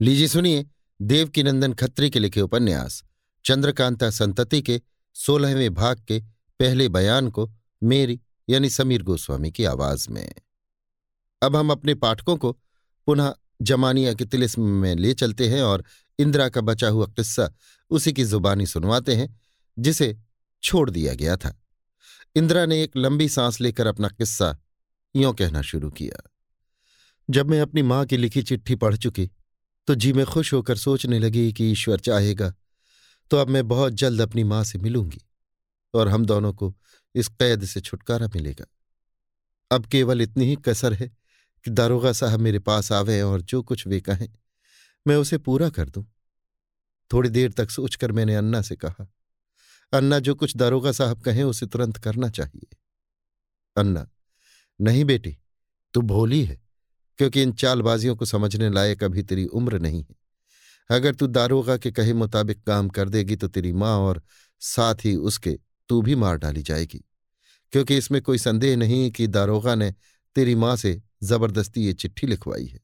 लीजिए सुनिए देवकीनंदन खत्री के लिखे उपन्यास, चंद्रकांता संतति के सोलहवें भाग के पहले बयान को मेरी यानी समीर गोस्वामी की आवाज़ में। अब हम अपने पाठकों को पुनः जमानिया के तिलिस्म में ले चलते हैं और इंदिरा का बचा हुआ किस्सा उसी की जुबानी सुनवाते हैं, जिसे छोड़ दिया गया था। इंदिरा ने एक लंबी सांस लेकर अपना किस्सा यों कहना शुरू किया। जब मैं अपनी माँ की लिखी चिट्ठी पढ़ चुकी तो जी में खुश होकर सोचने लगी कि ईश्वर चाहेगा तो अब मैं बहुत जल्द अपनी माँ से मिलूँगी और हम दोनों को इस कैद से छुटकारा मिलेगा। अब केवल इतनी ही कसर है कि दारोगा साहब मेरे पास आवे और जो कुछ वे कहें, मैं उसे पूरा कर दूँ। थोड़ी देर तक सोचकर मैंने अन्ना से कहा, अन्ना, जो कुछ दारोगा साहब कहें उसे तुरंत करना चाहिए। अन्ना, नहीं बेटी, तू भोली है। क्योंकि इन चालबाजियों को समझने लायक अभी तेरी उम्र नहीं है। अगर तू दारोगा के कहे मुताबिक काम कर देगी तो तेरी माँ और साथ ही उसके तू भी मार डाली जाएगी। क्योंकि इसमें कोई संदेह नहीं कि दारोगा ने तेरी माँ से ज़बरदस्ती ये चिट्ठी लिखवाई है।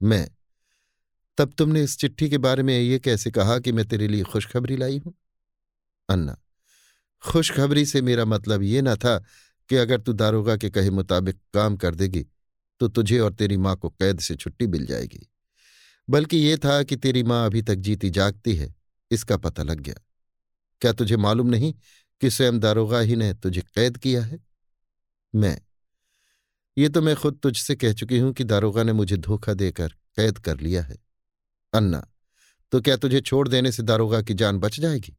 मैं, तब तुमने इस चिट्ठी के बारे में ये कैसे कहा कि मैं तेरे लिए खुशखबरी लाई हूँ? अन्ना, खुशखबरी से मेरा मतलब ये ना था कि अगर तू दारोगा के कहे मुताबिक काम कर देगी तो तुझे और तेरी माँ को कैद से छुट्टी मिल जाएगी। बल्कि ये था कि तेरी माँ अभी तक जीती जागती है, इसका पता लग गया। क्या तुझे मालूम नहीं कि स्वयं दारोगा ही ने तुझे कैद किया है? मैं। ये तो मैं खुद तुझसे कह चुकी हूँ कि दारोगा ने मुझे धोखा देकर कैद कर लिया है। अन्ना तो क्या तुझे छोड़ देने से दारोगा की जान बच जाएगी?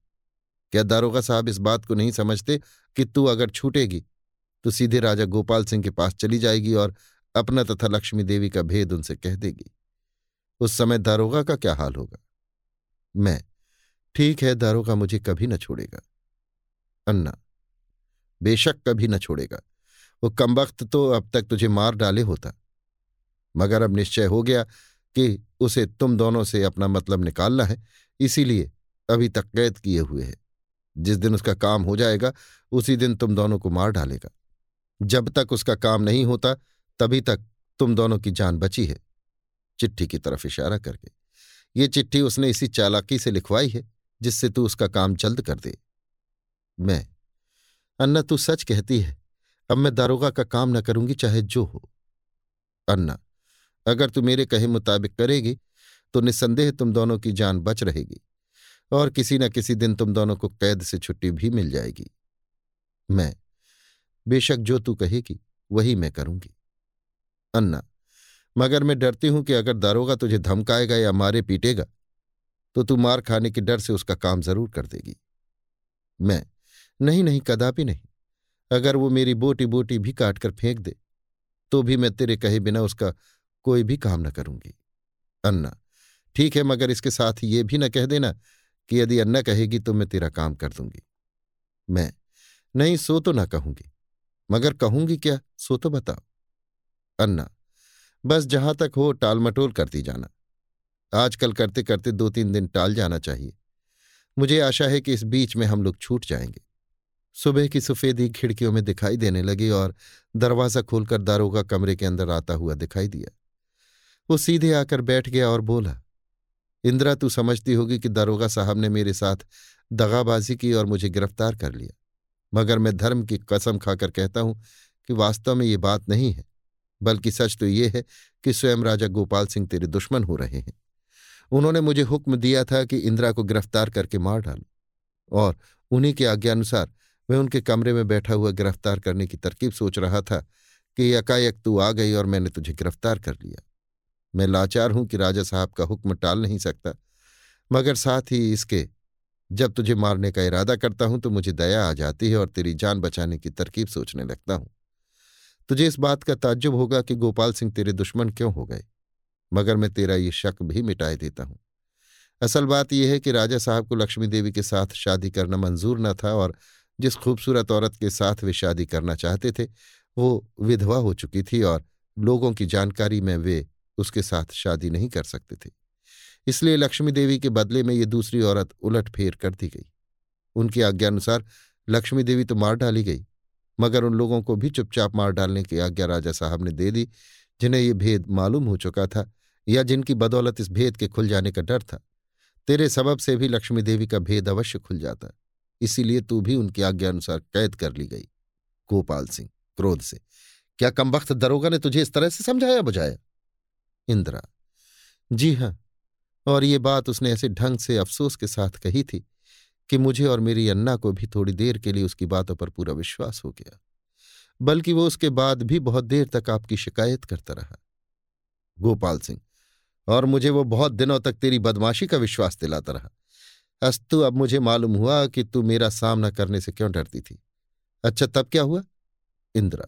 क्या दारोगा साहब इस बात को नहीं समझते कि तू अगर छूटेगी तो सीधे राजा गोपाल सिंह के पास चली जाएगी और अपना तथा लक्ष्मी देवी का भेद उनसे कह देगी। उस समय दारोगा का क्या हाल होगा? मैं, ठीक है, दारोगा मुझे कभी न छोड़ेगा। अन्ना, बेशक कभी न छोड़ेगा। वो कमबख्त तो अब तक तुझे मार डाले होता। मगर अब निश्चय हो गया कि उसे तुम दोनों से अपना मतलब निकालना है। इसीलिए अभी तक कैद किए हुए है। जिस दिन उसका काम हो जाएगा, उसी दिन तुम दोनों को मार डालेगा। जब तक उसका काम नहीं होता तभी तक तुम दोनों की जान बची है। चिट्ठी की तरफ़ इशारा करके। ये चिट्ठी उसने इसी चालाकी से लिखवाई है, जिससे तू उसका काम जल्द कर दे। मैं, अन्ना तू सच कहती है, अब मैं दारोगा का काम न करूँगी, चाहे जो हो। अन्ना, अगर तू मेरे कहे मुताबिक करेगी तो निस्संदेह तुम दोनों की जान बच रहेगी, और किसी न किसी दिन तुम दोनों को कैद से छुट्टी भी मिल जाएगी। मैं, बेशक जो तू कहेगी, वही मैं करूँगी। अन्ना, मगर मैं डरती हूँ कि अगर दारोगा तुझे धमकाएगा या मारे पीटेगा तो तू मार खाने के डर से उसका काम ज़रूर कर देगी। मैं, नहीं नहीं, कदापि नहीं। अगर वो मेरी बोटी बोटी भी काट कर फेंक दे तो भी मैं तेरे कहे बिना उसका कोई भी काम न करूँगी। अन्ना, ठीक है, मगर इसके साथ ये भी न कह देना कि यदि अन्ना कहेगी तो मैं तेरा काम कर दूँगी। मैं, नहीं, सो तो ना कहूँगी। मगर कहूँगी क्या, सो तो बताओ। अन्ना, बस जहाँ तक हो टालमटोल करती जाना। आजकल करते करते दो तीन दिन टाल जाना चाहिए। मुझे आशा है कि इस बीच में हम लोग छूट जाएँगे। सुबह की सफेदी खिड़कियों में दिखाई देने लगी और दरवाज़ा खोलकर दारोगा कमरे के अंदर आता हुआ दिखाई दिया। वो सीधे आकर बैठ गया और बोला, इंदिरा, तू समझती होगी कि दारोगा साहब ने मेरे साथ दगाबाजी की और मुझे गिरफ़्तार कर लिया। मगर मैं धर्म की कसम खाकर कहता हूँ कि वास्तव में ये बात नहीं है। बल्कि सच तो ये है कि स्वयं राजा गोपाल सिंह तेरे दुश्मन हो रहे हैं। उन्होंने मुझे हुक्म दिया था कि इंदिरा को गिरफ़्तार करके मार डालो और उन्हीं के आज्ञानुसार मैं उनके कमरे में बैठा हुआ गिरफ़्तार करने की तरकीब सोच रहा था कि एकाएक तू आ गई और मैंने तुझे गिरफ़्तार कर लिया। मैं लाचार हूँ कि राजा साहब का हुक्म टाल नहीं सकता, मगर साथ ही इसके जब तुझे मारने का इरादा करता हूँ तो मुझे दया आ जाती है और तेरी जान बचाने की तरकीब सोचने लगता हूँ। तुझे इस बात का ताज्जुब होगा कि गोपाल सिंह तेरे दुश्मन क्यों हो गए? मगर मैं तेरा ये शक भी मिटाए देता हूँ। असल बात यह है कि राजा साहब को लक्ष्मी देवी के साथ शादी करना मंजूर न था और जिस खूबसूरत औरत के साथ वे शादी करना चाहते थे, वो विधवा हो चुकी थी और लोगों की जानकारी में वे उसके साथ शादी नहीं कर सकते थे। इसलिए लक्ष्मी देवी के बदले में ये दूसरी औरत उलट फेर कर दी गई। उनकी आज्ञानुसार लक्ष्मी देवी तो मार डाली गई। मगर उन लोगों को भी चुपचाप मार डालने की आज्ञा राजा साहब ने दे दी, जिन्हें ये भेद मालूम हो चुका था या जिनकी बदौलत इस भेद के खुल जाने का डर था। तेरे सबब से भी लक्ष्मी देवी का भेद अवश्य खुल जाता, इसीलिए तू भी उनकी आज्ञा अनुसार कैद कर ली गई। गोपाल सिंह, क्रोध से, क्या कम वक्त दरोगा ने तुझे इस तरह से समझाया बुझाया? इंदिरा, जी हाँ, और ये बात उसने ऐसे ढंग से अफसोस के साथ कही थी कि मुझे और मेरी अन्ना को भी थोड़ी देर के लिए उसकी बातों पर पूरा विश्वास हो गया, बल्कि वो उसके बाद भी बहुत देर तक आपकी शिकायत करता रहा। गोपाल सिंह, और मुझे वो बहुत दिनों तक तेरी बदमाशी का विश्वास दिलाता रहा। अस्तु, अब मुझे मालूम हुआ कि तू मेरा सामना करने से क्यों डरती थी। अच्छा तब क्या हुआ? इंदिरा,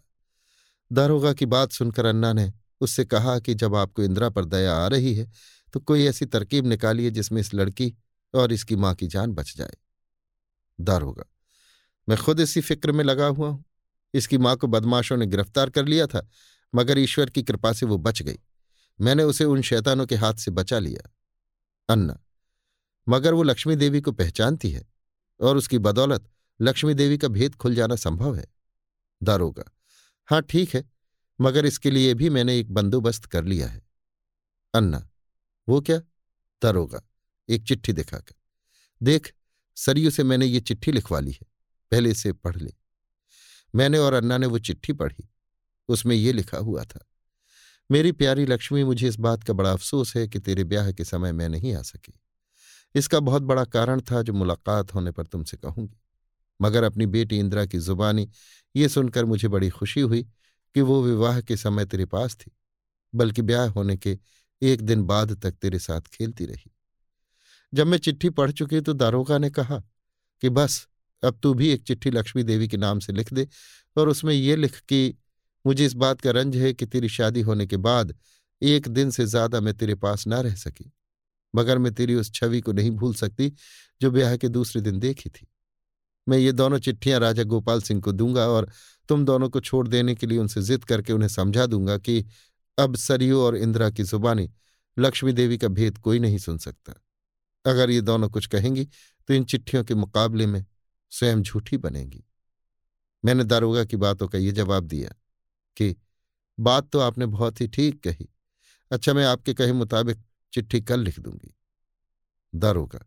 दारोगा की बात सुनकर अन्ना ने उससे कहा कि जब आपको इंदिरा पर दया आ रही है तो कोई ऐसी तरकीब निकालिए जिसमें इस लड़की और इसकी माँ की जान बच जाए। दारोगा मैं खुद इसी फ़िक्र में लगा हुआ हूँ। इसकी माँ को बदमाशों ने गिरफ़्तार कर लिया था, मगर ईश्वर की कृपा से वो बच गई। मैंने उसे उन शैतानों के हाथ से बचा लिया, अन्ना। मगर वो लक्ष्मी देवी को पहचानती है, और उसकी बदौलत लक्ष्मी देवी का भेद खुल जाना संभव है। दारोगा हाँ ठीक है, मगर इसके लिए भी मैंने एक बंदोबस्त कर लिया है। अन्ना, वो क्या? दारोगा एक चिट्ठी दिखाकर। देख सरयू से मैंने ये चिट्ठी लिखवा ली है, पहले इसे पढ़ ले। मैंने और अन्ना ने वो चिट्ठी पढ़ी, उसमें ये लिखा हुआ था, मेरी प्यारी लक्ष्मी, मुझे इस बात का बड़ा अफसोस है कि तेरे ब्याह के समय मैं नहीं आ सकी। इसका बहुत बड़ा कारण था जो मुलाकात होने पर तुमसे कहूँगी। मगर अपनी बेटी इंदिरा की जुबानी, ये सुनकर मुझे बड़ी खुशी हुई कि वो विवाह के समय तेरे पास थी, बल्कि ब्याह होने के एक दिन बाद तक तेरे साथ खेलती रही। जब मैं चिट्ठी पढ़ चुकी तो दारोगा ने कहा कि बस, अब तू भी एक चिट्ठी लक्ष्मी देवी के नाम से लिख दे और उसमें ये लिख कि मुझे इस बात का रंज है कि तेरी शादी होने के बाद एक दिन से ज़्यादा मैं तेरे पास ना रह सकी, मगर मैं तेरी उस छवि को नहीं भूल सकती जो ब्याह के दूसरे दिन देखी थी। मैं ये दोनों चिट्ठियाँ राजा गोपाल सिंह को दूँगा और तुम दोनों को छोड़ देने के लिए उनसे जिद करके उन्हें समझा दूँगा कि अब सरयू और इंदिरा की जुबानी लक्ष्मी देवी का भेद कोई नहीं सुन सकता। अगर ये दोनों कुछ कहेंगी तो इन चिट्ठियों के मुकाबले में स्वयं झूठी बनेंगी। मैंने दारोगा की बातों का ये जवाब दिया कि, बात तो आपने बहुत ही ठीक कही। अच्छा मैं आपके कहे मुताबिक चिट्ठी कल लिख दूँगी। दारोगा,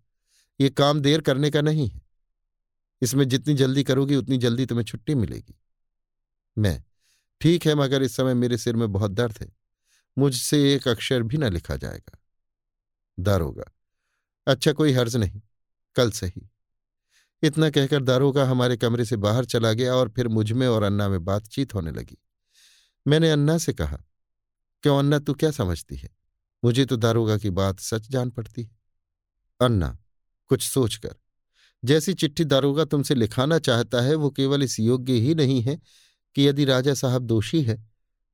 ये काम देर करने का नहीं है। इसमें जितनी जल्दी करोगी, उतनी जल्दी तुम्हें छुट्टी मिलेगी। मैं, ठीक है, मगर इस समय मेरे सिर में बहुत दर्द है। मुझसे एक अक्षर भी न लिखा जाएगा। दारोगा अच्छा कोई हर्ज नहीं, कल सही। इतना कहकर दारोगा हमारे कमरे से बाहर चला गया और फिर मुझमें और अन्ना में बातचीत होने लगी। मैंने अन्ना से कहा, क्यों अन्ना, तू क्या समझती है? मुझे तो दारोगा की बात सच जान पड़ती है। अन्ना, कुछ सोचकर, जैसी चिट्ठी दारोगा तुमसे लिखाना चाहता है, वो केवल इस योग्य ही नहीं है कि यदि राजा साहब दोषी है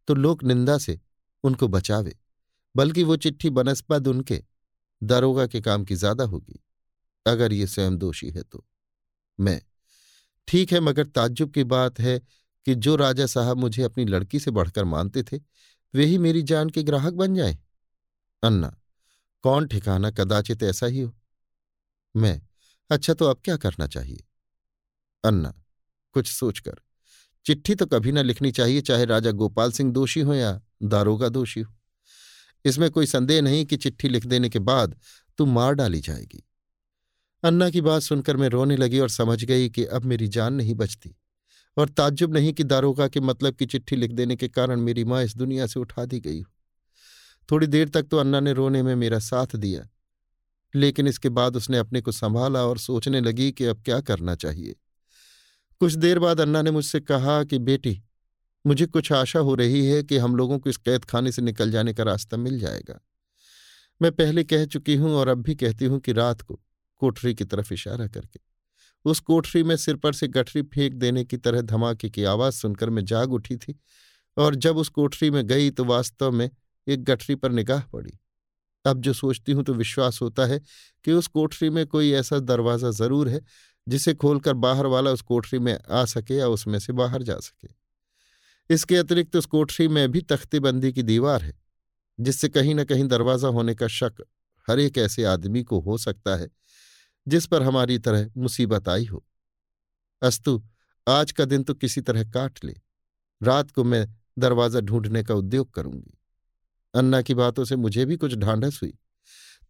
तो लोक निंदा से उनको बचावे, बल्कि वो चिट्ठी बनस्पद उनके दारोगा के काम की ज़्यादा होगी, अगर ये स्वयं दोषी है तो। मैं, ठीक है, मगर ताज्जुब की बात है कि जो राजा साहब मुझे अपनी लड़की से बढ़कर मानते थे, वे ही मेरी जान के ग्राहक बन जाए? अन्ना, कौन ठिकाना कदाचित ऐसा ही हो? मैं अच्छा तो अब क्या करना चाहिए? अन्ना, कुछ सोचकर, चिट्ठी तो कभी ना लिखनी चाहिए, चाहे राजा गोपाल सिंह दोषी हो या दारोगा दोषी हो। इसमें कोई संदेह नहीं कि चिट्ठी लिख देने के बाद तू मार डाली जाएगी। अन्ना की बात सुनकर मैं रोने लगी और समझ गई कि अब मेरी जान नहीं बचती और ताज्जुब नहीं कि दारोगा के मतलब की चिट्ठी लिख देने के कारण मेरी माँ इस दुनिया से उठा दी गई थोड़ी देर तक तो अन्ना ने रोने में मेरा साथ दिया, लेकिन इसके बाद उसने अपने को संभाला और सोचने लगी कि अब क्या करना चाहिए। कुछ देर बाद अन्ना ने मुझसे कहा कि, बेटी मुझे कुछ आशा हो रही है कि हम लोगों को इस कैद खाने से निकल जाने का रास्ता मिल जाएगा। मैं पहले कह चुकी हूँ और अब भी कहती हूँ कि रात को कोठरी की तरफ़ इशारा करके। उस कोठरी में सिर पर से गठरी फेंक देने की तरह धमाके की आवाज़ सुनकर मैं जाग उठी थी और जब उस कोठरी में गई तो वास्तव में एक गठरी पर निगाह पड़ी। अब जो सोचती हूँ तो विश्वास होता है कि उस कोठरी में कोई ऐसा दरवाज़ा ज़रूर है जिसे खोलकर बाहर वाला उस कोठरी में आ सके या उसमें से बाहर जा सके। इसके अतिरिक्त उस कोठरी में भी तख्तेबंदी की दीवार है, जिससे कहीं न कहीं दरवाज़ा होने का शक हर एक ऐसे आदमी को हो सकता है, जिस पर हमारी तरह मुसीबत आई हो। अस्तु, आज का दिन तो किसी तरह काट ले। रात को मैं दरवाज़ा ढूँढने का उद्योग करूँगी। अन्ना की बातों से मुझे भी कुछ ढांढस हुई।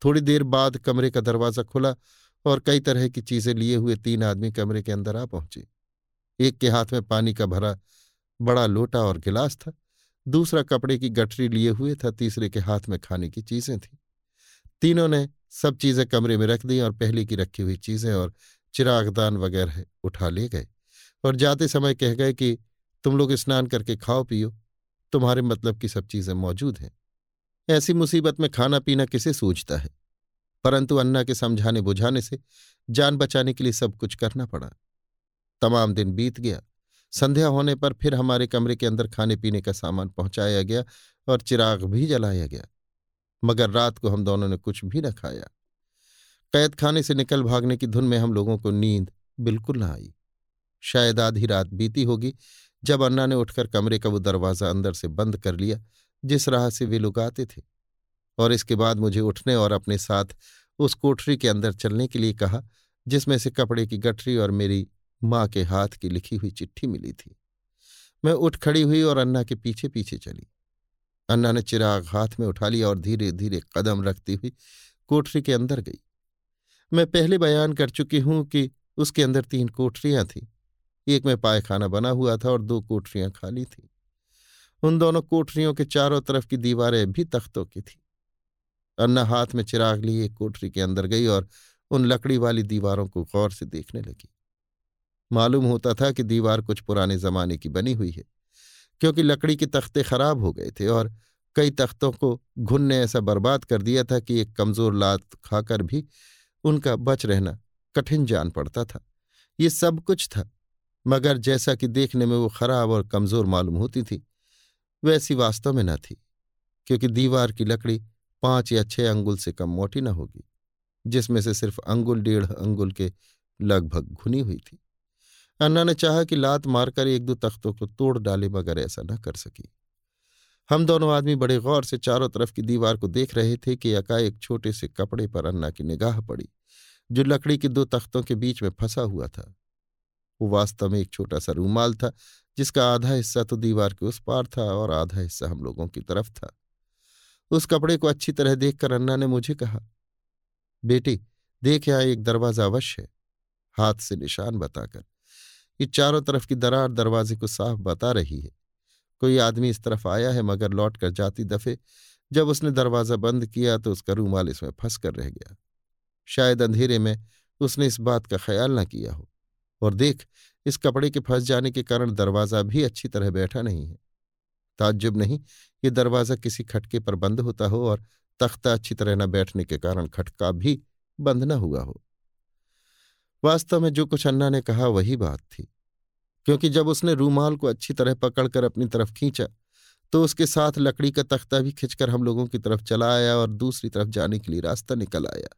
थोड़ी देर बाद कमरे का दरवाज़ा खुला और कई तरह की चीज़ें लिए हुए तीन आदमी कमरे के अंदर आ पहुँचे। एक के हाथ में पानी का भरा बड़ा लोटा और गिलास था। दूसरा कपड़े की गठरी लिए हुए था, तीसरे के हाथ में खाने की चीज़ें थीं। तीनों ने सब चीज़ें कमरे में रख दी और पहले की रखी हुई चीज़ें और चिरागदान वगैरह उठा ले गए और जाते समय कह गए कि, तुम लोग स्नान करके खाओ, पियो। तुम्हारे मतलब की सब चीज़ें मौजूद हैं। ऐसी मुसीबत में खाना पीना किसे सूझता है? परंतु अन्ना के समझाने बुझाने से जान बचाने के लिए सब कुछ करना पड़ा। तमाम दिन बीत गया। संध्या होने पर फिर हमारे कमरे के अंदर खाने पीने का सामान पहुँचाया गया और चिराग भी जलाया गया। मगर रात को हम दोनों ने कुछ भी न खाया। कैद खाने से निकल भागने की धुन में हम लोगों को नींद बिल्कुल न आई। शायद आधी रात बीती होगी जब अन्ना ने उठकर कमरे का वो दरवाज़ा अंदर से बंद कर लिया, जिस राह से वे लोग आते थे। और इसके बाद मुझे उठने और अपने साथ उस कोठरी के अंदर चलने के लिए कहा, जिसमें से कपड़े की गठरी और मेरी माँ के हाथ की लिखी हुई चिट्ठी मिली थी। मैं उठ खड़ी हुई और अन्ना के पीछे पीछे चली। अन्ना ने चिराग हाथ में उठा लिया और धीरे धीरे कदम रखती हुई कोठरी के अंदर गई। मैं पहले बयान कर चुकी हूँ कि उसके अंदर तीन कोठरियाँ थीं। एक में पायखाना बना हुआ था और दो कोठरियाँ खाली थीं। उन दोनों कोठरियों के चारों तरफ़ की दीवारें भी तख्तों की थी। अन्ना हाथ में चिराग लिए कोठरी के अंदर गई और उन लकड़ी वाली दीवारों को गौर से देखने लगी। मालूम होता था कि दीवार कुछ पुराने जमाने की बनी हुई है, क्योंकि लकड़ी के तख्ते खराब हो गए थे और कई तख्तों को घुन ने ऐसा बर्बाद कर दिया था कि एक कमज़ोर लात खाकर भी उनका बच रहना कठिन जान पड़ता था। ये सब कुछ था, मगर जैसा कि देखने में वो खराब और कमज़ोर मालूम होती थी, वैसी वास्तव में न थी, क्योंकि दीवार की लकड़ी पाँच या छह अंगुल से कम मोटी न होगी, जिसमें से सिर्फ़ अंगुल डेढ़ अंगुल के लगभग घुनी हुई थी। अन्ना ने चाहा कि लात मारकर एक दो तख्तों को तोड़ डाले मगर ऐसा न कर सकी। हम दोनों आदमी बड़े गौर से चारों तरफ़ की दीवार को देख रहे थे कि एक छोटे से कपड़े पर अन्ना की निगाह पड़ी, जो लकड़ी के दो तख्तों के बीच में फंसा हुआ था। वो वास्तव में एक छोटा सा रूमाल था, जिसका आधा हिस्सा तो दीवार के उस पार था और आधा हिस्सा हम लोगों की तरफ़ था। उस कपड़े को अच्छी तरह देखकर अन्ना ने मुझे कहा, बेटी, देख यहाँ एक दरवाज़ा अवश्य है, हाथ से निशान बताकर। ये चारों तरफ़ की दरार दरवाजे को साफ़ बता रही है। कोई आदमी इस तरफ़ आया है मगर लौट कर जाती दफे। जब उसने दरवाज़ा बंद किया तो उसका रूमाल इसमें फंस कर रह गया। शायद अंधेरे में उसने इस बात का ख्याल न किया हो। और देख, इस कपड़े के फंस जाने के कारण दरवाज़ा भी अच्छी तरह बैठा नहीं है। ताज्जुब नहीं, ये दरवाज़ा किसी खटके पर बंद होता हो और तख्ता अच्छी तरह न बैठने के कारण खटका भी बंद न हुआ हो। वास्तव में जो कुछ अन्ना ने कहा वही बात थी। क्योंकि जब उसने रूमाल को अच्छी तरह पकड़कर अपनी तरफ़ खींचा तो उसके साथ लकड़ी का तख्ता भी खिंचकर हम लोगों की तरफ़ चला आया और दूसरी तरफ़ जाने के लिए रास्ता निकल आया।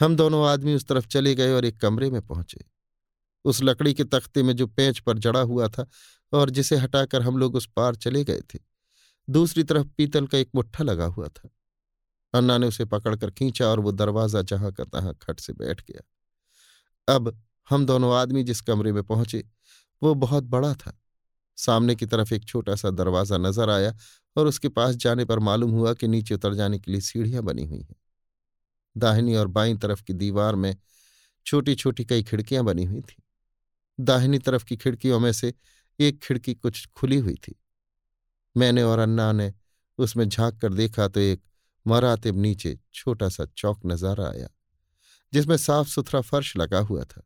हम दोनों आदमी उस तरफ़ चले गए और एक कमरे में पहुँचे। उस लकड़ी के तख्ते में जो पेंच पर जड़ा हुआ था और जिसे हटाकर हम लोग उस पार चले गए थे, दूसरी तरफ़ पीतल का एक मुट्ठा लगा हुआ था। अन्ना ने उसे पकड़कर खींचा और वो दरवाज़ा जहाँ का तहां खट से बैठ गया। अब हम दोनों आदमी जिस कमरे में पहुँचे, वो बहुत बड़ा था। सामने की तरफ़ एक छोटा सा दरवाज़ा नज़र आया और उसके पास जाने पर मालूम हुआ कि नीचे उतर जाने के लिए सीढ़ियाँ बनी हुई हैं। दाहिनी और बाईं तरफ़ की दीवार में छोटी छोटी कई खिड़कियाँ बनी हुई थीं। दाहिनी तरफ़ की खिड़कियों में से एक खिड़की कुछ खुली हुई थी। मैंने और अन्ना ने उसमें झाँक कर देखा तो एक मरातिब नीचे छोटा सा चौक नज़र आया। जिसमें साफ़ सुथरा फर्श लगा हुआ था।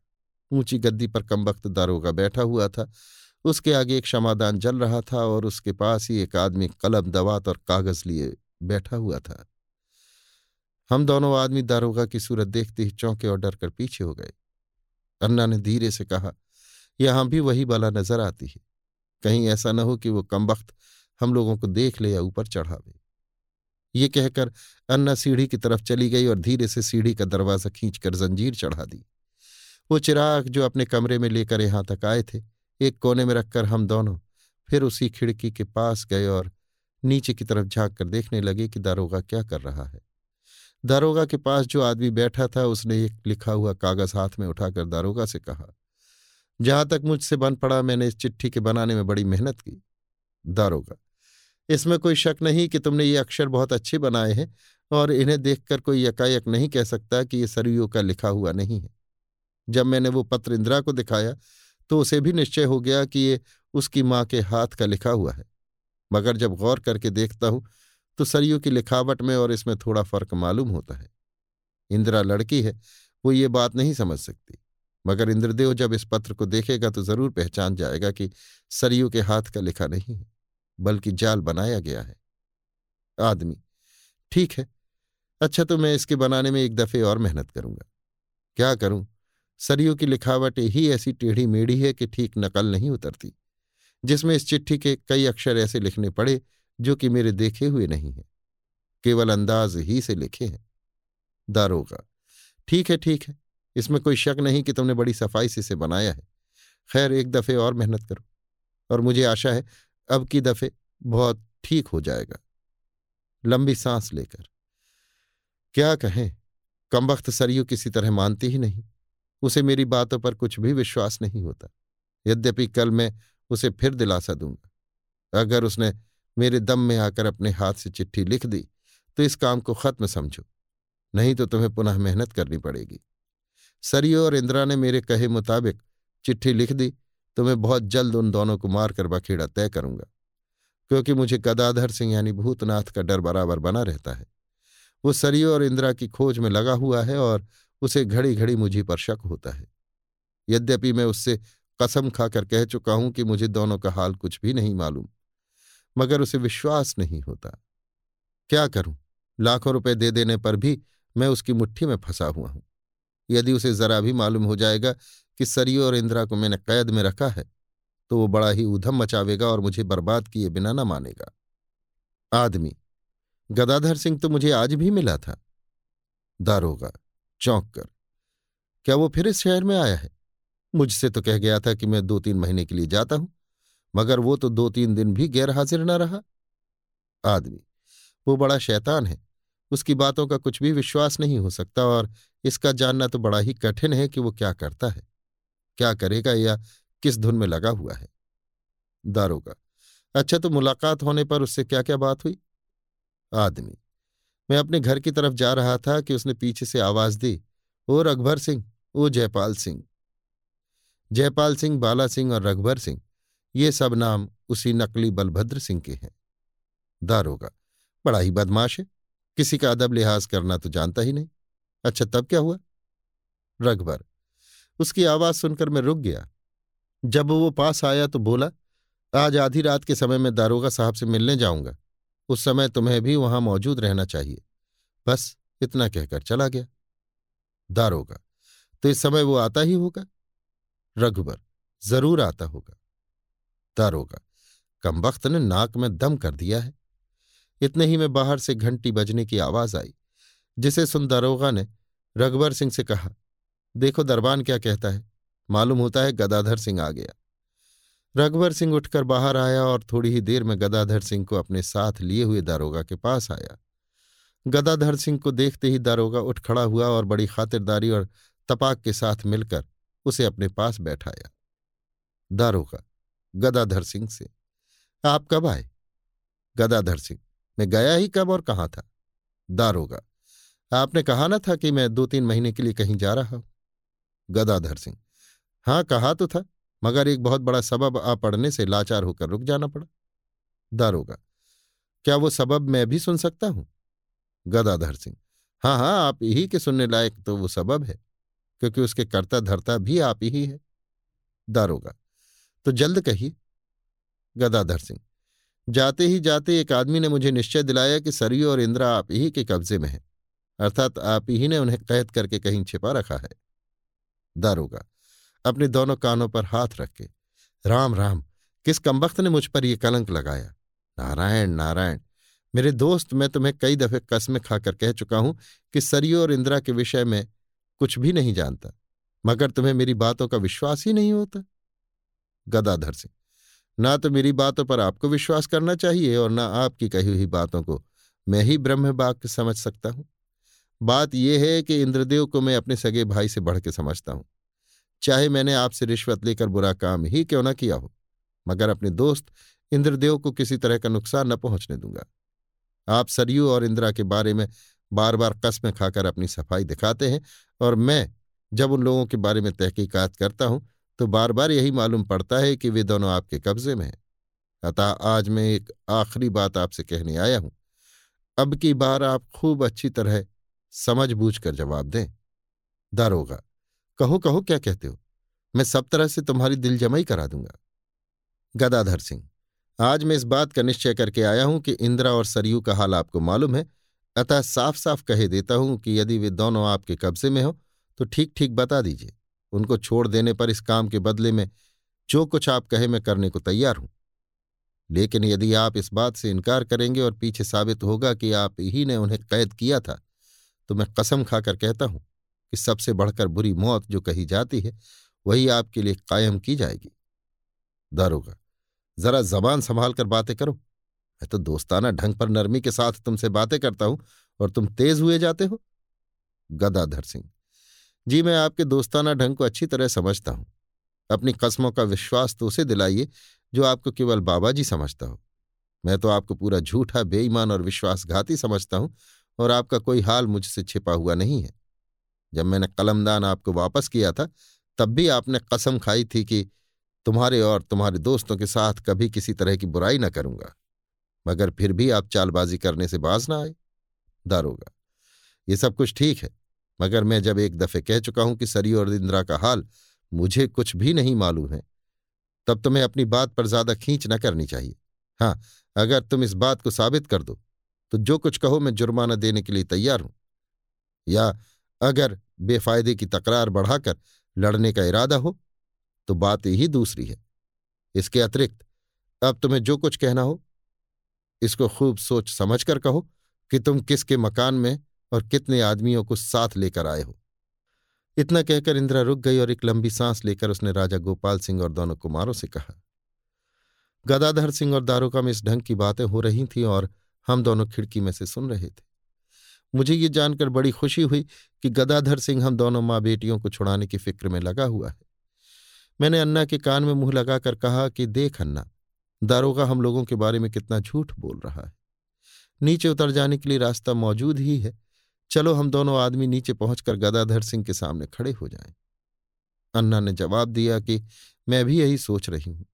ऊँची गद्दी पर कमबख्त दारोगा बैठा हुआ था। उसके आगे एक क्षमादान जल रहा था और उसके पास ही एक आदमी कलम, दवात और कागज़ लिए बैठा हुआ था। हम दोनों आदमी दारोगा की सूरत देखते ही चौंके और डर कर पीछे हो गए। अन्ना ने धीरे से कहा, यहाँ भी वही बला नज़र आती है। कहीं ऐसा न हो कि वो कमबख्त हम लोगों को देख ले या ऊपर चढ़ावे। ये कहकर अन्ना सीढ़ी की तरफ़ चली गई और धीरे से सीढ़ी का दरवाज़ा खींचकर जंजीर चढ़ा दी। वो चिराग जो अपने कमरे में लेकर यहाँ तक आए थे, एक कोने में रखकर हम दोनों फिर उसी खिड़की के पास गए और नीचे की तरफ़ झाँक कर देखने लगे कि दारोगा क्या कर रहा है। दारोगा के पास जो आदमी बैठा था, उसने एक लिखा हुआ कागज़ हाथ में उठाकर दारोगा से कहा, जहाँ तक मुझसे बन पड़ा, मैंने इस चिट्ठी के बनाने में बड़ी मेहनत की, दारोगा। इसमें कोई शक नहीं कि तुमने ये अक्षर बहुत अच्छे बनाए हैं और इन्हें देखकर कोई यकायक नहीं कह सकता कि ये सरयू का लिखा हुआ नहीं है। जब मैंने वो पत्र इंदिरा को दिखाया तो उसे भी निश्चय हो गया कि ये उसकी माँ के हाथ का लिखा हुआ है। मगर जब गौर करके देखता हूँ तो सरयू की लिखावट में और इसमें थोड़ा फ़र्क मालूम होता है। इंदिरा लड़की है, वो ये बात नहीं समझ सकती। मगर इंद्रदेव जब इस पत्र को देखेगा तो ज़रूर पहचान जाएगा कि सरयू के हाथ का लिखा नहीं है। बल्कि जाल बनाया गया है। आदमी, ठीक है अच्छा तो मैं इसके बनाने में एक दफे और मेहनत करूँगा। क्या करूँ? सरयू की लिखावट ही ऐसी टेढ़ी मेढ़ी है कि ठीक नकल नहीं उतरती, जिसमें इस चिट्ठी के कई अक्षर ऐसे लिखने पड़े जो कि मेरे देखे हुए नहीं हैं, केवल अंदाज ही से लिखे हैं। दारोगा, ठीक है ठीक है, इसमें कोई शक नहीं कि तुमने बड़ी सफ़ाई से इसे बनाया है। खैर, एक दफे और मेहनत करो, और मुझे आशा है अब की दफे बहुत ठीक हो जाएगा। लंबी सांस लेकर। क्या कहें कम वक्त सरयू किसी तरह मानती ही नहीं। उसे मेरी बातों पर कुछ भी विश्वास नहीं होता। यद्यपि कल मैं उसे फिर दिलासा दूँगा। अगर उसने मेरे दम में आकर अपने हाथ से चिट्ठी लिख दी तो इस काम को खत्म समझो। नहीं तो तुम्हें पुनः मेहनत करनी पड़ेगी। सरयू और इंदिरा ने मेरे कहे मुताबिक चिट्ठी लिख दी तो मैं बहुत जल्द उन दोनों को मारकर बखेड़ा तय करूँगा। क्योंकि मुझे गदाधर सिंह यानी भूतनाथ का डर बराबर बना रहता है। वो सरियो और इंदिरा की खोज में लगा हुआ है और उसे घड़ी घड़ी मुझी पर शक होता है। यद्यपि मैं उससे कसम खाकर कह चुका हूँ कि मुझे दोनों का हाल कुछ भी नहीं मालूम, मगर उसे विश्वास नहीं होता। क्या करूँ? लाखों रुपए दे देने पर भी मैं उसकी मुट्ठी में फंसा हुआ हूँ। यदि उसे जरा भी मालूम हो जाएगा कि सरियो और इंदिरा को मैंने कैद में रखा है तो वो बड़ा ही उधम मचावेगा और मुझे बर्बाद किए बिना न मानेगा। आदमी, गदाधर सिंह तो मुझे आज भी मिला था। दारोगा, चौंक कर, क्या वो फिर इस शहर में आया है? मुझसे तो कह गया था कि मैं दो तीन महीने के लिए जाता हूँ, मगर वो तो दो तीन दिन भी गैर हाजिर न रहा। आदमी, वो बड़ा शैतान है, उसकी बातों का कुछ भी विश्वास नहीं हो सकता और इसका जानना तो बड़ा ही कठिन है कि वो क्या करता है। क्या करेगा या किस धुन में लगा हुआ है? दारोगा अच्छा तो मुलाकात होने पर उससे क्या क्या बात हुई? आदमी, मैं अपने घर की तरफ़ जा रहा था कि उसने पीछे से आवाज़ दी ओ रघुभर सिंह ओ जयपाल सिंह। जयपाल सिंह, बाला सिंह और रघुभर सिंह, ये सब नाम उसी नकली बलभद्र सिंह के हैं। दारोगा, बड़ा ही बदमाश है, किसी का अदब लिहाज करना तो जानता ही नहीं। अच्छा तब क्या हुआ? रघुबर उसकी आवाज़ सुनकर मैं रुक गया। जब वो पास आया तो बोला, आज आधी रात के समय मैं दारोगा साहब से मिलने जाऊँगा। उस समय तुम्हें भी वहाँ मौजूद रहना चाहिए। बस इतना कहकर चला गया। दारोगा तो इस समय वो आता ही होगा? रघुबर, ज़रूर आता होगा। दारोगा, कम वक्त ने नाक में दम कर दिया है। इतने ही में बाहर से घंटी बजने की आवाज़ आई, जिसे सुन दारोगा ने रघुबर सिंह से कहा देखो दरबान क्या कहता है। मालूम होता है गदाधर सिंह आ गया। रघुवर सिंह उठकर बाहर आया और थोड़ी ही देर में गदाधर सिंह को अपने साथ लिए हुए दारोगा के पास आया। गदाधर सिंह को देखते ही दारोगा उठ खड़ा हुआ और बड़ी खातिरदारी और तपाक के साथ मिलकर उसे अपने पास बैठाया। दारोगा, गदाधर सिंह से, आप कब आए? गदाधर सिंह, मैं गया ही कब और कहाँ था? दारोगा, आपने कहा ना था कि मैं दो तीन महीने के लिए कहीं जा रहा हूँ। गदाधर सिंह। हाँ कहा तो था, मगर एक बहुत बड़ा सबब आ पड़ने से लाचार होकर रुक जाना पड़ा। दारोगा क्या वो सबब मैं भी सुन सकता हूँ? गदाधर सिंह। हाँ हाँ आप ही के सुनने लायक तो वो सबब है, क्योंकि उसके कर्ता धरता भी आप ही है। दारोगा तो जल्द कहिए। गदाधर सिंह। जाते ही जाते एक आदमी ने मुझे निश्चय दिलाया कि सरयू और इंदिरा आप ही के कब्जे में है, अर्थात आप ही ने उन्हें कैद करके कहीं छिपा रखा है। दारोगा अपने दोनों कानों पर हाथ रख के, राम राम, किस कमबख्त ने मुझ पर यह कलंक लगाया? नारायण नारायण, मेरे दोस्त, मैं तुम्हें कई दफे कस्में खाकर कह चुका हूँ कि सरियो और इंदिरा के विषय में कुछ भी नहीं जानता, मगर तुम्हें मेरी बातों का विश्वास ही नहीं होता। गदाधर सिंह, ना तो मेरी बातों पर आपको विश्वास करना चाहिए और ना आपकी कही हुई बातों को मैं ही ब्रह्म समझ सकता हूँ। बात यह है कि इंद्रदेव को मैं अपने सगे भाई से बढ़ के समझता हूँ। चाहे मैंने आपसे रिश्वत लेकर बुरा काम ही क्यों ना किया हो, मगर अपने दोस्त इंद्रदेव को किसी तरह का नुकसान न पहुँचने दूँगा। आप सरयू और इंदिरा के बारे में बार बार कस्में खाकर अपनी सफ़ाई दिखाते हैं और मैं जब उन लोगों के बारे में तहकीकात करता हूँ तो बार बार यही मालूम पड़ता है कि वे दोनों आपके कब्जे में हैं। अतः आज मैं एक आखिरी बात आपसे कहने आया हूँ। अब की बार आप खूब अच्छी तरह समझ बूझ कर जवाब दें। दारोगा कहो कहो, क्या कहते हो? मैं सब तरह से तुम्हारी दिल जमाई करा दूँगा। गदाधर सिंह, आज मैं इस बात का निश्चय करके आया हूँ कि इंदिरा और सरयू का हाल आपको मालूम है। अतः साफ़ साफ़ कहे देता हूँ कि यदि वे दोनों आपके कब्जे में हो तो ठीक ठीक बता दीजिए। उनको छोड़ देने पर इस काम के बदले में जो कुछ आप कहे, मैं करने को तैयार हूँ। लेकिन यदि आप इस बात से इनकार करेंगे और पीछे साबित होगा कि आप ही ने उन्हें कैद किया था तो मैं कसम खाकर कहता हूँ कि सबसे बढ़कर बुरी मौत जो कही जाती है, वही आपके लिए कायम की जाएगी। दारोगा, जरा जबान संभाल कर बातें करो। मैं तो दोस्ताना ढंग पर नरमी के साथ तुमसे बातें करता हूँ और तुम तेज हुए जाते हो। गदाधर सिंह, जी मैं आपके दोस्ताना ढंग को अच्छी तरह समझता हूँ। अपनी कस्मों का विश्वास तो उसे दिलाइए जो आपको केवल बाबा जी समझता हो। मैं तो आपको पूरा झूठा, बेईमान और विश्वासघाती समझता हूँ और आपका कोई हाल मुझसे छिपा हुआ नहीं है। जब मैंने कलमदान आपको वापस किया था, तब भी आपने कसम खाई थी कि तुम्हारे और तुम्हारे दोस्तों के साथ कभी किसी तरह की बुराई न करूँगा। मगर फिर भी आप चालबाजी करने से बाज ना आए। दारोगा ये सब कुछ ठीक है, मगर मैं जब एक दफे कह चुका हूँ कि सरी और इंदिरा का हाल मुझे कुछ भी नहीं मालूम है, तब तुम्हें अपनी बात पर ज़्यादा खींच न करनी चाहिए। हाँ अगर तुम इस बात को साबित कर दो तो जो कुछ कहो मैं जुर्माना देने के लिए तैयार हूँ। या अगर बेफायदे की तकरार बढ़ाकर लड़ने का इरादा हो तो बात ही दूसरी है। इसके अतिरिक्त, अब तुम्हें जो कुछ कहना हो, इसको खूब सोच समझ कर कहो कि तुम किसके मकान में और कितने आदमियों को साथ लेकर आए हो। इतना कहकर इंदिरा रुक गई और एक लंबी सांस लेकर उसने राजा गोपाल सिंह और दोनों कुमारों से कहा, गदाधर सिंह और दारोगा में इस ढंग की बातें हो रही थीं और हम दोनों खिड़की में से सुन रहे थे। मुझे ये जानकर बड़ी खुशी हुई कि गदाधर सिंह हम दोनों माँ बेटियों को छुड़ाने की फ़िक्र में लगा हुआ है। मैंने अन्ना के कान में मुँह लगाकर कहा कि देख अन्ना, दारोगा हम लोगों के बारे में कितना झूठ बोल रहा है। नीचे उतर जाने के लिए रास्ता मौजूद ही है। चलो हम दोनों आदमी नीचे पहुंचकर गदाधर सिंह के सामने खड़े हो जाएँ। अन्ना ने जवाब दिया कि मैं भी यही सोच रही हूँ,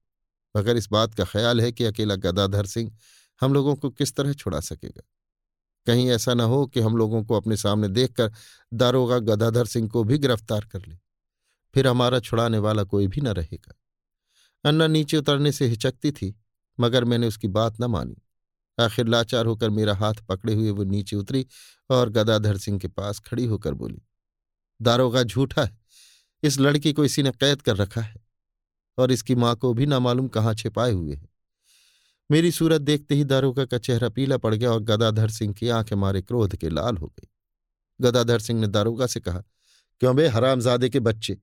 मगर इस बात का ख्याल है कि अकेला गदाधर सिंह हम लोगों को किस तरह छुड़ा सकेगा? कहीं ऐसा न हो कि हम लोगों को अपने सामने देखकर दारोगा गदाधर सिंह को भी गिरफ़्तार कर ले। फिर हमारा छुड़ाने वाला कोई भी न रहेगा। अन्ना नीचे उतरने से हिचकती थी, मगर मैंने उसकी बात न मानी। आखिर लाचार होकर मेरा हाथ पकड़े हुए वो नीचे उतरी और गदाधर सिंह के पास खड़ी होकर बोली, दारोगा झूठा है। इस लड़की को इसी ने कैद कर रखा है और इसकी माँ को भी ना मालूम कहाँ छिपाए हुए है। मेरी सूरत देखते ही दारोगा का चेहरा पीला पड़ गया और गदाधर सिंह की आँखें मारे क्रोध के लाल हो गई। गदाधर सिंह ने दारोगा से कहा, क्यों बे हरामजादे के बच्चे?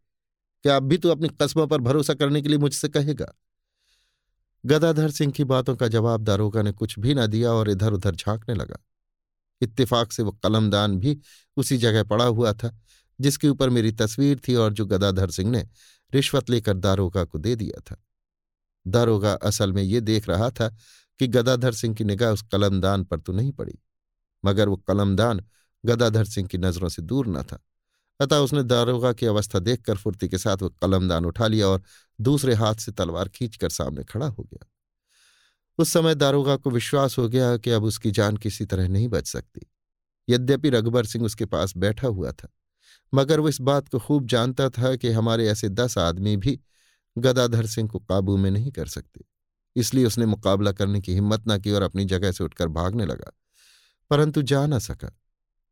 क्या अब भी तू अपनी कस्बों पर भरोसा करने के लिए मुझसे कहेगा? गदाधर सिंह की बातों का जवाब दारोगा ने कुछ भी न दिया और इधर उधर झांकने लगा। इत्तेफाक से वो कलमदान भी उसी जगह पड़ा हुआ था, जिसके ऊपर मेरी तस्वीर थी और जो गदाधर सिंह ने रिश्वत लेकर दारोगा को दे दिया था। दारोगा असल में ये देख रहा था कि गदाधर सिंह की निगाह उस कलमदान पर तो नहीं पड़ी, मगर वो कलमदान गदाधर सिंह की नज़रों से दूर न था। अतः उसने दारोगा की अवस्था देखकर फुर्ती के साथ वो कलमदान उठा लिया और दूसरे हाथ से तलवार खींचकर सामने खड़ा हो गया। उस समय दारोगा को विश्वास हो गया कि अब उसकी जान किसी तरह नहीं बच सकती। यद्यपि रघुबर सिंह उसके पास बैठा हुआ था, मगर वो इस बात को खूब जानता था कि हमारे ऐसे दस आदमी भी गदाधर सिंह को काबू में नहीं कर सकते। इसलिए उसने मुकाबला करने की हिम्मत ना की और अपनी जगह से उठकर भागने लगा। परंतु जा ना सका।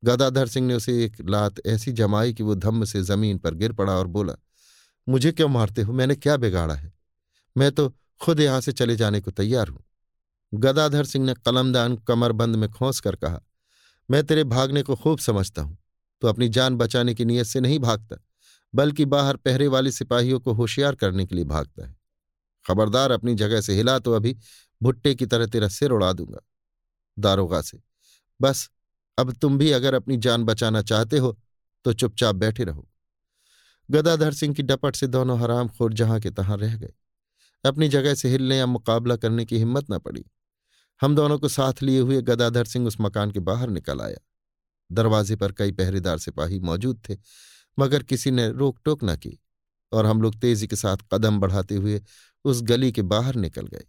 गदाधर सिंह ने उसे एक लात ऐसी जमाई कि वो धम्म से ज़मीन पर गिर पड़ा और बोला, मुझे क्यों मारते हो? मैंने क्या बिगाड़ा है? मैं तो खुद यहाँ से चले जाने को तैयार हूँ। गदाधर सिंह ने कलमदान कमरबंद में खोस कर कहा, मैं तेरे भागने को खूब समझता हूँ। तो अपनी जान बचाने की नीयत से नहीं भागता। बल्कि बाहर पहरे वाले सिपाहियों को होशियार करने के लिए भागता है। खबरदार अपनी जगह से हिला तो अभी भुट्टे की तरह तेरा सिर उड़ा दूँगा। दारोगा से, बस, अब तुम भी अगर अपनी जान बचाना चाहते हो तो चुपचाप बैठे रहो। गदाधर सिंह की डपट से दोनों हराम खोर जहाँ के तहां रह गए। अपनी जगह से हिलने या मुकाबला करने की हिम्मत न पड़ी। हम दोनों को साथ लिए हुए गदाधर सिंह उस मकान के बाहर निकल आया। दरवाजे पर कई पहरेदार सिपाही मौजूद थे। मगर किसी ने रोक टोक न की और हम लोग तेज़ी के साथ कदम बढ़ाते हुए उस गली के बाहर निकल गए।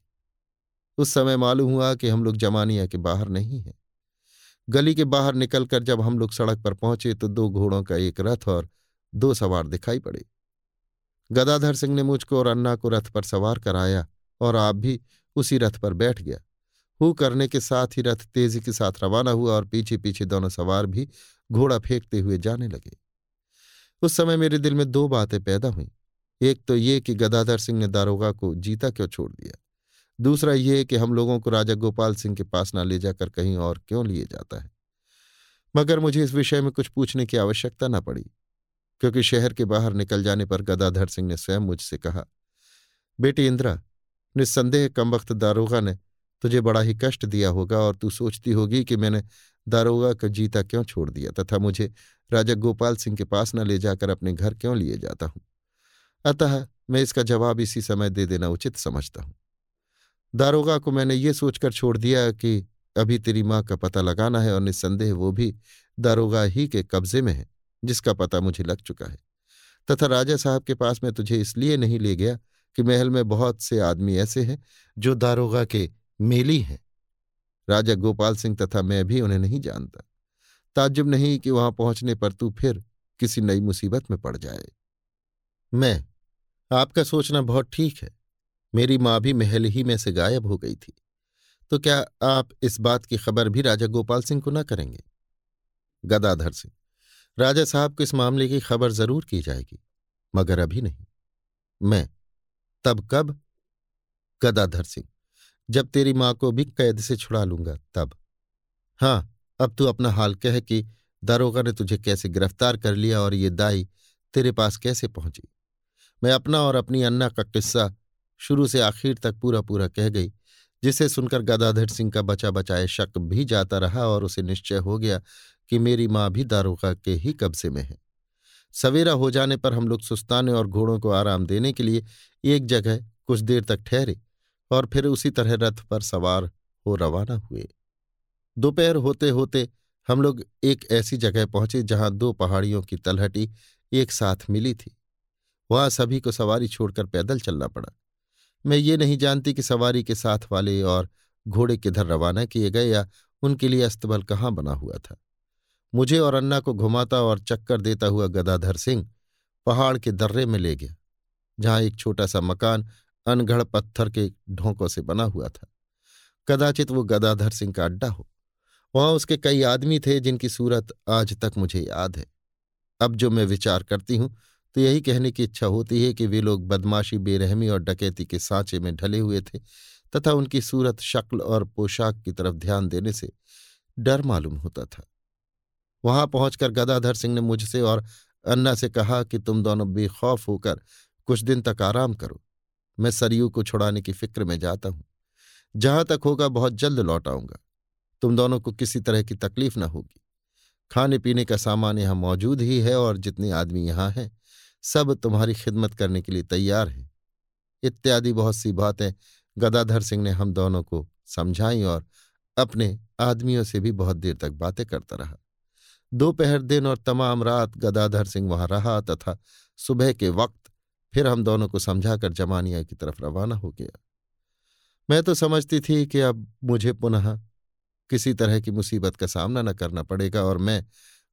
उस समय मालूम हुआ कि हम लोग जमानिया के बाहर नहीं हैं। गली के बाहर निकलकर जब हम लोग सड़क पर पहुँचे तो दो घोड़ों का एक रथ और दो सवार दिखाई पड़े। गदाधर सिंह ने मुझको और अन्ना को रथ पर सवार कराया और आप भी उसी रथ पर बैठ गया। हु करने के साथ ही रथ तेज़ी के साथ रवाना हुआ और पीछे पीछे दोनों सवार भी घोड़ा फेंकते हुए जाने लगे। उस समय मेरे दिल में दो बातें पैदा हुई। एक तो ये कि गदाधर सिंह ने दारोगा को जीता क्यों छोड़ दिया? दूसरा ये कि हम लोगों को राजा गोपाल सिंह के पास न ले जाकर कहीं और क्यों लिए जाता है? मगर मुझे इस विषय में कुछ पूछने की आवश्यकता न पड़ी, क्योंकि शहर के बाहर निकल जाने पर गदाधर सिंह ने स्वयं मुझसे कहा, बेटी इंदिरा, निस्संदेह कम वक्त दारोगा ने तुझे बड़ा ही कष्ट दिया होगा और तू सोचती होगी कि मैंने दारोगा का जीता क्यों छोड़ दिया तथा मुझे राजा गोपाल सिंह के पास न ले जाकर अपने घर क्यों लिए जाता हूँ? अतः मैं इसका जवाब इसी समय दे देना उचित समझता हूँ। दारोगा को मैंने ये सोचकर छोड़ दिया कि अभी तेरी माँ का पता लगाना है और निस्संदेह वो भी दारोगा ही के कब्जे में है, जिसका पता मुझे लग चुका है। तथा राजा साहब के पास मैं तुझे इसलिए नहीं ले गया कि महल में बहुत से आदमी ऐसे हैं जो दारोगा के मेली हैं। राजा गोपाल सिंह तथा मैं भी उन्हें नहीं जानता। ताज्जुब नहीं कि वहाँ पहुँचने पर तू फिर किसी नई मुसीबत में पड़ जाए। मैं, आपका सोचना बहुत ठीक है। मेरी माँ भी महल ही में से गायब हो गई थी। तो क्या आप इस बात की खबर भी राजा गोपाल सिंह को न करेंगे? गदाधर सिंह, राजा साहब को इस मामले की खबर ज़रूर की जाएगी, मगर अभी नहीं। मैं, तब कब? गदाधर सिंह जब तेरी माँ को भी कैद से छुड़ा लूँगा, तब। हाँ अब तू अपना हाल कह कि दारोगा ने तुझे कैसे गिरफ़्तार कर लिया और ये दाई तेरे पास कैसे पहुँची? मैं अपना और अपनी अन्ना का किस्सा शुरू से आखिर तक पूरा पूरा कह गई, जिसे सुनकर गदाधर सिंह का बचा बचाए शक भी जाता रहा और उसे निश्चय हो गया कि मेरी माँ भी दारोगा के ही कब्जे में है। सवेरा हो जाने पर हम लोग सुस्ताने और घोड़ों को आराम देने के लिए एक जगह कुछ देर तक ठहरे। और फिर उसी तरह रथ पर सवार हो रवाना हुए। दोपहर होते होते हम लोग एक ऐसी जगह पहुँचे जहाँ दो पहाड़ियों की तलहटी एक साथ मिली थी। वहाँ सभी को सवारी छोड़कर पैदल चलना पड़ा। मैं ये नहीं जानती कि सवारी के साथ वाले और घोड़े किधर रवाना किए गए या उनके लिए अस्तबल कहाँ बना हुआ था। मुझे और अन्ना को घुमाता और चक्कर देता हुआ गदाधर सिंह पहाड़ के दर्रे में ले गया, जहाँ एक छोटा सा मकान अनगढ़ पत्थर के ढोंकों से बना हुआ था। कदाचित वो गदाधर सिंह का अड्डा हो। वहाँ उसके कई आदमी थे जिनकी सूरत आज तक मुझे याद है। अब जो मैं विचार करती हूँ तो यही कहने की इच्छा होती है कि वे लोग बदमाशी, बेरहमी और डकैती के सांचे में ढले हुए थे तथा उनकी सूरत शक्ल और पोशाक की तरफ़ ध्यान देने से डर मालूम होता था। वहाँ पहुंचकर गदाधर सिंह ने मुझसे और अन्ना से कहा कि तुम दोनों बेखौफ होकर कुछ दिन तक आराम करो। मैं सरयू को छुड़ाने की फ़िक्र में जाता हूँ। जहाँ तक होगा, बहुत जल्द लौट आऊँगा। तुम दोनों को किसी तरह की तकलीफ़ न होगी। खाने पीने का सामान यहाँ मौजूद ही है और जितने आदमी यहाँ हैं, सब तुम्हारी खिदमत करने के लिए तैयार हैं। इत्यादि बहुत सी बातें गदाधर सिंह ने हम दोनों को समझाई और अपने आदमियों से भी बहुत देर तक बातें करता रहा। दोपहर दिन और तमाम रात गदाधर सिंह वहाँ रहा तथा सुबह के वक्त फिर हम दोनों को समझाकर जमानिया की तरफ़ रवाना हो गया। मैं तो समझती थी कि अब मुझे पुनः किसी तरह की मुसीबत का सामना न करना पड़ेगा और मैं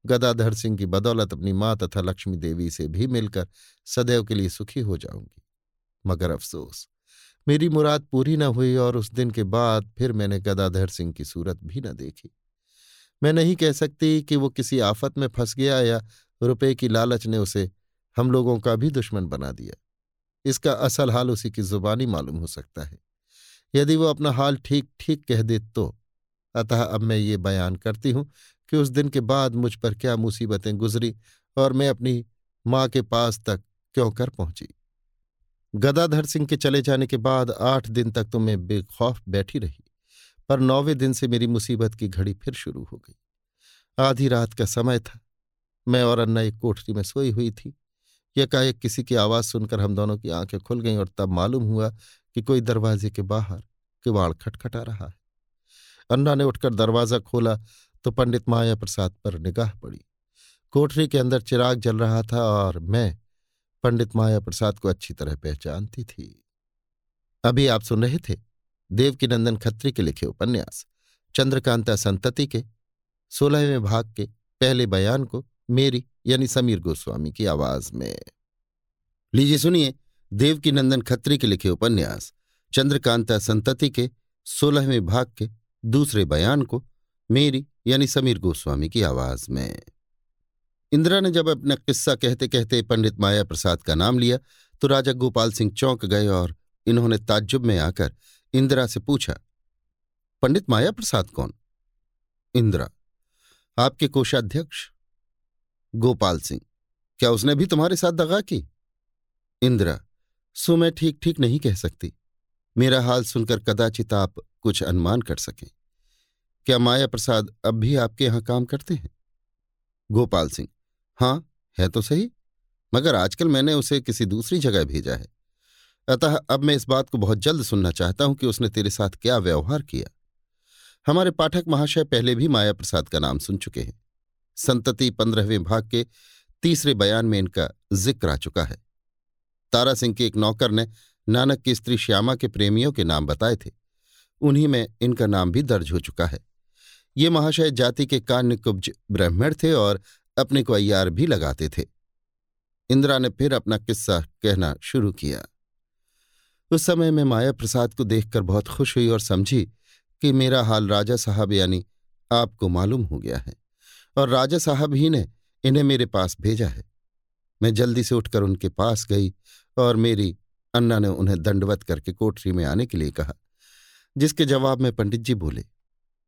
गदाधर सिंह की बदौलत अपनी माँ तथा लक्ष्मी देवी से भी मिलकर सदैव के लिए सुखी हो जाऊँगी। मगर अफसोस, मेरी मुराद पूरी न हुई और उस दिन के बाद फिर मैंने गदाधर सिंह की सूरत भी न देखी। मैं नहीं कह सकती कि वो किसी आफत में फंस गया या रुपए की लालच ने उसे हम लोगों का भी दुश्मन बना दिया। इसका असल हाल उसी की जुबानी मालूम हो सकता है। यदि वो अपना हाल ठीक ठीक कह दे तो। अतः अब मैं ये बयान करती हूँ कि उस दिन के बाद मुझ पर क्या मुसीबतें गुजरी और मैं अपनी माँ के पास तक क्यों कर पहुँची। गदाधर सिंह के चले जाने के बाद आठ दिन तक तो मैं बेखौफ बैठी रही, पर नौवें दिन से मेरी मुसीबत की घड़ी फिर शुरू हो गई। आधी रात का समय था। मैं और अन्ना एक कोठरी में सोई हुई थी। यकाएक किसी की आवाज़ सुनकर हम दोनों की आँखें खुल गईं और तब मालूम हुआ कि कोई दरवाजे के बाहर किवाड़ खटखटा रहा है। अन्ना ने उठकर दरवाज़ा खोला तो पंडित माया प्रसाद पर निगाह पड़ी। कोठरी के अंदर चिराग जल रहा था और मैं पंडित माया प्रसाद को अच्छी तरह पहचानती थी। अभी आप सुन रहे थे देवकीनंदन खत्री के लिखे उपन्यास, चंद्रकांता संतति के, सोलहवें भाग के पहले बयान को मेरी यानी समीर गोस्वामी की आवाज़ में। लीजिए सुनिए देवकी नंदन खत्री के लिखे उपन्यास, चंद्रकांता संतति के, सोलहवें भाग के, दूसरे बयान को, मेरी यानी समीर गोस्वामी की आवाज़ में। इंदिरा ने जब अपना किस्सा कहते कहते पंडित माया प्रसाद का नाम लिया तो राजा गोपाल सिंह चौंक गए और इन्होंने ताज्जुब में आकर इंदिरा से पूछा, पंडित माया प्रसाद कौन? इंदिरा, आपके कोषाध्यक्ष गोपाल सिंह। क्या उसने भी तुम्हारे साथ दगा की? इंदिरा, सो मैं ठीक ठीक नहीं कह सकती। मेरा हाल सुनकर कदाचित आप कुछ अनुमान कर सकें। क्या माया प्रसाद अब भी आपके यहाँ काम करते हैं? गोपाल सिंह, हाँ, है तो सही, मगर आजकल मैंने उसे किसी दूसरी जगह भेजा है। अतः अब मैं इस बात को बहुत जल्द सुनना चाहता हूँ कि उसने तेरे साथ क्या व्यवहार किया। हमारे पाठक महाशय पहले भी माया प्रसाद का नाम सुन चुके हैं। संतति पंद्रहवें भाग के तीसरे बयान में इनका ज़िक्र आ चुका है। तारा सिंह के एक नौकर ने नानक की स्त्री श्यामा के प्रेमियों के नाम बताए थे। उन्हीं में इनका नाम भी दर्ज हो चुका है। ये महाशय जाति के कान्य कुब्ज ब्राह्मण थे और अपने को अय्यार भी लगाते थे। इंदिरा ने फिर अपना किस्सा कहना शुरू किया। उस समय मैं माया प्रसाद को देखकर बहुत खुश हुई और समझी कि मेरा हाल राजा साहब यानी आपको मालूम हो गया है। और राजा साहब ही ने इन्हें मेरे पास भेजा है। मैं जल्दी से उठकर उनके पास गई और मेरी अन्ना ने उन्हें दंडवत करके कोठरी में आने के लिए कहा, जिसके जवाब में पंडित जी बोले,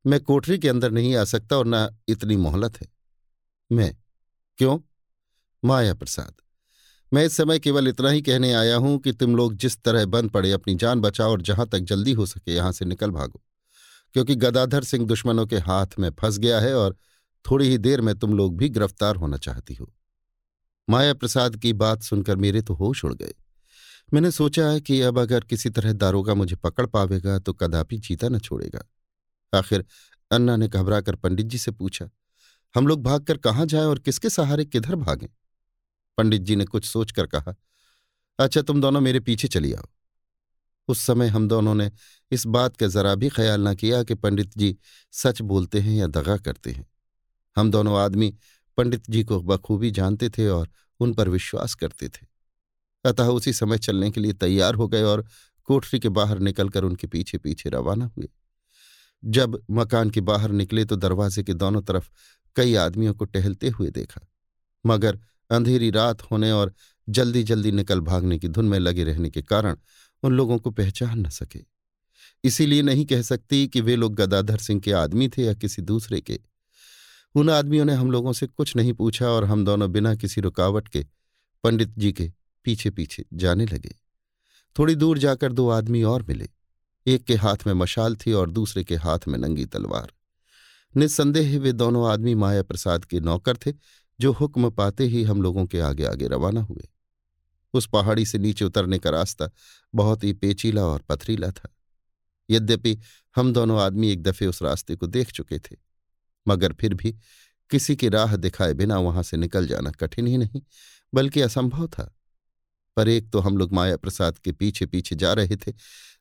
मैं कोठरी के अंदर नहीं आ सकता और न इतनी मोहलत है। मैं क्यों? माया प्रसाद, मैं इस समय केवल इतना ही कहने आया हूँ कि तुम लोग जिस तरह बंद पड़े, अपनी जान बचाओ और जहाँ तक जल्दी हो सके यहाँ से निकल भागो, क्योंकि गदाधर सिंह दुश्मनों के हाथ में फंस गया है और थोड़ी ही देर में तुम लोग भी गिरफ़्तार होना चाहती हो। माया प्रसाद की बात सुनकर मेरे तो होश उड़ गए। मैंने सोचा कि अब अगर किसी तरह दारोगा मुझे पकड़ पावेगा तो कदापि जीता न छोड़ेगा। आखिर अन्ना ने घबराकर पंडित जी से पूछा, हम लोग भागकर कहाँ जाएँ और किसके सहारे किधर भागें? पंडित जी ने कुछ सोचकर कहा अच्छा तुम दोनों मेरे पीछे चली आओ। उस समय हम दोनों ने इस बात का जरा भी ख्याल न किया कि पंडित जी सच बोलते हैं या दगा करते हैं। हम दोनों आदमी पंडित जी को बखूबी जानते थे और उन पर विश्वास करते थे। अतः उसी समय चलने के लिए तैयार हो गए और कोठरी के बाहर निकलकर उनके पीछे पीछे रवाना हुए। जब मकान के बाहर निकले तो दरवाजे के दोनों तरफ़ कई आदमियों को टहलते हुए देखा। मगर अंधेरी रात होने और जल्दी जल्दी निकल भागने की धुन में लगे रहने के कारण उन लोगों को पहचान न सके। इसीलिए नहीं कह सकती कि वे लोग गदाधर सिंह के आदमी थे या किसी दूसरे के। उन आदमियों ने हम लोगों से कुछ नहीं पूछा और हम दोनों बिना किसी रुकावट के पंडित जी के पीछे पीछे जाने लगे। थोड़ी दूर जाकर दो आदमी और मिले। एक के हाथ में मशाल थी और दूसरे के हाथ में नंगी तलवार। निस्संदेह वे दोनों आदमी माया प्रसाद के नौकर थे, जो हुक्म पाते ही हम लोगों के आगे आगे रवाना हुए। उस पहाड़ी से नीचे उतरने का रास्ता बहुत ही पेचीला और पथरीला था। यद्यपि हम दोनों आदमी एक दफे उस रास्ते को देख चुके थे। मगर फिर भी किसी की राह दिखाए बिना वहाँ से निकल जाना कठिन ही नहीं, बल्कि असंभव था। पर एक तो हम लोग माया प्रसाद के पीछे पीछे जा रहे थे,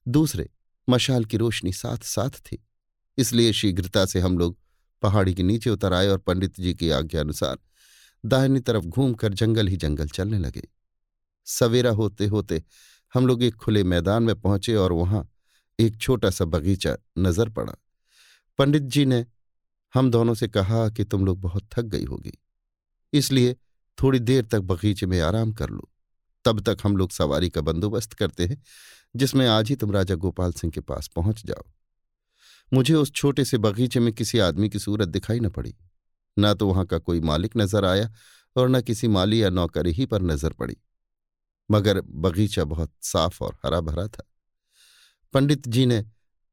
दूसरे मशाल की रोशनी साथ साथ थी, इसलिए शीघ्रता से हम लोग पहाड़ी के नीचे उतर आए और पंडित जी की आज्ञा अनुसार दाहिनी तरफ़ घूमकर जंगल ही जंगल चलने लगे। सवेरा होते होते हम लोग एक खुले मैदान में पहुँचे और वहाँ एक छोटा सा बगीचा नज़र पड़ा। पंडित जी ने हम दोनों से कहा कि तुम लोग बहुत थक गई होगी। इसलिए थोड़ी देर तक बगीचे में आराम कर लो। तब तक हम लोग सवारी का बंदोबस्त करते हैं, जिसमें आज ही तुम राजा गोपाल सिंह के पास पहुँच जाओ। मुझे उस छोटे से बगीचे में किसी आदमी की सूरत दिखाई न पड़ी। न तो वहाँ का कोई मालिक नज़र आया और न किसी माली या नौकरी ही पर नज़र पड़ी। मगर बगीचा बहुत साफ़ और हरा भरा था। पंडित जी ने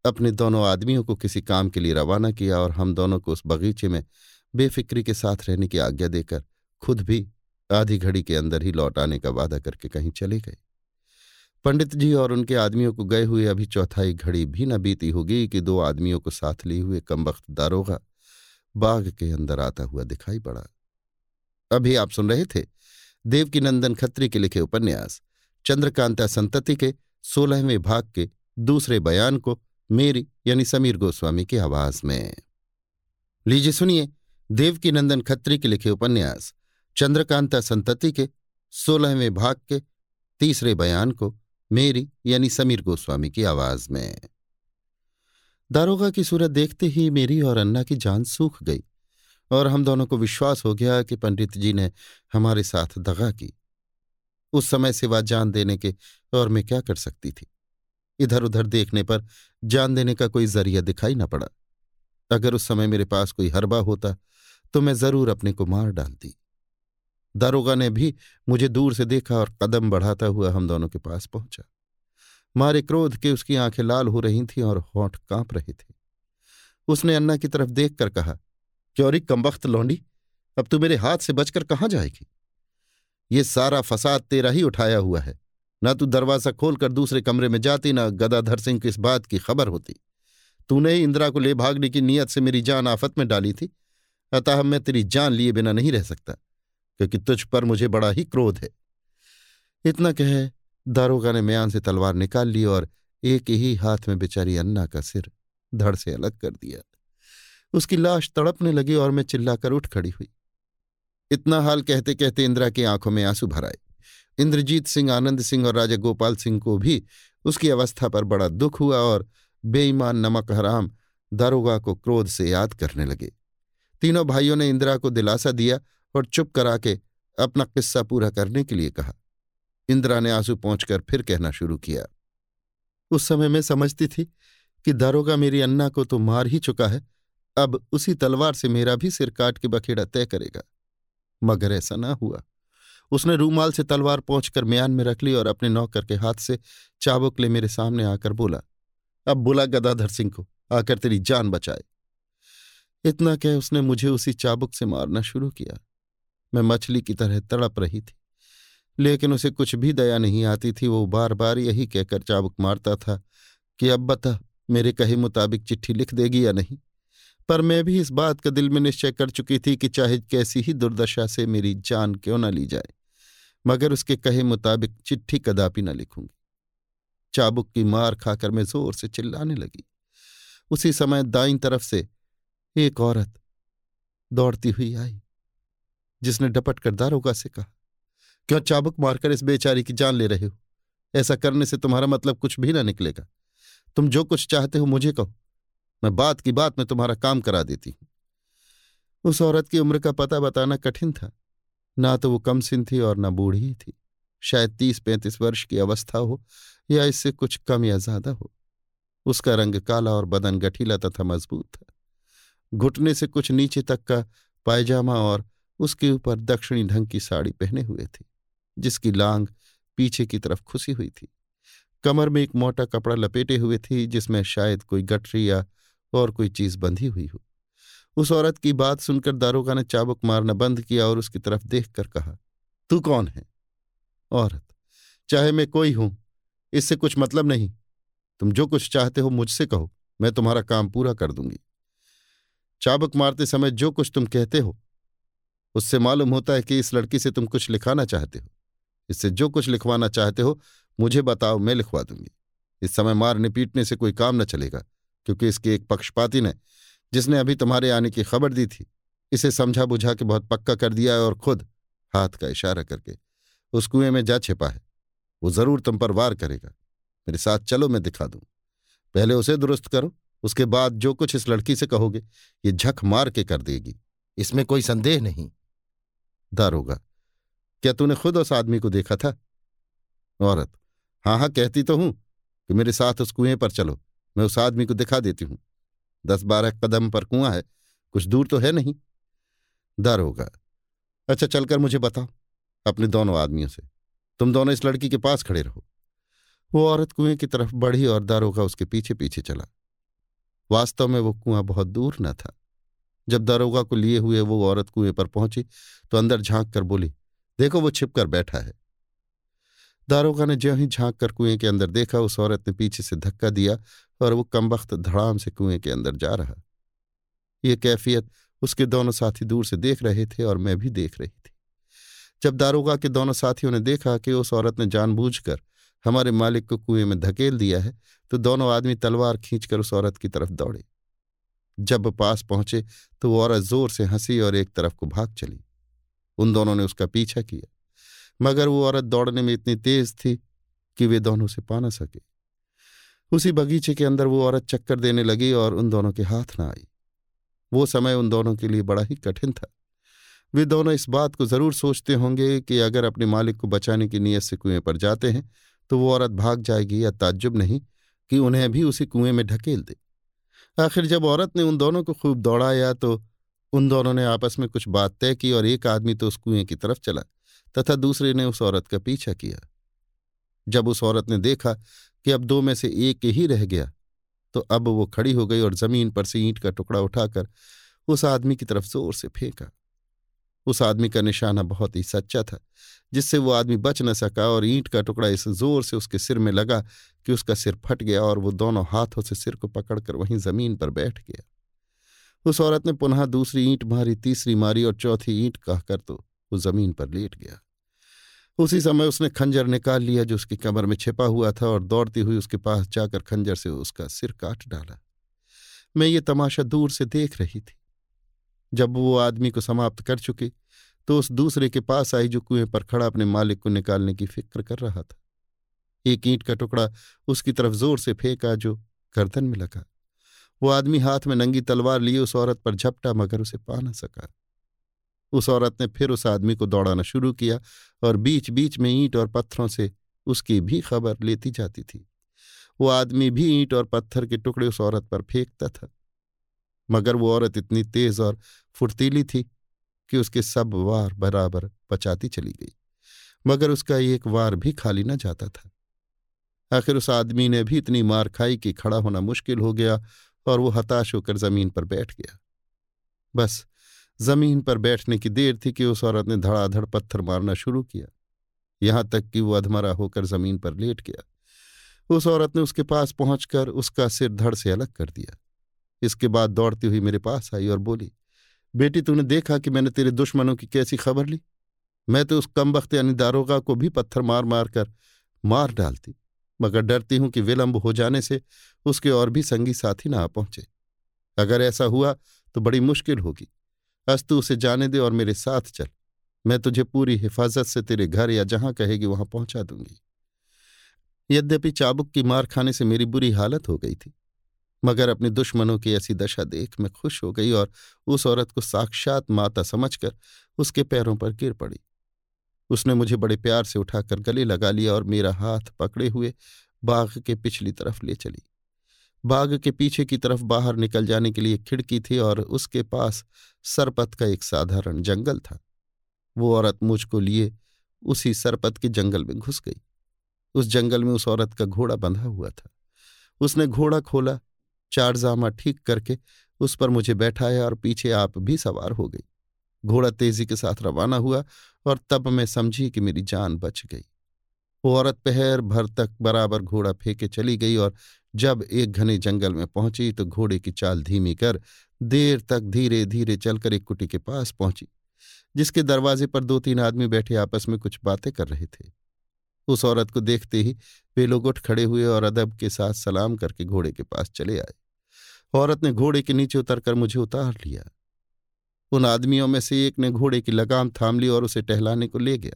अपने दोनों आदमियों को किसी काम के लिए रवाना किया और हम दोनों को उस बगीचे में बेफिक्री के साथ रहने की आज्ञा देकर खुद भी आधी घड़ी के अंदर ही लौट आने का वादा करके कहीं चले गए। पंडित जी और उनके आदमियों को गए हुए अभी चौथाई घड़ी भी न बीती होगी कि दो आदमियों को साथ लिए हुए कमबख्त दारोगा बाग के अंदर आता हुआ दिखाई पड़ा। अभी आप सुन रहे थे देवकी नंदन खत्री के लिखे उपन्यास, चंद्रकांता संतति के सोलहवें भाग के दूसरे बयान को मेरी यानी समीर गोस्वामी की आवाज़ में। लीजिए सुनिए देवकी नंदन खत्री के लिखे उपन्यास, चंद्रकांता संतति के सोलहवें भाग के तीसरे बयान को मेरी यानी समीर गोस्वामी की आवाज़ में। दारोगा की सूरत देखते ही मेरी और अन्ना की जान सूख गई और हम दोनों को विश्वास हो गया कि पंडित जी ने हमारे साथ दगा की। उस समय सिवा जान देने के और मैं क्या कर सकती थी? इधर उधर देखने पर जान देने का कोई ज़रिया दिखाई न पड़ा। अगर उस समय मेरे पास कोई हरबा होता तो मैं ज़रूर अपने को मार डालती। दारोगा ने भी मुझे दूर से देखा और कदम बढ़ाता हुआ हम दोनों के पास पहुँचा। मारे क्रोध के उसकी आँखें लाल हो रही थीं और होंठ काँप रहे थे। उसने अन्ना की तरफ़ देखकर कहा क्योरी कमबख्त लौंडी, अब तू मेरे हाथ से बचकर कहाँ जाएगी? ये सारा फसाद तेरा ही उठाया हुआ है। न तू दरवाज़ा खोलकर दूसरे कमरे में जाती, न गदाधर सिंह को इस बात की खबर होती। तूने ही इंदिरा को ले भागने की नीयत से मेरी जान आफत में डाली थी। अतः मैं तेरी जान लिए बिना नहीं रह सकता, क्योंकि तुझ पर मुझे बड़ा ही क्रोध है। इतना कहे, दारोगा ने म्यान से तलवार निकाल ली और एक ही हाथ में बेचारी अन्ना का सिर धड़ से अलग कर दिया। उसकी लाश तड़पने लगी और मैं चिल्लाकर उठ खड़ी हुई। इतना हाल कहते कहते इंदिरा की आँखों में आँसू भर आए। इंद्रजीत सिंह, आनंद सिंह और राजा गोपाल सिंह को भी उसकी अवस्था पर बड़ा दुख हुआ और बेईमान नमक हराम दारोगा को क्रोध से याद करने लगे। तीनों भाइयों ने इंदिरा को दिलासा दिया और चुप करा के अपना किस्सा पूरा करने के लिए कहा। इंदिरा ने आँसू पहुंचकर फिर कहना शुरू किया। उस समय मैं समझती थी कि दारोगा मेरी अन्ना को तो मार ही चुका है, अब उसी तलवार से मेरा भी सिर काट के बखेड़ा तय करेगा। मगर ऐसा ना हुआ। उसने रूमाल से तलवार पहुंचकर म्यान में रख ली और अपने नौकर के हाथ से चाबुक ले मेरे सामने आकर बोला, अब बुला गदाधर सिंह को, आकर तेरी जान बचाए। इतना कह उसने मुझे उसी चाबुक से मारना शुरू किया। मैं मछली की तरह तड़प रही थी, लेकिन उसे कुछ भी दया नहीं आती थी। वो बार बार यही कहकर चाबुक मारता था कि, अब बता, मेरे कहे मुताबिक चिट्ठी लिख देगी या नहीं? पर मैं भी इस बात का दिल में निश्चय कर चुकी थी कि चाहे कैसी ही दुर्दशा से मेरी जान क्यों न ली जाए। मगर उसके कहे मुताबिक चिट्ठी कदापि न लिखूँगी। चाबुक की मार खाकर मैं ज़ोर से चिल्लाने लगी। उसी समय दाई तरफ़ से एक औरत दौड़ती हुई आई, जिसने डपट कर दारोगा से कहा, क्यों चाबुक मारकर इस बेचारी की जान ले रहे हो? ऐसा करने से तुम्हारा मतलब कुछ भी ना निकलेगा। तुम जो कुछ चाहते हो मुझे कहो। मैं बात की बात में तुम्हारा काम करा देती हूँ। उस औरत की उम्र का पता बताना कठिन था। ना तो वो कम सिन थी और ना बूढ़ी थी। शायद तीस पैंतीस वर्ष की अवस्था हो, या इससे कुछ कम या ज़्यादा हो। उसका रंग काला और बदन गठीला तथा मज़बूत था। घुटने से कुछ नीचे तक का पायजामा और उसके ऊपर दक्षिणी ढंग की साड़ी पहने हुए थी, जिसकी लांग पीछे की तरफ़ खुसी हुई थी। कमर में एक मोटा कपड़ा लपेटे हुए थी, जिसमें शायद कोई गठरी या और कोई चीज़ बंधी हुई हो। उस औरत की बात सुनकर दारोगा ने चाबुक मारना बंद किया और उसकी तरफ़ देखकर कहा, तू कौन है? औरत, चाहे मैं कोई हूँ, इससे कुछ मतलब नहीं। तुम जो कुछ चाहते हो मुझसे कहो, मैं तुम्हारा काम पूरा कर दूँगी। चाबुक मारते समय जो कुछ तुम कहते हो, उससे मालूम होता है कि इस लड़की से तुम कुछ लिखाना चाहते हो। इससे जो कुछ लिखवाना चाहते हो, मुझे बताओ, मैं लिखवा दूँगी। इस समय मारने पीटने से कोई काम न चलेगा, क्योंकि इसके एक पक्षपाती ने जिसने अभी तुम्हारे आने की खबर दी थी। इसे समझा बुझा के बहुत पक्का कर दिया है और खुद हाथ का इशारा करके उस कुएँ में जा छिपा है। वो ज़रूर तुम पर वार करेगा। मेरे साथ चलो, मैं दिखा दूँ। पहले उसे दुरुस्त करो, उसके बाद जो कुछ इस लड़की से कहोगे, ये झक मार के कर देगी। इसमें कोई संदेह नहीं। दारोगा, क्या तूने खुद उस आदमी को देखा था? औरत हाँ हाँ कहती तो हूँ कि मेरे साथ उस कुएँ पर चलो, मैं उस आदमी को दिखा देती हूँ। दस बारह कदम पर कुआँ है, कुछ दूर तो है नहीं। दारोगा अच्छा चलकर मुझे बताओ, अपने दोनों आदमियों से। तुम दोनों इस लड़की के पास खड़े रहो। वो औरत कुएँ की तरफ़ बढ़ी और दारोगा उसके पीछे पीछे चला। वास्तव में वो कुआँ बहुत दूर न था। जब दारोगा को लिए हुए वो औरत कुएँ पर पहुँची तो अंदर झाँक कर बोली, देखो, वो छिपकर बैठा है। दारोगा ने ज्यों ही झाँक कर कुएँ के अंदर देखा, उस औरत ने पीछे से धक्का दिया और वो कमबख्त धड़ाम से कुएँ के अंदर जा रहा। ये कैफियत उसके दोनों साथी दूर से देख रहे थे और मैं भी देख रही थी। जब दारोगा के दोनों साथियों ने देखा कि उस औरत ने जानबूझकर हमारे मालिक को कुएँ में धकेल दिया है तो दोनों आदमी तलवार खींचकर उस औरत की तरफ़ दौड़े। जब पास पहुँचे तो वो औरत ज़ोर से हँसी और एक तरफ़ को भाग चली। उन दोनों ने उसका पीछा किया, मगर वो औरत दौड़ने में इतनी तेज थी कि वे दोनों से पा न सके। उसी बगीचे के अंदर वो औरत चक्कर देने लगी और उन दोनों के हाथ न आई। वो समय उन दोनों के लिए बड़ा ही कठिन था। वे दोनों इस बात को ज़रूर सोचते होंगे कि अगर अपने मालिक को बचाने की नीयत से कुएँ पर जाते हैं तो वो औरत भाग जाएगी या ताज्जुब नहीं कि उन्हें भी उसी कुएँ में ढकेल दे। आखिर जब औरत ने उन दोनों को खूब दौड़ाया तो उन दोनों ने आपस में कुछ बात तय की और एक आदमी तो उस कुएँ की तरफ़ चला तथा दूसरे ने उस औरत का पीछा किया। जब उस औरत ने देखा कि अब दो में से एक ही रह गया तो अब वो खड़ी हो गई और ज़मीन पर से ईंट का टुकड़ा उठाकर उस आदमी की तरफ़ ज़ोर से फेंका। उस आदमी का निशाना बहुत ही सच्चा था, जिससे वो आदमी बच न सका और ईंट का टुकड़ा इस ज़ोर से उसके सिर में लगा कि उसका सिर फट गया और वो दोनों हाथों से सिर को पकड़कर वहीं ज़मीन पर बैठ गया। उस औरत ने पुनः दूसरी ईंट मारी, तीसरी मारी और चौथी ईंट कहकर तो वो ज़मीन पर लेट गया। उसी समय उसने खंजर निकाल लिया जो उसकी कमर में छिपा हुआ था और दौड़ती हुई उसके पास जाकर खंजर से उसका सिर काट डाला। मैं ये तमाशा दूर से देख रही थी। जब वो आदमी को समाप्त कर चुकी तो उस दूसरे के पास आई जो कुएँ पर खड़ा अपने मालिक को निकालने की फ़िक्र कर रहा था। एक ईंट का टुकड़ा उसकी तरफ़ ज़ोर से फेंका जो गर्दन में लगा। वो आदमी हाथ में नंगी तलवार लिए उस औरत पर झपटा मगर उसे पा न सका। उस औरत ने फिर उस आदमी को दौड़ाना शुरू किया और बीच बीच में ईंट और पत्थरों से उसकी भी खबर लेती जाती थी। वो आदमी भी ईंट और पत्थर के टुकड़े उस औरत पर फेंकता था। मगर वो औरत इतनी तेज और फुर्तीली थी कि उसके सब वार बराबर बचाती चली गई। मगर उसका एक वार भी खाली न जाता था। आखिर उस आदमी ने भी इतनी मार खाई कि खड़ा होना मुश्किल हो गया और वो हताश होकर ज़मीन पर बैठ गया। बस ज़मीन पर बैठने की देर थी कि उस औरत ने धड़ाधड़ पत्थर मारना शुरू किया। यहाँ तक कि वो अधमरा होकर ज़मीन पर लेट गया। उस औरत ने उसके पास पहुंचकर उसका सिर धड़ से अलग कर दिया। इसके बाद दौड़ती हुई मेरे पास आई और बोली, बेटी, तूने देखा कि मैंने तेरे दुश्मनों की कैसी खबर ली? मैं तो उस कम वक्त यानी दारोगा को भी पत्थर मार मार कर मार डालती, मगर डरती हूँ कि विलंब हो जाने से उसके और भी संगी साथी ना आ पहुँचे। अगर ऐसा हुआ तो बड़ी मुश्किल होगी। अस्तु उसे जाने दे और मेरे साथ चल। मैं तुझे पूरी हिफाजत से तेरे घर या जहाँ कहेगी वहाँ पहुँचा दूँगी। यद्यपि चाबुक की मार खाने से मेरी बुरी हालत हो गई थी, मगर अपने दुश्मनों की ऐसी दशा देख मैं खुश हो गई और उस औरत को साक्षात माता समझकर उसके पैरों पर गिर पड़ी। उसने मुझे बड़े प्यार से उठाकर गले लगा लिया और मेरा हाथ पकड़े हुए बाघ के पिछली तरफ़ ले चली। बाग के पीछे की तरफ़ बाहर निकल जाने के लिए खिड़की थी और उसके पास सरपत का एक साधारण जंगल था। वो औरत मुझको लिए उसी सरपत के जंगल में घुस गई। उस जंगल में उस औरत का घोड़ा बंधा हुआ था। उसने घोड़ा खोला चार जामा ठीक करके उस पर मुझे बैठाया और पीछे आप भी सवार हो गई। घोड़ा तेज़ी के साथ रवाना हुआ और तब मैं समझी कि मेरी जान बच गई। वो औरत पहर भर तक बराबर घोड़ा फेंके चली गई और जब एक घने जंगल में पहुँची तो घोड़े की चाल धीमी कर देर तक धीरे धीरे चलकर एक कुटी के पास पहुँची, जिसके दरवाजे पर दो तीन आदमी बैठे आपस में कुछ बातें कर रहे थे। उस औरत को देखते ही वे लोग उठ खड़े हुए और अदब के साथ सलाम करके घोड़े के पास चले आए। औरत ने घोड़े के नीचे उतरकर मुझे उतार लिया। उन आदमियों में से एक ने घोड़े की लगाम थाम ली और उसे टहलाने को ले गया।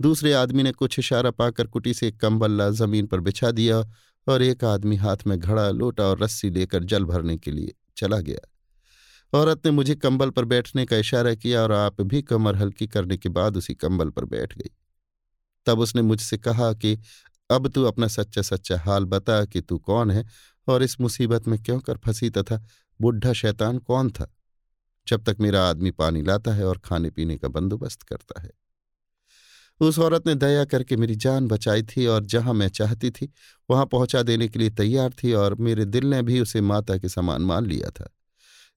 दूसरे आदमी ने कुछ इशारा पाकर कुटी से एक कंबल्ला ज़मीन पर बिछा दिया और एक आदमी हाथ में घड़ा, लोटा और रस्सी लेकर जल भरने के लिए चला गया। औरत ने मुझे कंबल पर बैठने का इशारा किया और आप भी कमर हल्की करने के बाद उसी कंबल पर बैठ गई। तब उसने मुझसे कहा कि, अब तू अपना सच्चा सच्चा हाल बता कि तू कौन है और इस मुसीबत में क्यों कर फंसी तथा बुढ़ा शैतान कौन था, जब तक मेरा आदमी पानी लाता है और खाने पीने का बंदोबस्त करता है? उस औरत ने दया करके मेरी जान बचाई थी और जहाँ मैं चाहती थी, वहाँ पहुँचा देने के लिए तैयार थी और मेरे दिल ने भी उसे माता के समान मान लिया था।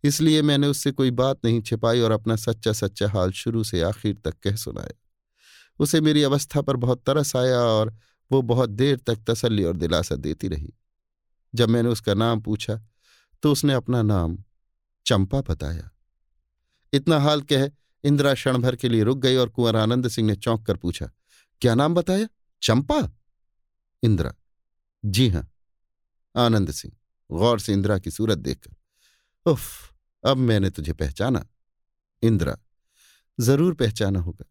इसलिए मैंने उससे कोई बात नहीं छिपाई और अपना सच्चा सच्चा हाल शुरू से आखिर तक कह सुनाया। उसे मेरी अवस्था पर बहुत तरस आया और वो बहुत देर तक तसल्ली और दिलासा देती रही। जब मैंने उसका नाम पूछा तो उसने अपना नाम चंपा बताया। इतना हाल कह इंदिरा क्षण भर के लिए रुक गई और कुंवर आनंद सिंह ने चौंक कर पूछा, क्या नाम बताया? चंपा? इंदिरा, जी हाँ। आनंद सिंह, गौर से इंदिरा की सूरत देखकर, उफ, अब मैंने तुझे पहचाना। इंदिरा, ज़रूर पहचाना होगा,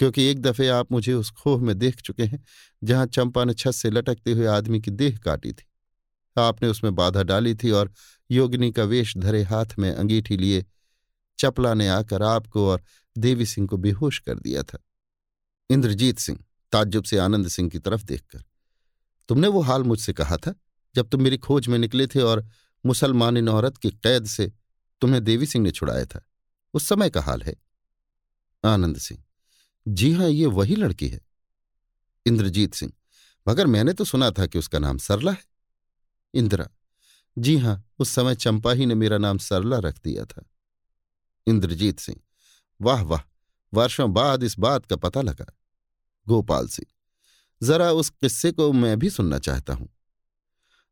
क्योंकि एक दफे आप मुझे उस खोह में देख चुके हैं, जहाँ चंपा ने छत से लटकते हुए आदमी की देह काटी थी। आपने उसमें बाधा डाली थी और योगिनी का वेश धरे हाथ में अंगीठी लिए चपला ने आकर आपको और देवी सिंह को बेहोश कर दिया था। इंद्रजीत सिंह ताज्जुब से आनंद सिंह की तरफ़ देखकर, तुमने वो हाल मुझसे कहा था जब तुम मेरी खोज में निकले थे और मुसलमान इन औरत की कैद से तुम्हें देवी सिंह ने छुड़ाया था। उस समय का हाल है। आनंद सिंह, जी हाँ, ये वही लड़की है। इंद्रजीत सिंह, मगर मैंने तो सुना था कि उसका नाम सरला है। इंदिरा, जी हाँ, उस समय चंपा ही ने मेरा नाम सरला रख दिया था। इंद्रजीत सिंह। वाह वाह, वर्षों बाद इस बात का पता लगा। गोपाल सिंह, जरा उस किस्से को मैं भी सुनना चाहता हूँ।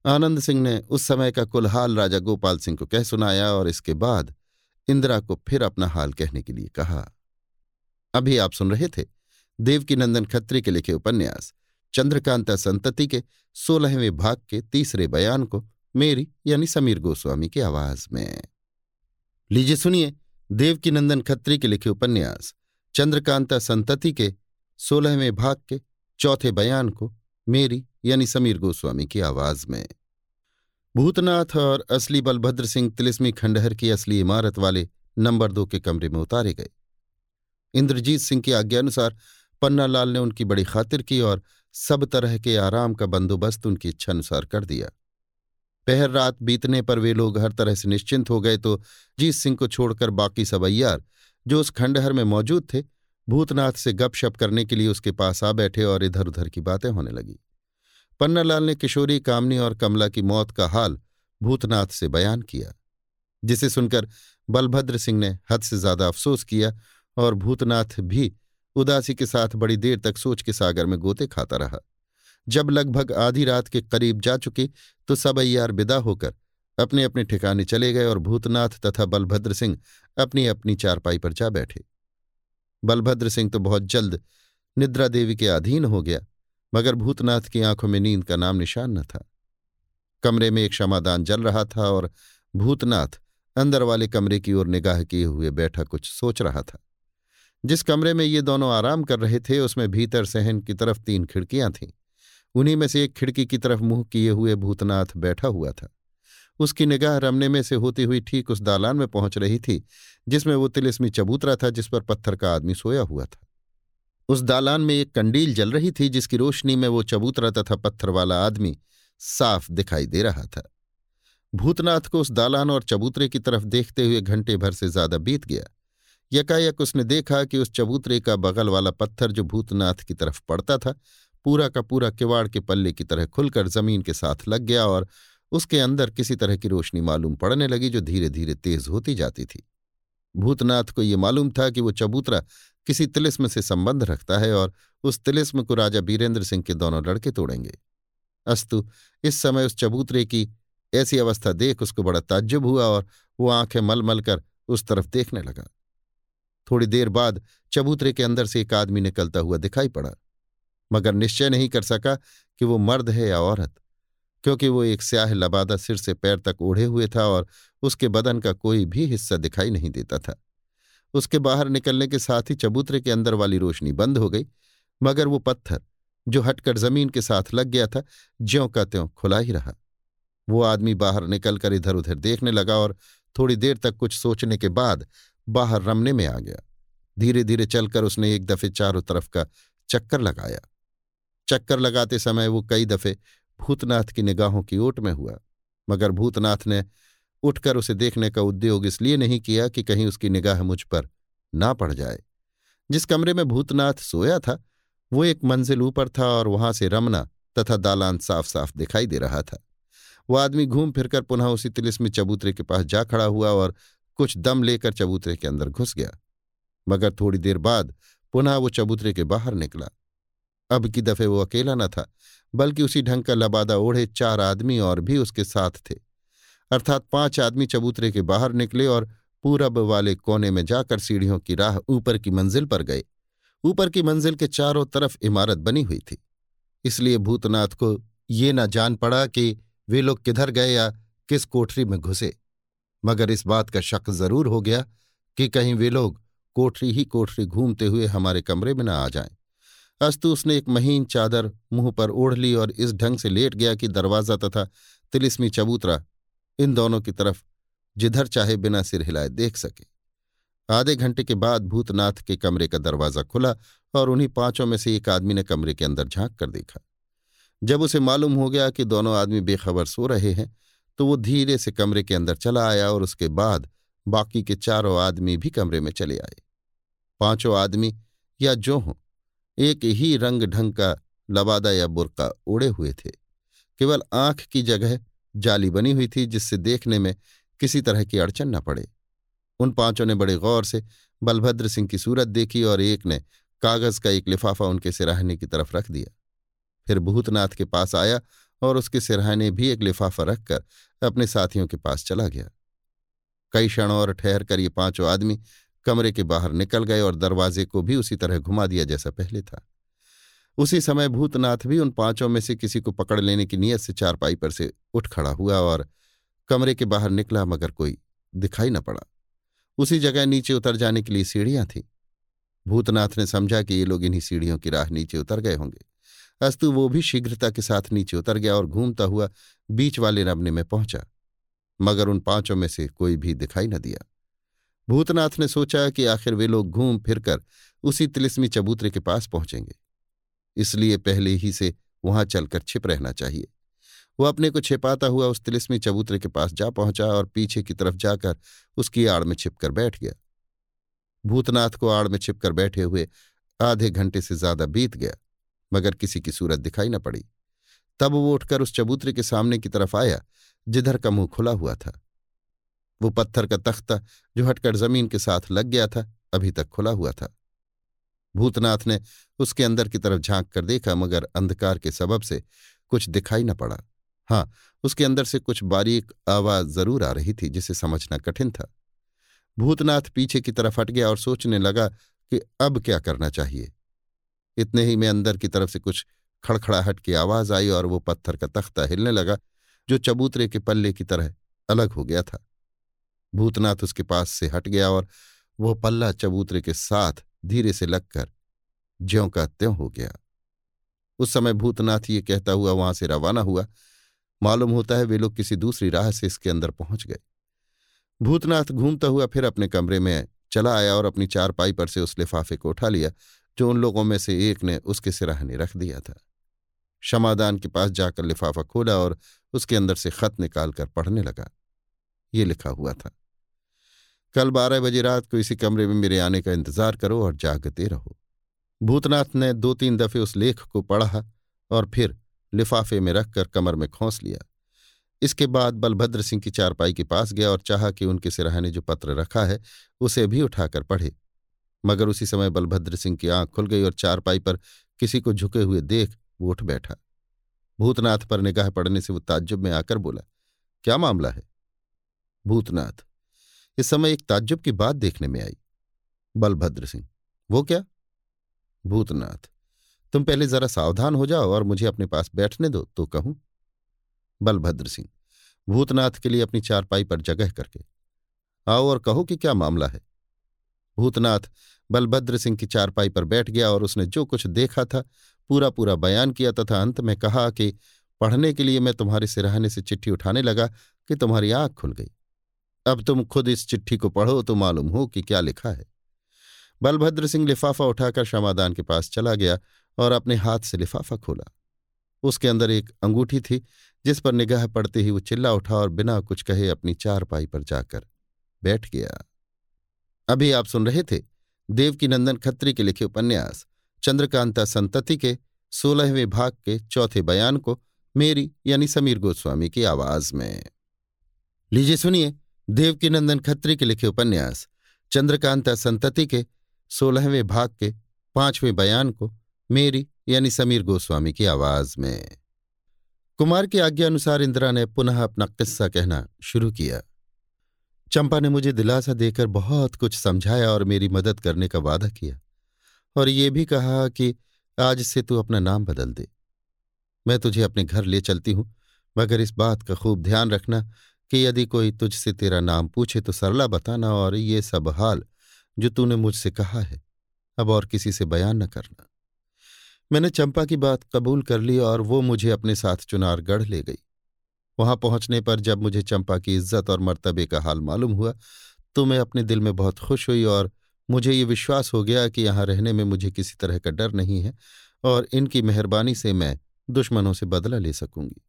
आनंद सिंह ने उस समय का कुलहाल राजा गोपाल सिंह को कह सुनाया और इसके बाद इंदिरा को फिर अपना हाल कहने के लिए कहा। अभी आप सुन रहे थे देवकी नंदन खत्री के लिखे उपन्यास, चंद्रकांता संतति के सोलहवें भाग के तीसरे बयान को मेरी यानी समीर गोस्वामी की आवाज़ में। लीजिए सुनिए देवकी नंदन खत्री के लिखे उपन्यास, चंद्रकांता संतति के, सोलहवें भाग के, चौथे बयान को, मेरी यानी समीर गोस्वामी की आवाज़ में। भूतनाथ और असली बलभद्र सिंह तिलिस्मी खंडहर की असली इमारत वाले नंबर दो के कमरे में उतारे गए। इंद्रजीत सिंह की आज्ञानुसार पन्नालाल ने उनकी बड़ी खातिर की और सब तरह के आराम का बंदोबस्त उनकी इच्छानुसार कर दिया। पहर रात बीतने पर वे लोग हर तरह से निश्चिंत हो गए तो जीत सिंह को छोड़कर बाकी सब जो उस खंडहर में मौजूद थे, भूतनाथ से गपशप करने के लिए उसके पास आ बैठे और इधर उधर की बातें होने लगी। पन्नालाल ने किशोरी, कामनी और कमला की मौत का हाल भूतनाथ से बयान किया, जिसे सुनकर बलभद्र सिंह ने हद से ज़्यादा अफसोस किया और भूतनाथ भी उदासी के साथ बड़ी देर तक सोच के सागर में गोते खाता रहा। जब लगभग आधी रात के करीब जा चुके तो सब अय्यार विदा होकर अपने अपने ठिकाने चले गए और भूतनाथ तथा बलभद्र सिंह अपनी अपनी चारपाई पर जा बैठे। बलभद्र सिंह तो बहुत जल्द निद्रा देवी के अधीन हो गया, मगर भूतनाथ की आँखों में नींद का नाम निशान न था। कमरे में एक क्षमादान जल रहा था और भूतनाथ अंदर वाले कमरे की ओर निगाह किए हुए बैठा कुछ सोच रहा था। जिस कमरे में ये दोनों आराम कर रहे थे, उसमें भीतर सहन की तरफ़ तीन खिड़कियाँ थीं। उन्हीं में से एक खिड़की की तरफ़ मुँह किए हुए भूतनाथ बैठा हुआ था। उसकी निगाह रमने में से होती हुई ठीक उस दालान में पहुँच रही थी, जिसमें वो तिलिस्मी चबूतरा था, जिस पर पत्थर का आदमी सोया हुआ था। उस दालान में एक कंडील जल रही थी, जिसकी रोशनी में वो चबूतरा तथा पत्थर वाला आदमी साफ़ दिखाई दे रहा था। भूतनाथ को उस दालान और चबूतरे की तरफ़ देखते हुए घंटे भर से ज़्यादा बीत गया। यकायक उसने देखा कि उस चबूतरे का बगल वाला पत्थर जो भूतनाथ की तरफ़ पड़ता था पूरा का पूरा किवाड़ के पल्ले की तरह खुलकर ज़मीन के साथ लग गया और उसके अंदर किसी तरह की रोशनी मालूम पड़ने लगी जो धीरे धीरे तेज होती जाती थी। भूतनाथ को ये मालूम था कि वो चबूतरा किसी तिलिस्म से संबंध रखता है और उस तिलिस्म को राजा बीरेंद्र सिंह के दोनों लड़के तोड़ेंगे। अस्तु, इस समय उस चबूतरे की ऐसी अवस्था देख उसको बड़ा ताज्जुब हुआ और वो आँखें मल मल कर उस तरफ़ देखने लगा। थोड़ी देर बाद चबूतरे के अंदर से एक आदमी निकलता हुआ दिखाई पड़ा। मगर निश्चय नहीं कर सका कि वो मर्द है या औरत, क्योंकि वो एक स्याह लबादा सिर से पैर तक ओढ़े हुए था और उसके बदन का कोई भी हिस्सा दिखाई नहीं देता था। उसके बाहर निकलने के साथ ही चबूतरे के अंदर वाली रोशनी बंद हो गई, मगर वो पत्थर, जो हटकर ज़मीन के साथ लग गया था, ज्यों का त्यों खुला ही रहा। वो आदमी बाहर निकलकर इधर उधर देखने लगा और थोड़ी देर तक कुछ सोचने के बाद बाहर रमने में आ गया। धीरे धीरे चलकर उसने एक दफे चारों तरफ़ का चक्कर लगाया। चक्कर लगाते समय वो कई दफे भूतनाथ की निगाहों की ओट में हुआ। मगर भूतनाथ ने उठकर उसे देखने का उद्योग इसलिए नहीं किया कि कहीं उसकी निगाह मुझ पर ना पड़ जाए। जिस कमरे में भूतनाथ सोया था, वो एक मंजिल ऊपर था और वहाँ से रमना तथा दालान साफ़ साफ़ दिखाई दे रहा था। वो आदमी घूम फिरकर पुनः उसी तिलिस्मी चबूतरे के पास जा खड़ा हुआ और कुछ दम लेकर चबूतरे के अंदर घुस गया। मगर थोड़ी देर बाद पुनः वो चबूतरे के बाहर निकला। अब की दफे वो अकेला न था, बल्कि उसी ढंग का लबादा ओढ़े चार आदमी और भी उसके साथ थे। अर्थात पाँच आदमी चबूतरे के बाहर निकले और पूरब वाले कोने में जाकर सीढ़ियों की राह ऊपर की मंजिल पर गए। ऊपर की मंजिल के चारों तरफ़ इमारत बनी हुई थी। इसलिए भूतनाथ को ये न जान पड़ा कि वे लोग किधर गए या किस कोठरी में घुसे। मगर इस बात का शक ज़रूर हो गया कि कहीं वे लोग कोठरी ही कोठरी घूमते हुए हमारे कमरे में न आ जाएँ। अस्तु उसने एक महीन चादर मुँह पर ओढ़ ली और इस ढंग से लेट गया कि दरवाज़ा तथा तिलिस्मी चबूतरा इन दोनों की तरफ़ जिधर चाहे बिना सिर हिलाए देख सके। आधे घंटे के बाद भूतनाथ के कमरे का दरवाज़ा खुला और उन्हीं पाँचों में से एक आदमी ने कमरे के अंदर झाँक कर देखा। जब उसे मालूम हो गया कि दोनों आदमी बेखबर सो रहे हैं तो वो धीरे से कमरे के अंदर चला आया और उसके बाद बाकी के चारों आदमी भी कमरे में चले आए। पाँचों आदमी, या जो हों एक ही रंग ढंग का लबादा या बुरका ओढ़े हुए थे। केवल आँख की जगह जाली बनी हुई थी, जिससे देखने में किसी तरह की अड़चन न पड़े। उन पाँचों ने बड़े गौर से बलभद्र सिंह की सूरत देखी और एक ने कागज़ का एक लिफाफा उनके सिराहने की तरफ़ रख दिया। फिर भूतनाथ के पास आया और उसके सिरहाने भी एक लिफाफा रखकर अपने साथियों के पास चला गया। कई क्षण और ठहर कर ये पाँचों आदमी कमरे के बाहर निकल गए और दरवाजे को भी उसी तरह घुमा दिया जैसा पहले था। उसी समय भूतनाथ भी उन पाँचों में से किसी को पकड़ लेने की नीयत से चारपाई पर से उठ खड़ा हुआ और कमरे के बाहर निकला, मगर कोई दिखाई न पड़ा। उसी जगह नीचे उतर जाने के लिए सीढ़ियाँ थीं। भूतनाथ ने समझा कि ये लोग इन्हीं सीढ़ियों की राह नीचे उतर गए होंगे। अस्तु वो भी शीघ्रता के साथ नीचे उतर गया और घूमता हुआ बीच वाले रबने में पहुँचा, मगर उन पाँचों में से कोई भी दिखाई न दिया। भूतनाथ ने सोचा कि आखिर वे लोग घूम फिरकर उसी तिलिस्मी चबूतरे के पास पहुँचेंगे। इसलिए पहले ही से वहाँ चलकर छिप रहना चाहिए। वो अपने को छिपाता हुआ उस तिलिस्मी चबूतरे के पास जा पहुँचा और पीछे की तरफ़ जाकर उसकी आड़ में छिपकर बैठ गया। भूतनाथ को आड़ में छिपकर बैठे हुए आधे घंटे से ज़्यादा बीत गया, मगर किसी की सूरत दिखाई न पड़ी। तब वो उठकर उस चबूतरे के सामने की तरफ़ आया, जिधर का मुँह खुला हुआ था। वो पत्थर का तख्ता जो हटकर ज़मीन के साथ लग गया था, अभी तक खुला हुआ था। भूतनाथ ने उसके अंदर की तरफ़ झाँक कर देखा, मगर अंधकार के सबब से कुछ दिखाई न पड़ा। हाँ उसके अंदर से कुछ बारीक आवाज़ ज़रूर आ रही थी, जिसे समझना कठिन था। भूतनाथ पीछे की तरफ़ हट गया और सोचने लगा कि अब क्या करना चाहिए। इतने ही में अंदर की तरफ़ से कुछ खड़खड़ाहट की आवाज़ आई और वो पत्थर का तख्ता हिलने लगा, जो चबूतरे के पल्ले की तरह अलग हो गया था। भूतनाथ उसके पास से हट गया और वह पल्ला चबूतरे के साथ धीरे से लगकर ज्यों का त्यों हो गया। उस समय भूतनाथ ये कहता हुआ वहाँ से रवाना हुआ। मालूम होता है वे लोग किसी दूसरी राह से इसके अंदर पहुँच गए। भूतनाथ घूमता हुआ फिर अपने कमरे में चला आया और अपनी चारपाई पर से उस लिफाफे को उठा लिया, जो उन लोगों में से एक ने उसके सिराहने रख दिया था। क्षमादान के पास जाकर लिफाफा खोला और उसके अंदर से खत निकालकर पढ़ने लगा। ये लिखा हुआ था। कल बारह बजे रात को इसी कमरे में मेरे आने का इंतज़ार करो और जागते रहो। भूतनाथ ने दो तीन दफे उस लेख को पढ़ा और फिर लिफाफे में रखकर कमर में खोंस लिया। इसके बाद बलभद्र सिंह की चारपाई के पास गया और चाहा कि उनके सिराहने जो पत्र रखा है, उसे भी उठाकर पढ़े। मगर उसी समय बलभद्र सिंह की आँख खुल गई और चारपाई पर किसी को झुके हुए देख वो उठ बैठा। भूतनाथ पर निगाह पड़ने से वो ताज्जुब में आकर बोला, क्या मामला है? भूतनाथ इस समय एक ताज्जुब की बात देखने में आई। बलभद्र सिंह, वो क्या? भूतनाथ, तुम पहले जरा सावधान हो जाओ और मुझे अपने पास बैठने दो तो कहूँ। बलभद्र सिंह, भूतनाथ के लिए अपनी चारपाई पर जगह करके। आओ और कहो कि क्या मामला है? भूतनाथ, बलभद्र सिंह की चारपाई पर बैठ गया और उसने जो कुछ देखा था पूरा पूरा बयान किया तथा अंत में कहा कि पढ़ने के लिए मैं तुम्हारे सिराहने से चिट्ठी उठाने लगा कि तुम्हारी आँख खुल गई। अब तुम खुद इस चिट्ठी को पढ़ो तो मालूम हो कि क्या लिखा है। बलभद्र सिंह लिफाफा उठाकर क्षमादान के पास चला गया और अपने हाथ से लिफाफा खोला। उसके अंदर एक अंगूठी थी, जिस पर निगाह पड़ते ही वो चिल्ला उठा और बिना कुछ कहे अपनी चारपाई पर जाकर बैठ गया। अभी आप सुन रहे थे देवकीनंदन खत्री के लिखे उपन्यास, चंद्रकांता संतति के सोलहवें भाग के चौथे बयान को मेरी यानी समीर गोस्वामी की आवाज़ में। लीजिए सुनिए देवकीनंदन खत्री के लिखे उपन्यास, चंद्रकांता संतति के, सोलहवें भाग के, पाँचवें बयान को, मेरी यानी समीर गोस्वामी की आवाज़ में। कुमार की आज्ञा अनुसार इंदिरा ने पुनः अपना किस्सा कहना शुरू किया। चंपा ने मुझे दिलासा देकर बहुत कुछ समझाया और मेरी मदद करने का वादा किया। और ये भी कहा कि आज से तू अपना नाम बदल दे। मैं तुझे अपने घर ले चलती हूँ, मगर इस बात का खूब ध्यान रखना कि यदि कोई तुझसे तेरा नाम पूछे तो सरला बताना और ये सब हाल जो तूने मुझसे कहा है, अब और किसी से बयान न करना। मैंने चंपा की बात कबूल कर ली और वो मुझे अपने साथ चुनारगढ़ ले गई। वहाँ पहुँचने पर जब मुझे चंपा की इज़्ज़त और मर्तबे का हाल मालूम हुआ तो मैं अपने दिल में बहुत खुश हुई और मुझे ये विश्वास हो गया कि यहाँ रहने में मुझे किसी तरह का डर नहीं है और इनकी मेहरबानी से मैं दुश्मनों से बदला ले सकूँगी।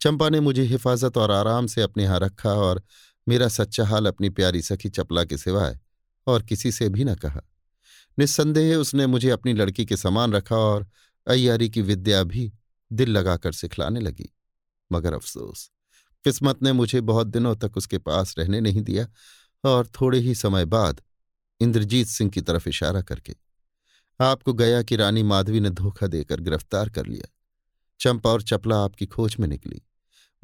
चंपा ने मुझे हिफाजत और आराम से अपने यहाँ रखा और मेरा सच्चा हाल अपनी प्यारी सखी चपला के सिवाय और किसी से भी न कहा। निस्संदेह उसने मुझे अपनी लड़की के समान रखा और अय्यारी की विद्या भी दिल लगाकर सिखलाने लगी। मगर अफसोस, किस्मत ने मुझे बहुत दिनों तक उसके पास रहने नहीं दिया और थोड़े ही समय बाद इंद्रजीत सिंह की तरफ़ इशारा करके आपको गया कि रानी माधवी ने धोखा देकर गिरफ़्तार कर लिया। चंपा और चपला आपकी खोज में निकली।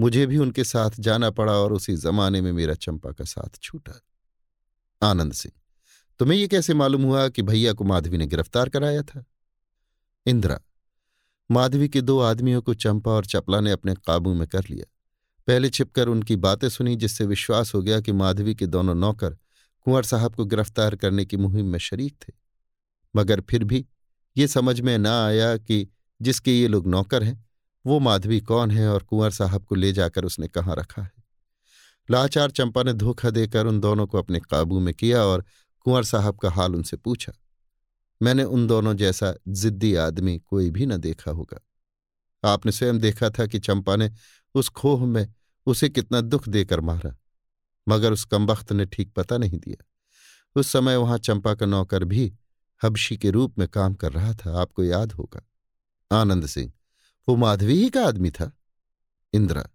मुझे भी उनके साथ जाना पड़ा और उसी जमाने में मेरा चंपा का साथ छूटा। आनंद सिंह, तुम्हें यह कैसे मालूम हुआ कि भैया को माधवी ने गिरफ़्तार कराया था? इंदिरा, माधवी के दो आदमियों को चंपा और चपला ने अपने काबू में कर लिया। पहले छिपकर उनकी बातें सुनी, जिससे विश्वास हो गया कि माधवी के दोनों नौकर कुंवर साहब को गिरफ़्तार करने की मुहिम में शरीक थे। मगर फिर भी ये समझ में न आया कि जिसके ये लोग नौकर हैं वो माधवी कौन है और कुंवर साहब को ले जाकर उसने कहाँ रखा है? लाचार चंपा ने धोखा देकर उन दोनों को अपने काबू में किया और कुंवर साहब का हाल उनसे पूछा। मैंने उन दोनों जैसा जिद्दी आदमी कोई भी न देखा होगा। आपने स्वयं देखा था कि चंपा ने उस खोह में उसे कितना दुख देकर मारा, मगर उस कमबख्त ने ठीक पता नहीं दिया। उस समय वहाँ चंपा का नौकर भी हबशी के रूप में काम कर रहा था, आपको याद होगा। आनंद सिंह वो माधवी ही का आदमी था? इंदिरा।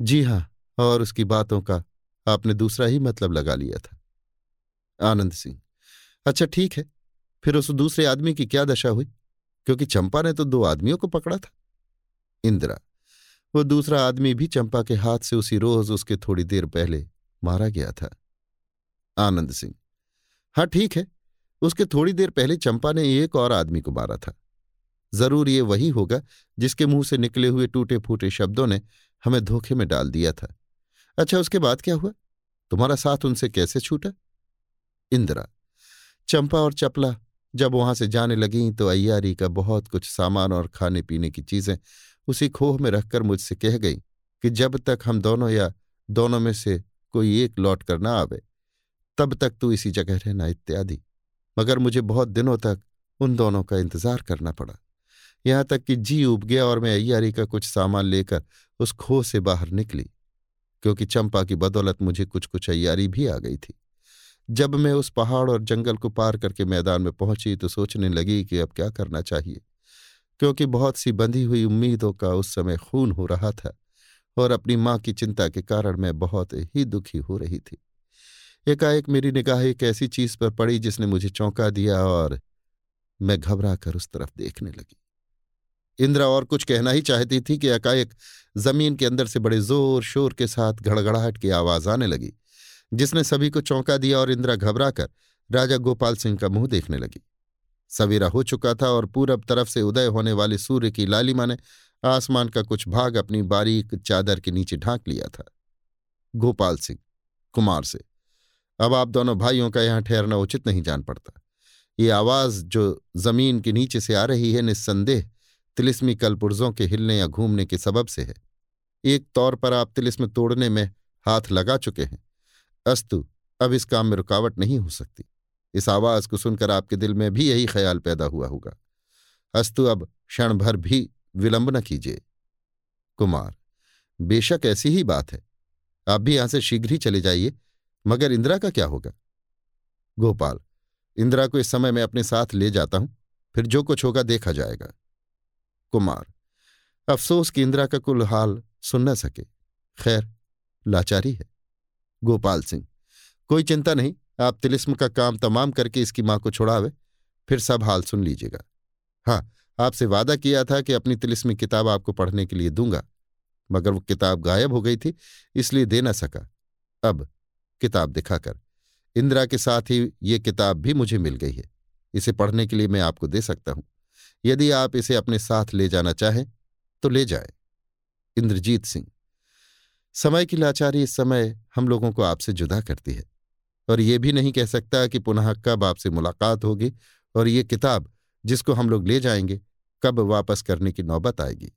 जी हाँ, और उसकी बातों का आपने दूसरा ही मतलब लगा लिया था। आनंद सिंह। अच्छा ठीक है। फिर उस दूसरे आदमी की क्या दशा हुई? क्योंकि चंपा ने तो दो आदमियों को पकड़ा था। इंदिरा। वो दूसरा आदमी भी चंपा के हाथ से उसी रोज उसके थोड़ी देर पहले मारा गया था। आनंद सिंह। हाँ ठीक है। उसके थोड़ी देर पहले चंपा ने एक और आदमी को मारा था। ज़रूर ये वही होगा जिसके मुँह से निकले हुए टूटे फूटे शब्दों ने हमें धोखे में डाल दिया था। अच्छा उसके बाद क्या हुआ? तुम्हारा साथ उनसे कैसे छूटा? इंदिरा, चंपा और चपला जब वहाँ से जाने लगीं तो अय्यारी का बहुत कुछ सामान और खाने पीने की चीज़ें उसी खोह में रखकर मुझसे कह गई कि जब तक हम दोनों या दोनों में से कोई एक लौट कर ना आवे, तब तक तू इसी जगह रहना इत्यादि। मगर मुझे बहुत दिनों तक उन दोनों का इंतज़ार करना पड़ा। यहाँ तक कि जी उब गया और मैं अय्यारी का कुछ सामान लेकर उस खो से बाहर निकली, क्योंकि चंपा की बदौलत मुझे कुछ कुछ अय्यारी भी आ गई थी। जब मैं उस पहाड़ और जंगल को पार करके मैदान में पहुँची तो सोचने लगी कि अब क्या करना चाहिए, क्योंकि बहुत सी बंधी हुई उम्मीदों का उस समय खून हो रहा था और अपनी माँ की चिंता के कारण मैं बहुत ही दुखी हो रही थी। एकाएक मेरी निगाह एक ऐसी चीज़ पर पड़ी जिसने मुझे चौंका दिया और मैं घबरा कर उस तरफ़ देखने लगी। इंदिरा और कुछ कहना ही चाहती थी कि एकाएक ज़मीन के अंदर से बड़े ज़ोर शोर के साथ घड़घड़ाहट की आवाज़ आने लगी, जिसने सभी को चौंका दिया और इंदिरा घबराकर राजा गोपाल सिंह का मुँह देखने लगी। सवेरा हो चुका था और पूरब तरफ़ से उदय होने वाले सूर्य की लालिमा ने आसमान का कुछ भाग अपनी बारीक चादर के नीचे ढांक लिया था। गोपाल सिंह, कुमार से, अब आप दोनों भाइयों का यहाँ ठहरना उचित नहीं जान पड़ता। ये आवाज़ जो ज़मीन के नीचे से आ रही है, निस्संदेह तिलिस्मी कलपुर्जों के हिलने या घूमने के सबब से है। एक तौर पर आप तिलिस्म तोड़ने में हाथ लगा चुके हैं। अस्तु, अब इस काम में रुकावट नहीं हो सकती। इस आवाज़ को सुनकर आपके दिल में भी यही ख्याल पैदा हुआ होगा। अस्तु, अब क्षण भर भी विलंब न कीजिए। कुमार, बेशक ऐसी ही बात है। आप भी यहाँ से शीघ्र ही चले जाइए, मगर इंदिरा का क्या होगा? गोपाल, इंदिरा को इस समय मैं अपने साथ ले जाता हूँ, फिर जो कुछ होगा देखा जाएगा। कुमार। अफसोस कि इंदिरा का कुल हाल सुन न सके। खैर, लाचारी है। गोपाल सिंह, कोई चिंता नहीं, आप तिलिस्म का काम तमाम करके इसकी माँ को छुड़ावे, फिर सब हाल सुन लीजिएगा। हाँ आपसे वादा किया था कि अपनी तिलिस्मी किताब आपको पढ़ने के लिए दूँगा, मगर वो किताब गायब हो गई थी, इसलिए दे ना सका। अब किताब दिखाकर, इंदिरा के साथ ही ये किताब भी मुझे मिल गई है, इसे पढ़ने के लिए मैं आपको दे सकता हूँ। यदि आप इसे अपने साथ ले जाना चाहें तो ले जाए। इंद्रजीत सिंह, समय की लाचारी इस समय हम लोगों को आपसे जुदा करती है, और ये भी नहीं कह सकता कि पुनः कब आपसे मुलाकात होगी और ये किताब जिसको हम लोग ले जाएँगे कब वापस करने की नौबत आएगी।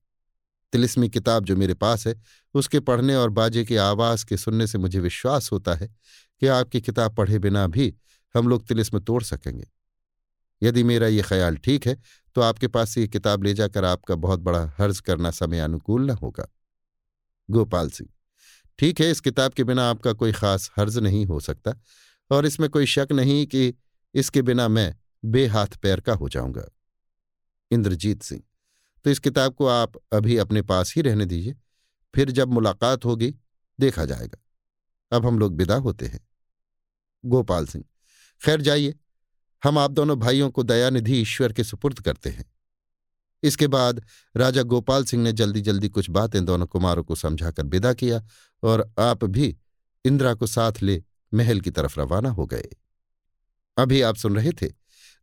तिलिस्मी किताब जो मेरे पास है, उसके पढ़ने और बाजे की आवाज़ के सुनने से मुझे विश्वास होता है कि आपकी किताब पढ़े बिना भी हम लोग तिलिस्म तोड़ सकेंगे। यदि मेरा ये ख्याल ठीक है तो आपके पास से ये किताब ले जाकर आपका बहुत बड़ा हर्ज करना समय अनुकूल न होगा। गोपाल सिंह, ठीक है, इस किताब के बिना आपका कोई खास हर्ज नहीं हो सकता और इसमें कोई शक नहीं कि इसके बिना मैं बेहाथ पैर का हो जाऊँगा। इंद्रजीत सिंह तो इस किताब को आप अभी अपने पास ही रहने दीजिए, फिर जब मुलाकात होगी, देखा जाएगा। अब हम लोग विदा होते हैं। गोपाल सिंह, खैर जाइए हम आप दोनों भाइयों को दयानिधि ईश्वर के सुपुर्द करते हैं। इसके बाद राजा गोपाल सिंह ने जल्दी जल्दी कुछ बातें दोनों कुमारों को समझाकर विदा किया और आप भी इंदिरा को साथ ले महल की तरफ़ रवाना हो गए। अभी आप सुन रहे थे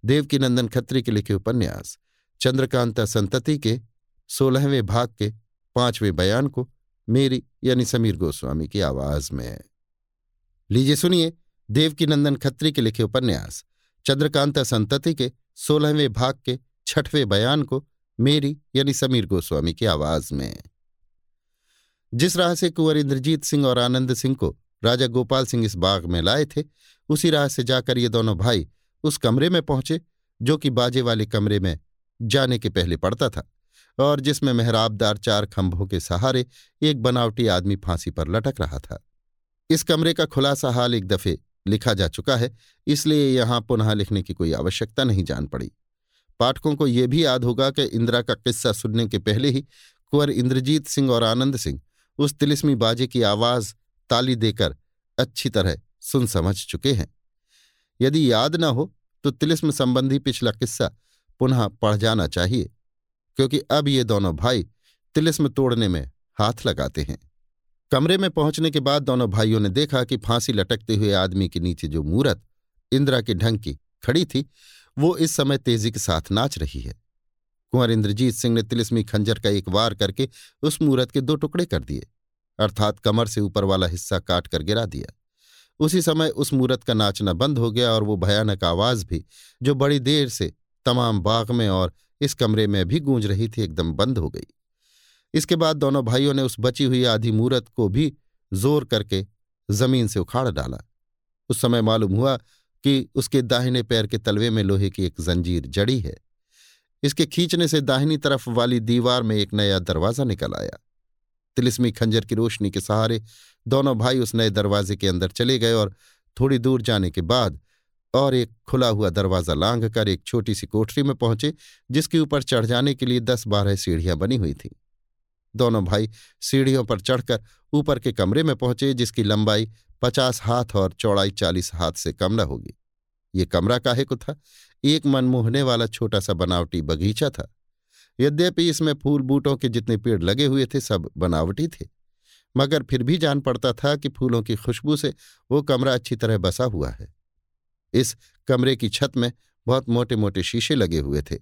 देवकी नंदन खत्री के लिखे उपन्यास, चंद्रकांता संतति के सोलहवें भाग के पाँचवें बयान को मेरी यानी समीर गोस्वामी की आवाज़ में। लीजिए सुनिए देवकी नंदन खत्री के लिखे उपन्यास चंद्रकांता संतति के, सोलहवें भाग के, छठवें बयान को, मेरी यानी समीर गोस्वामी की आवाज़ में। जिस राह से कुंवर इंद्रजीत सिंह और आनंद सिंह को राजा गोपाल सिंह इस बाग में लाए थे, उसी राह से जाकर ये दोनों भाई उस कमरे में पहुँचे, जो कि बाजे वाले कमरे में जाने के पहले पड़ता था, और जिसमें मेहराबदार चार खंभों के सहारे एक बनावटी आदमी फांसी पर लटक रहा था। इस कमरे का खुलासा हाल एक दफे लिखा जा चुका है, इसलिए यहाँ पुनः लिखने की कोई आवश्यकता नहीं जान पड़ी। पाठकों को यह भी याद होगा कि इंदिरा का किस्सा सुनने के पहले ही कुंवर इंद्रजीत सिंह और आनंद सिंह उस तिलिस्मी बाजे की आवाज़ ताली देकर अच्छी तरह सुन समझ चुके हैं। यदि याद न हो तो तिलिस्म संबंधी पिछला किस्सा पुनः पढ़ जाना चाहिए, क्योंकि अब ये दोनों भाई तिलिस्म तोड़ने में हाथ लगाते हैं। कमरे में पहुँचने के बाद दोनों भाइयों ने देखा कि फांसी लटकते हुए आदमी के नीचे जो मूरत, इंदिरा के ढंग की खड़ी थी, वो इस समय तेज़ी के साथ नाच रही है। कुंवर इंद्रजीत सिंह ने तिलिस्मी खंजर का एक वार करके उस मूरत के दो टुकड़े कर दिए, अर्थात कमर से ऊपर वाला हिस्सा काट कर गिरा दिया। उसी समय उस मूरत का नाचना बंद हो गया और वो भयानक आवाज़ भी, जो बड़ी देर से तमाम बाग में और इस कमरे में भी गूंज रही थी, एकदम बंद हो गई। इसके बाद दोनों भाइयों ने उस बची हुई आधी मूरत को भी ज़ोर करके ज़मीन से उखाड़ डाला। उस समय मालूम हुआ कि उसके दाहिने पैर के तलवे में लोहे की एक जंजीर जड़ी है। इसके खींचने से दाहिनी तरफ़ वाली दीवार में एक नया दरवाज़ा निकल आया। तिलिस्मी खंजर की रोशनी के सहारे दोनों भाई उस नए दरवाजे के अंदर चले गए और थोड़ी दूर जाने के बाद और एक खुला हुआ दरवाज़ा लांघ कर एक छोटी सी कोठरी में पहुँचे, जिसके ऊपर चढ़ जाने के लिए दस बारह सीढ़ियाँ बनी हुई थीं। दोनों भाई सीढ़ियों पर चढ़कर ऊपर के कमरे में पहुँचे, जिसकी लंबाई पचास हाथ और चौड़ाई चालीस हाथ से कम न होगी। ये कमरा काहे को था? एक मनमोहने वाला छोटा सा बनावटी बगीचा था। यद्यपि इसमें फूल बूटों के जितने पेड़ लगे हुए थे, सब बनावटी थे। मगर फिर भी जान पड़ता था कि फूलों की खुशबू से वो कमरा अच्छी तरह बसा हुआ है। इस कमरे की छत में बहुत मोटे मोटे शीशे लगे हुए थे,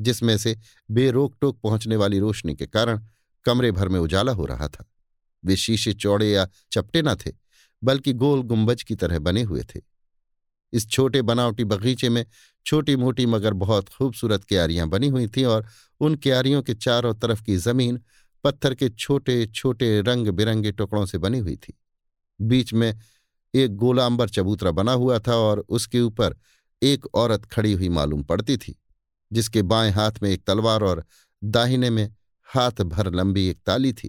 जिसमें से बेरोक टोक पहुँचने वाली रोशनी के कारण कमरे भर में उजाला हो रहा था। वे शीशे, चौड़े या चपटे न थे, बल्कि गोल गुंबज की तरह बने हुए थे। इस छोटे बनावटी बगीचे में छोटी मोटी मगर बहुत खूबसूरत क्यारियाँ बनी हुई थीं और उन क्यारियों के चारों तरफ़ की ज़मीन पत्थर के छोटे छोटे रंग बिरंगे टुकड़ों से बनी हुई थी। बीच में एक गोलांबर चबूतरा बना हुआ था और उसके ऊपर एक औरत खड़ी हुई मालूम पड़ती थी, जिसके बाएँ हाथ में एक तलवार और दाहिने में हाथ भर लंबी एक ताली थी।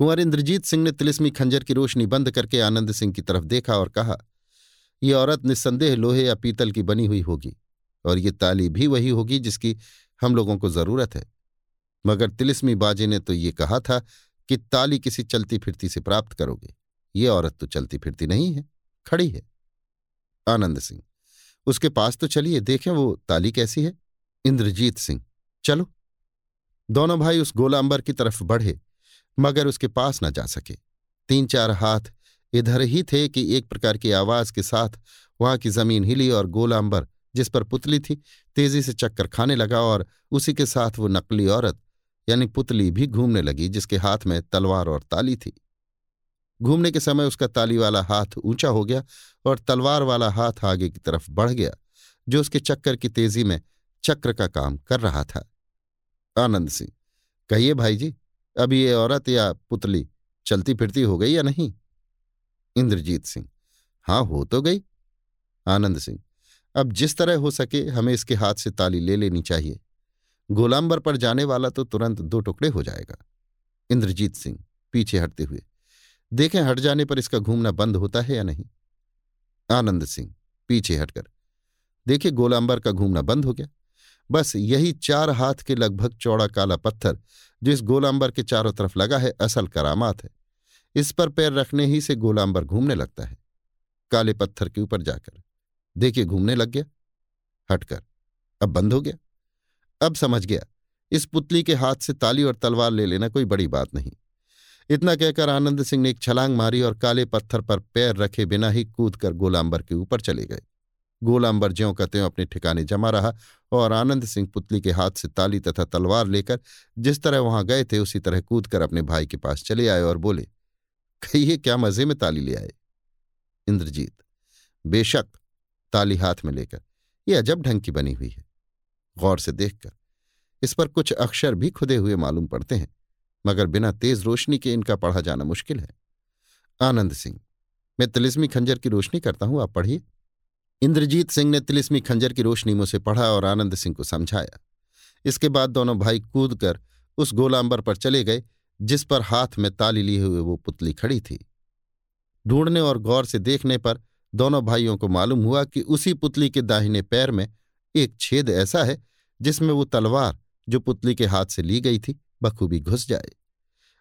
कुंवर इंद्रजीत सिंह ने तिलिस्मी खंजर की रोशनी बंद करके आनंद सिंह की तरफ़ देखा और कहा यह औरत निस्संदेह लोहे या पीतल की बनी हुई होगी और ये ताली भी वही होगी जिसकी हम लोगों को ज़रूरत है। मगर तिलिस्मी बाजे ने तो ये कहा था कि ताली किसी चलती फिरती से प्राप्त करोगे। ये औरत तो चलती फिरती नहीं है, खड़ी है। आनंद सिंह, उसके पास तो चलिए, देखें वो ताली कैसी है? इंद्रजीत सिंह, चलो। दोनों भाई उस गोलांबर की तरफ़ बढ़े, मगर उसके पास न जा सके। तीन चार हाथ इधर ही थे कि एक प्रकार की आवाज़ के साथ वहाँ की ज़मीन हिली और गोलांबर जिस पर पुतली थी, तेज़ी से चक्कर खाने लगा और उसी के साथ वो नकली औरत, यानी पुतली भी घूमने लगी जिसके हाथ में तलवार और ताली थी। घूमने के समय उसका ताली वाला हाथ ऊँचा हो गया और तलवार वाला हाथ आगे की तरफ़ बढ़ गया, जो उसके चक्कर की तेज़ी में चक्र का काम कर रहा था। आनंद सिंह। कहिए भाई जी अभी ये औरत या पुतली चलती फिरती हो गई या नहीं? इंद्रजीत सिंह। हाँ, हो तो गई। आनंद सिंह। अब जिस तरह हो सके हमें इसके हाथ से ताली ले लेनी चाहिए। गोलांबर पर जाने वाला तो तुरंत दो टुकड़े हो जाएगा। इंद्रजीत सिंह पीछे हटते हुए। देखें, हट जाने पर इसका घूमना बंद होता है या नहीं? आनंद सिंह पीछे हटकर। देखिए, गोलाम्बर का घूमना बंद हो गया। बस यही चार हाथ के लगभग चौड़ा काला पत्थर जो इस गोलांबर के चारों तरफ़ लगा है, असल करामात है। इस पर पैर रखने ही से गोलांबर घूमने लगता है। काले पत्थर के ऊपर जाकर, देखिए, घूमने लग गया। हटकर, अब बंद हो गया। अब समझ गया, इस पुतली के हाथ से ताली और तलवार ले लेना कोई बड़ी बात नहीं। इतना कहकर आनंद सिंह ने एक छलांग मारी और काले पत्थर पर पैर रखे बिना ही कूद कर गोलांबर के ऊपर चले गए। गोलांबर ज्यों का त्यों अपने ठिकाने जमा रहा और आनंद सिंह पुतली के हाथ से ताली तथा तलवार लेकर जिस तरह वहाँ गए थे, उसी तरह कूद कर अपने भाई के पास चले आए और बोले, कहिए, क्या मज़े में ताली ले आए? इंद्रजीत, बेशक, ताली हाथ में लेकर, ये अजब ढंग की बनी हुई है। गौर से देखकर, इस पर कुछ अक्षर भी खुदे हुए मालूम पड़ते हैं, मगर बिना तेज रोशनी के इनका पढ़ा जाना मुश्किल है। आनंद सिंह, मैं तिलिस्मी खंजर की रोशनी करता हूँ, आप पढ़िए। इंद्रजीत सिंह ने तिलिस्मी खंजर की रोशनी मुझसे पढ़ा और आनंद सिंह को समझाया। इसके बाद दोनों भाई कूद कर उस गोलांबर पर चले गए, जिस पर हाथ में ताली लिए हुए वो पुतली खड़ी थी। ढूँढने और गौर से देखने पर दोनों भाइयों को मालूम हुआ कि उसी पुतली के दाहिने पैर में एक छेद ऐसा है, जिसमें वो तलवार, जो पुतली के हाथ से ली गई थी, बखूबी घुस जाए।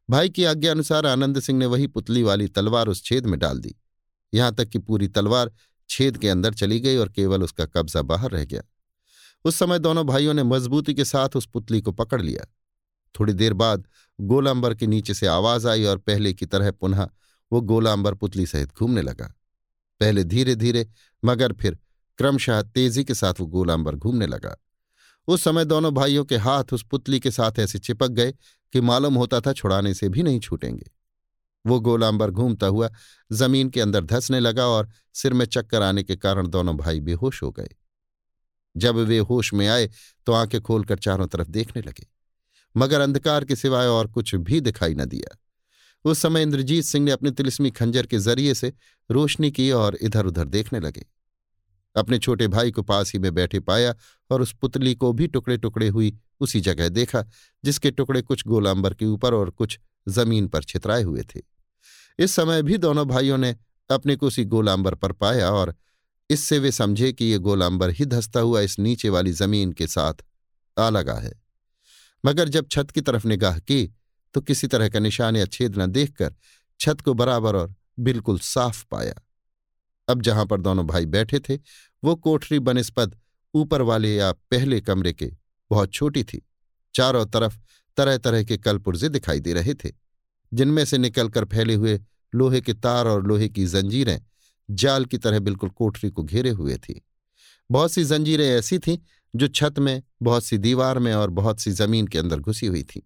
भाई की आज्ञा अनुसार आनंद सिंह ने वही पुतली वाली तलवार उस छेद में डाल दी। यहाँ तक कि पूरी तलवार छेद के अंदर चली गई और केवल उसका कब्जा बाहर रह गया। उस समय दोनों भाइयों ने मजबूती के साथ उस पुतली को पकड़ लिया। थोड़ी देर बाद गोलांबर के नीचे से आवाज़ आई और पहले की तरह पुनः वो गोलांबर पुतली सहित घूमने लगा। पहले धीरे धीरे मगर फिर क्रमशः तेज़ी के साथ वो गोलांबर घूमने लगा। उस समय दोनों भाइयों के हाथ उस पुतली के साथ ऐसे चिपक गए कि मालूम होता था छुड़ाने से भी नहीं छूटेंगे। वो गोलांबर घूमता हुआ ज़मीन के अंदर धंसने लगा और सिर में चक्कर आने के कारण दोनों भाई बेहोश हो गए। जब वे होश में आए तो आँखें खोलकर चारों तरफ़ देखने लगे, मगर अंधकार के सिवाय और कुछ भी दिखाई न दिया। उस समय इंद्रजीत सिंह ने अपने तिलिस्मी खंजर के ज़रिए से रोशनी की और इधर उधर देखने लगे। अपने छोटे भाई को पास ही में बैठे पाया और उस पुतली को भी टुकड़े टुकड़े हुई उसी जगह देखा, जिसके टुकड़े कुछ गोलांबर के ऊपर और कुछ ज़मीन पर छितराए हुए थे। इस समय भी दोनों भाइयों ने अपने को उसी गोलांबर पर पाया और इससे वे समझे कि ये गोलांबर ही धसता हुआ इस नीचे वाली ज़मीन के साथ आ लगा है। मगर जब छत की तरफ़ निगाह की तो किसी तरह का निशान या छेद न देखकर छत को बराबर और बिल्कुल साफ़ पाया। अब जहाँ पर दोनों भाई बैठे थे, वो कोठरी बनस्पत ऊपर वाले या पहले कमरे के, बहुत छोटी थी। चारों तरफ़ तरह तरह के कलपुर्जे दिखाई दे रहे थे। जिनमें से निकलकर फैले हुए लोहे के तार और लोहे की जंजीरें जाल की तरह बिल्कुल कोठरी को घेरे हुए थी। बहुत सी जंजीरें ऐसी थीं जो छत में, बहुत सी दीवार में और बहुत सी ज़मीन के अंदर घुसी हुई थी।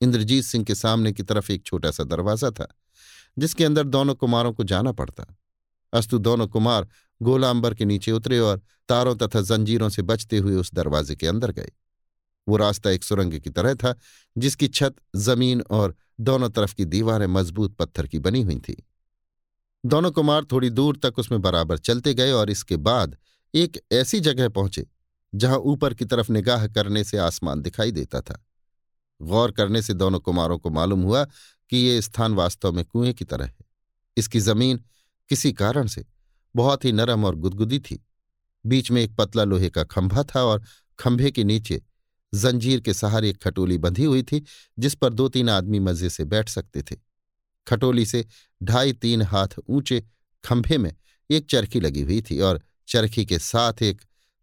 इंद्रजीत सिंह के सामने की तरफ़ एक छोटा सा दरवाज़ा था, जिसके अंदर दोनों कुमारों को जाना पड़ता। अस्तु दोनों कुमार गोलांबर के नीचे उतरे और तारों तथा जंजीरों से बचते हुए उस दरवाजे के अंदर गए। वो रास्ता एक सुरंग की तरह था, जिसकी छत, ज़मीन और दोनों तरफ़ की दीवारें मज़बूत पत्थर की बनी हुई थी। दोनों कुमार थोड़ी दूर तक उसमें बराबर चलते गए और इसके बाद एक ऐसी जगह पहुँचे, जहाँ ऊपर की तरफ़ निगाह करने से आसमान दिखाई देता था। गौर करने से दोनों कुमारों को मालूम हुआ कि ये स्थान वास्तव में कुएँ की तरह है। इसकी ज़मीन किसी कारण से बहुत ही नरम और गुदगुदी थी। बीच में एक पतला लोहे का खंभा था और खंभे के नीचे जंजीर के सहारे एक खटोली बंधी हुई थी, जिस पर दो तीन आदमी मज़े से बैठ सकते थे। खटोली से ढाई तीन हाथ ऊँचे खंभे में एक चरखी लगी हुई थी और चरखी के साथ एक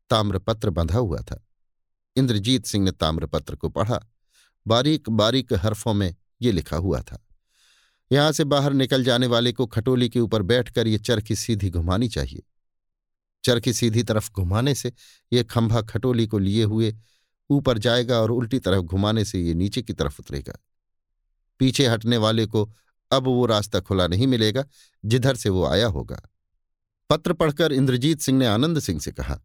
ताम्रपत्र बंधा हुआ था। इंद्रजीत सिंह ने ताम्रपत्र को पढ़ा। बारीक बारीक हरफों में ये लिखा हुआ था, यहाँ से बाहर निकल जाने वाले को खटोली के ऊपर बैठकर ये चरखी सीधी घुमानी चाहिए। चरखी सीधी तरफ़ घुमाने से ये खंभा खटोली को लिए हुए ऊपर जाएगा और उल्टी तरफ़ घुमाने से ये नीचे की तरफ़ उतरेगा। पीछे हटने वाले को अब वो रास्ता खुला नहीं मिलेगा, जिधर से वो आया होगा। पत्र पढ़कर इंद्रजीत सिंह ने आनंद सिंह से कहा,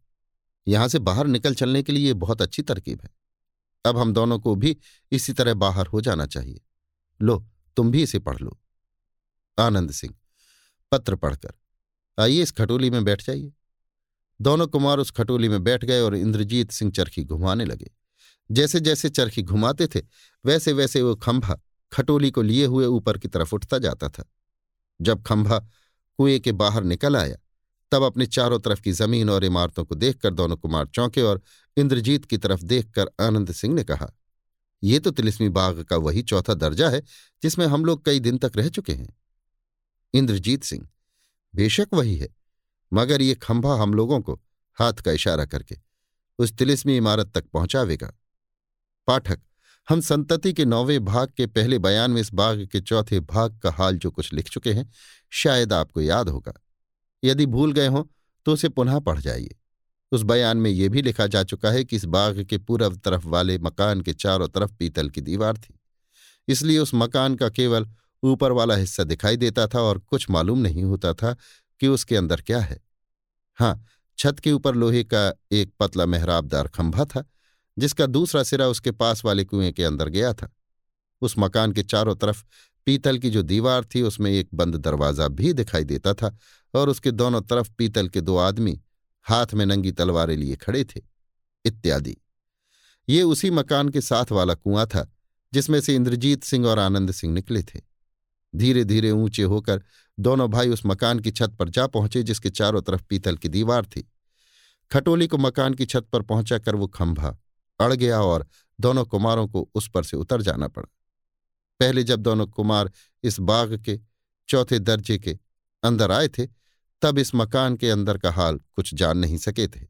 यहाँ से बाहर निकल चलने के लिए बहुत अच्छी तरकीब है। अब हम दोनों को भी इसी तरह बाहर हो जाना चाहिए। लो, तुम भी इसे पढ़ लो। आनंद सिंह, पत्र पढ़कर, आइए इस खटोली में बैठ जाइए। दोनों कुमार उस खटोली में बैठ गए और इंद्रजीत सिंह चरखी घुमाने लगे। जैसे जैसे चरखी घुमाते थे वैसे वैसे वो खंभा खटोली को लिए हुए ऊपर की तरफ़ उठता जाता था। जब खंभा कुएँ के बाहर निकल आया, तब अपने चारों तरफ़ की ज़मीन और इमारतों को देखकर दोनों कुमार चौंके और इंद्रजीत की तरफ़ देखकर आनंद सिंह ने कहा, ये तो तिलिस्मी बाग का वही चौथा दर्जा है जिसमें हम लोग कई दिन तक रह चुके हैं। इंद्रजीत सिंह, बेशक वही है। मगर ये खंभा हम लोगों को हाथ का इशारा करके उस तिलिस्मी इमारत तक पहुंचावेगा। पाठक, हम संतति के नौवें भाग के पहले बयान में इस बाग के चौथे भाग का हाल जो कुछ लिख चुके हैं, शायद आपको याद होगा। यदि भूल गए हों तो उसे पुनः पढ़ जाइए। उस बयान में यह भी लिखा जा चुका है कि इस बाग के पूर्व तरफ़ वाले मकान के चारों तरफ़ पीतल की दीवार थी। इसलिए उस मकान का केवल ऊपर वाला हिस्सा दिखाई देता था और कुछ मालूम नहीं होता था कि उसके अंदर क्या है। हाँ छत के ऊपर लोहे का एक पतला मेहराबदार खंभा था, जिसका दूसरा सिरा उसके पास वाले कुएँ के अंदर गया था। उस मकान के चारों तरफ़ पीतल की जो दीवार थी, उसमें एक बंद दरवाज़ा भी दिखाई देता था और उसके दोनों तरफ़ पीतल के दो आदमी हाथ में नंगी तलवारें लिए खड़े थे। इत्यादि। ये उसी मकान के साथ वाला कुआँ था, जिसमें से इंद्रजीत सिंह और आनंद सिंह निकले थे। धीरे धीरे ऊँचे होकर दोनों भाई उस मकान की छत पर जा पहुँचे, जिसके चारों तरफ़ पीतल की दीवार थी। खटोली को मकान की छत पर पहुँचा कर वो खंभा, अड़ गया और दोनों कुमारों को उस पर से उतर जाना पड़ा। पहले जब दोनों कुमार इस बाग के चौथे दर्जे के अंदर आए थे, तब इस मकान के अंदर का हाल कुछ जान नहीं सके थे।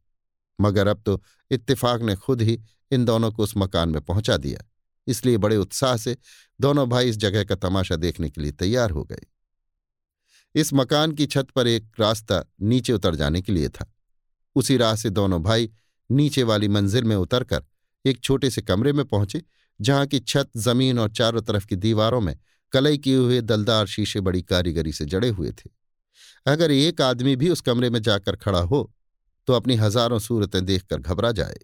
मगर अब तो इत्तेफाक ने खुद ही इन दोनों को उस मकान में पहुँचा दिया। इसलिए बड़े उत्साह से दोनों भाई इस जगह का तमाशा देखने के लिए तैयार हो गए। इस मकान की छत पर एक रास्ता नीचे उतर जाने के लिए था। उसी राह से दोनों भाई नीचे वाली मंजिल में उतरकर एक छोटे से कमरे में पहुँचे, जहाँ की छत ज़मीन और चारों तरफ़ की दीवारों में कलई किए हुए दलदार शीशे बड़ी कारीगरी से जड़े हुए थे। अगर एक आदमी भी उस कमरे में जाकर खड़ा हो तो अपनी हज़ारों सूरतें देखकर घबरा जाए।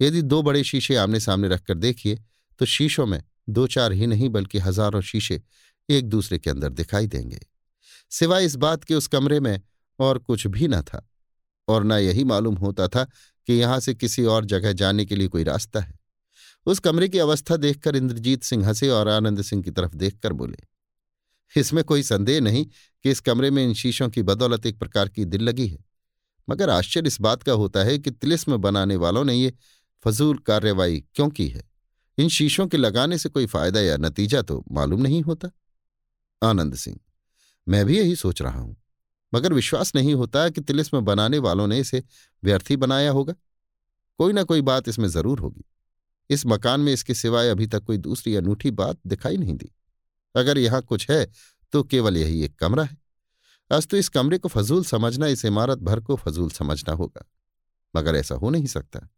यदि दो बड़े शीशे आमने सामने रखकर देखिए तो शीशों में दो चार ही नहीं, बल्कि हज़ारों शीशे एक दूसरे के अंदर दिखाई देंगे। सिवाय इस बात के उस कमरे में और कुछ भी न था, और न यही मालूम होता था कि यहाँ से किसी और जगह जाने के लिए कोई रास्ता है। उस कमरे की अवस्था देखकर इंद्रजीत सिंह हंसे और आनंद सिंह की तरफ़ देखकर बोले, इसमें कोई संदेह नहीं कि इस कमरे में इन शीशों की बदौलत एक प्रकार की दिल लगी है, मगर आश्चर्य इस बात का होता है कि तिलिस्म बनाने वालों ने ये फजूल कार्यवाही क्यों की है? इन शीशों के लगाने से कोई फ़ायदा या नतीजा तो मालूम नहीं होता? आनंद सिंह मैं भी यही सोच रहा हूँ। मगर विश्वास नहीं होता कि तिलिस्म बनाने वालों ने इसे व्यर्थी बनाया होगा। कोई ना कोई बात इसमें ज़रूर होगी। इस मकान में इसके सिवाय अभी तक कोई दूसरी अनूठी बात दिखाई नहीं दी। अगर यहाँ कुछ है तो केवल यही एक कमरा है। अस तो इस कमरे को फजूल समझना, इस इमारत भर को फजूल समझना होगा। मगर ऐसा हो नहीं सकता।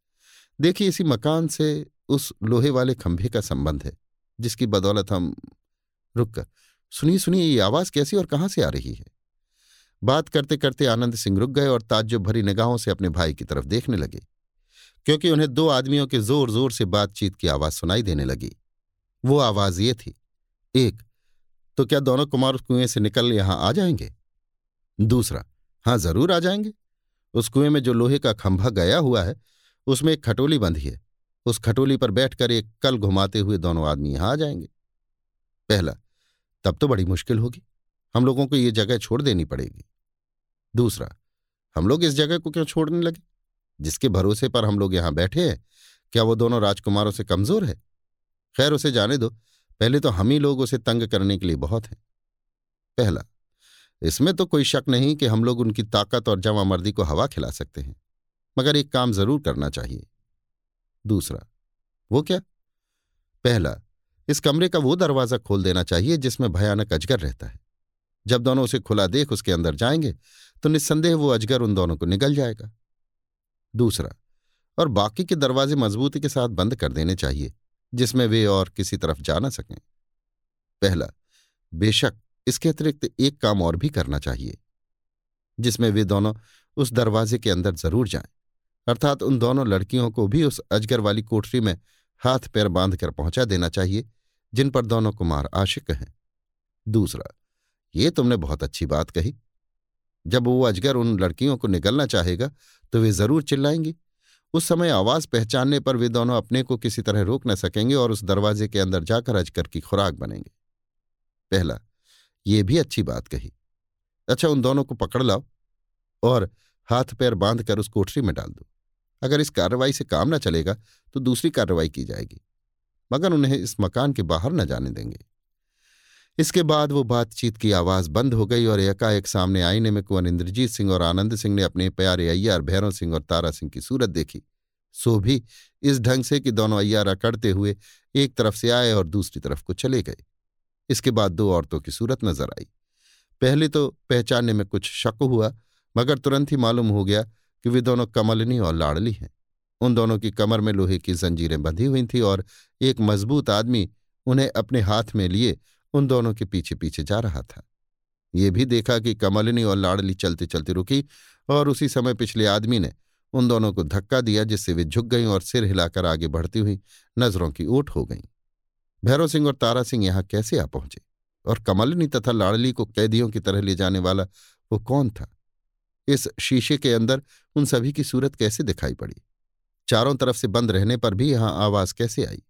देखिए, इसी मकान से उस लोहे वाले खंभे का संबंध है, जिसकी बदौलत हम रुककर सुनिए सुनिए, ये आवाज़ कैसी और कहाँ से आ रही है? बात करते करते आनंद सिंह रुक गए और ताज्जुब भरी निगाहों से अपने भाई की तरफ़ देखने लगे, क्योंकि उन्हें दो आदमियों के ज़ोर ज़ोर से बातचीत की आवाज़ सुनाई देने लगी। वो आवाज़ ये थी, एक तो क्या दोनों कुमार उस कुएँ से निकल यहाँ आ जाएँगे? दूसरा, हाँ, ज़रूर आ जाएँगे। उस कुएँ में जो लोहे का खंभा गया हुआ है, उसमें एक खटोली बंधी है। उस खटोली पर बैठकर एक कल घुमाते हुए दोनों आदमी यहाँ आ जाएँगे। पहला तब तो बड़ी मुश्किल होगी। हम लोगों को ये जगह छोड़ देनी पड़ेगी। दूसरा, हम लोग इस जगह को क्यों छोड़ने लगे? जिसके भरोसे पर हम लोग यहाँ बैठे हैं, क्या वो दोनों राजकुमारों से कमज़ोर है? खैर, उसे जाने दो। पहले तो हम ही लोग उसे तंग करने के लिए बहुत हैं। पहला, इसमें तो कोई शक नहीं कि हम लोग उनकी ताकत और जमा मर्दी को हवा खिला सकते हैं, मगर एक काम ज़रूर करना चाहिए। दूसरा, वो क्या? पहला इस कमरे का वो दरवाज़ा खोल देना चाहिए जिसमें भयानक अजगर रहता है। जब दोनों उसे खुला देख उसके अंदर जाएँगे तो निस्संदेह वो अजगर उन दोनों को निगल जाएगा। दूसरा, और बाकी के दरवाजे मजबूती के साथ बंद कर देने चाहिए, जिसमें वे और किसी तरफ़ जा ना सकें। पहला, बेशक इसके अतिरिक्त एक काम और भी करना चाहिए, जिसमें वे दोनों उस दरवाजे के अंदर ज़रूर जाएँ, अर्थात उन दोनों लड़कियों को भी उस अजगर वाली कोठरी में हाथ पैर बाँध कर पहुँचा देना चाहिए, जिन पर दोनों कुमार आशिक हैं। दूसरा, ये तुमने बहुत अच्छी बात कही। जब वो अजगर उन लड़कियों को निगलना चाहेगा तो वे ज़रूर चिल्लाएँगी। उस समय आवाज़ पहचानने पर वे दोनों अपने को किसी तरह रोक न सकेंगे और उस दरवाजे के अंदर जाकर अजगर की खुराक बनेंगे। पहला, ये भी अच्छी बात कही। अच्छा उन दोनों को पकड़ लाओ और हाथ पैर बाँध कर उस कोठरी में डाल दो। अगर इस कार्रवाई से काम न चलेगा तो दूसरी कार्रवाई की जाएगी, मगर उन्हें इस मकान के बाहर न जाने देंगे। इसके बाद वो बातचीत की आवाज़ बंद हो गई और एकाएक सामने आईने में कुंवर इंद्रजीत सिंह और आनंद सिंह ने अपने प्यारे अय्यार भैरव सिंह और तारा सिंह की सूरत देखी। सो भी इस ढंग से कि दोनों अय्यार अकड़ते हुए एक तरफ़ से आए और दूसरी तरफ़ को चले गए। इसके बाद दो औरतों की सूरत नज़र आई। पहले तो पहचानने में कुछ शक हुआ, मगर तुरंत ही मालूम हो गया कि वे दोनों कमलनी और लाड़ली हैं। उन दोनों की कमर में लोहे की जंजीरें बंधी हुई थीं और एक मज़बूत आदमी उन्हें अपने हाथ में लिए उन दोनों के पीछे पीछे जा रहा था। ये भी देखा कि कमलिनी और लाड़ली चलते चलते रुकी और उसी समय पिछले आदमी ने उन दोनों को धक्का दिया जिससे वे झुक गईं और सिर हिलाकर आगे बढ़ती हुई नज़रों की ओट हो गईं। भैरव सिंह और तारा सिंह यहाँ कैसे आ पहुँचे? और कमलिनी तथा लाड़ली को कैदियों की तरह ले जाने वाला वो कौन था? इस शीशे के अंदर उन सभी की सूरत कैसे दिखाई पड़ी? चारों तरफ़ से बंद रहने पर भी यहाँ आवाज़ कैसे आई?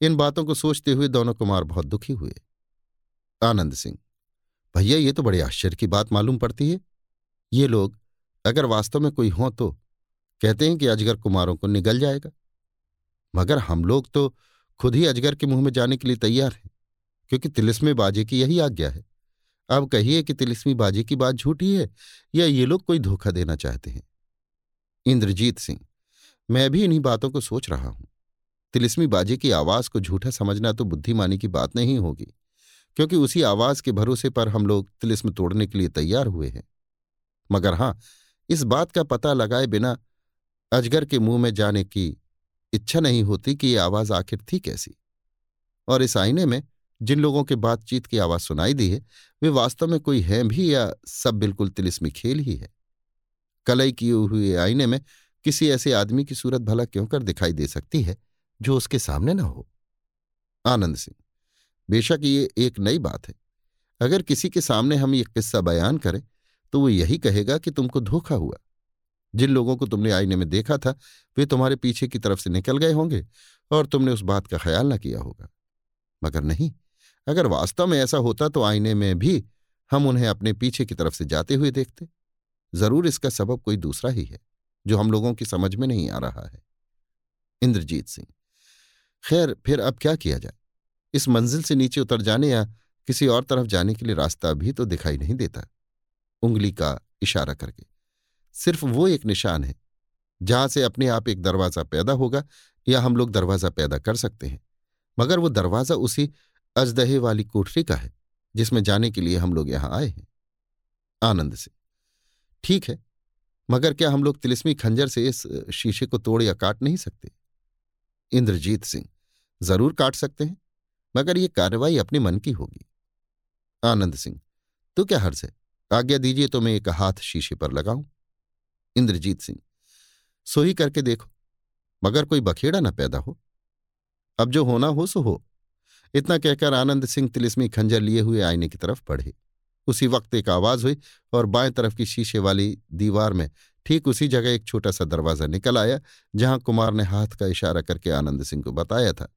इन बातों को सोचते हुए दोनों कुमार बहुत दुखी हुए। आनंद सिंह, भैया, ये तो बड़े आश्चर्य की बात मालूम पड़ती है। ये लोग अगर वास्तव में कोई हों तो कहते हैं कि अजगर कुमारों को निगल जाएगा। मगर हम लोग तो खुद ही अजगर के मुँह में जाने के लिए तैयार हैं, क्योंकि तिलिस्मे बाजे की यही आज्ञा है। अब कहिए कि तिलिस्मी बाजे की बात झूठी है या ये लोग कोई धोखा देना चाहते हैं? इंद्रजीत सिंह, मैं भी इन्हीं बातों को सोच रहा हूँ। तिलिस्मी बाजे की आवाज़ को झूठा समझना तो बुद्धिमानी की बात नहीं होगी, क्योंकि उसी आवाज़ के भरोसे पर हम लोग तिलिस्म तोड़ने के लिए तैयार हुए हैं। मगर हाँ, इस बात का पता लगाए बिना अजगर के मुँह में जाने की इच्छा नहीं होती कि ये आवाज़ आखिर थी कैसी। और इस आईने में जिन लोगों के बातचीत की आवाज़ सुनाई दी है, वे वास्तव में कोई हैं भी या सब बिल्कुल तिलिस्मी खेल ही है? कलई किए हुए आईने में किसी ऐसे आदमी की सूरत भला क्यों कर दिखाई दे सकती है, जो उसके सामने न हो? आनंद सिंह, बेशक ये एक नई बात है। अगर किसी के सामने हम ये किस्सा बयान करें तो वो यही कहेगा कि तुमको धोखा हुआ। जिन लोगों को तुमने आईने में देखा था, वे तुम्हारे पीछे की तरफ़ से निकल गए होंगे, और तुमने उस बात का ख्याल न किया होगा। मगर नहीं अगर वास्तव में ऐसा होता तो आईने में भी हम उन्हें अपने पीछे की तरफ़ से जाते हुए देखते। ज़रूर इसका सबब कोई दूसरा ही है, जो हम लोगों की समझ में नहीं आ रहा है। इंद्रजीत सिंह, खैर, फिर अब क्या किया जाए? इस मंजिल से नीचे उतर जाने या किसी और तरफ़ जाने के लिए रास्ता भी तो दिखाई नहीं देता। उंगली का इशारा करके। सिर्फ़ वो एक निशान है, जहाँ से अपने आप एक दरवाज़ा पैदा होगा या हम लोग दरवाज़ा पैदा कर सकते हैं। मगर वो दरवाज़ा उसी अजदहे वाली कोठरी का है, जिसमें जाने के लिए हम लोग यहाँ आए हैं। आनंद से, ठीक है, मगर क्या हम लोग तिलिस्मी खंजर से इस शीशे को तोड़ या काट नहीं सकते? इंद्रजीत सिंह, ज़रूर काट सकते हैं, मगर ये कार्रवाई अपने मन की होगी। आनंद सिंह तो क्या हर्ज है? आज्ञा दीजिए तो मैं एक हाथ शीशे पर लगाऊँ। इंद्रजीत सिंह सोई करके देखो, मगर कोई बखेड़ा न पैदा हो। अब जो होना हो सो हो इतना कहकर आनंद सिंह तिलिस्मी खंजर लिए हुए आईने की तरफ़ बढ़े। उसी वक्त एक आवाज़ हुई और बाएँ तरफ़ की शीशे वाली दीवार में ठीक उसी जगह एक छोटा सा दरवाज़ा निकल आया, जहाँ कुमार ने हाथ का इशारा करके आनंद सिंह को बताया था।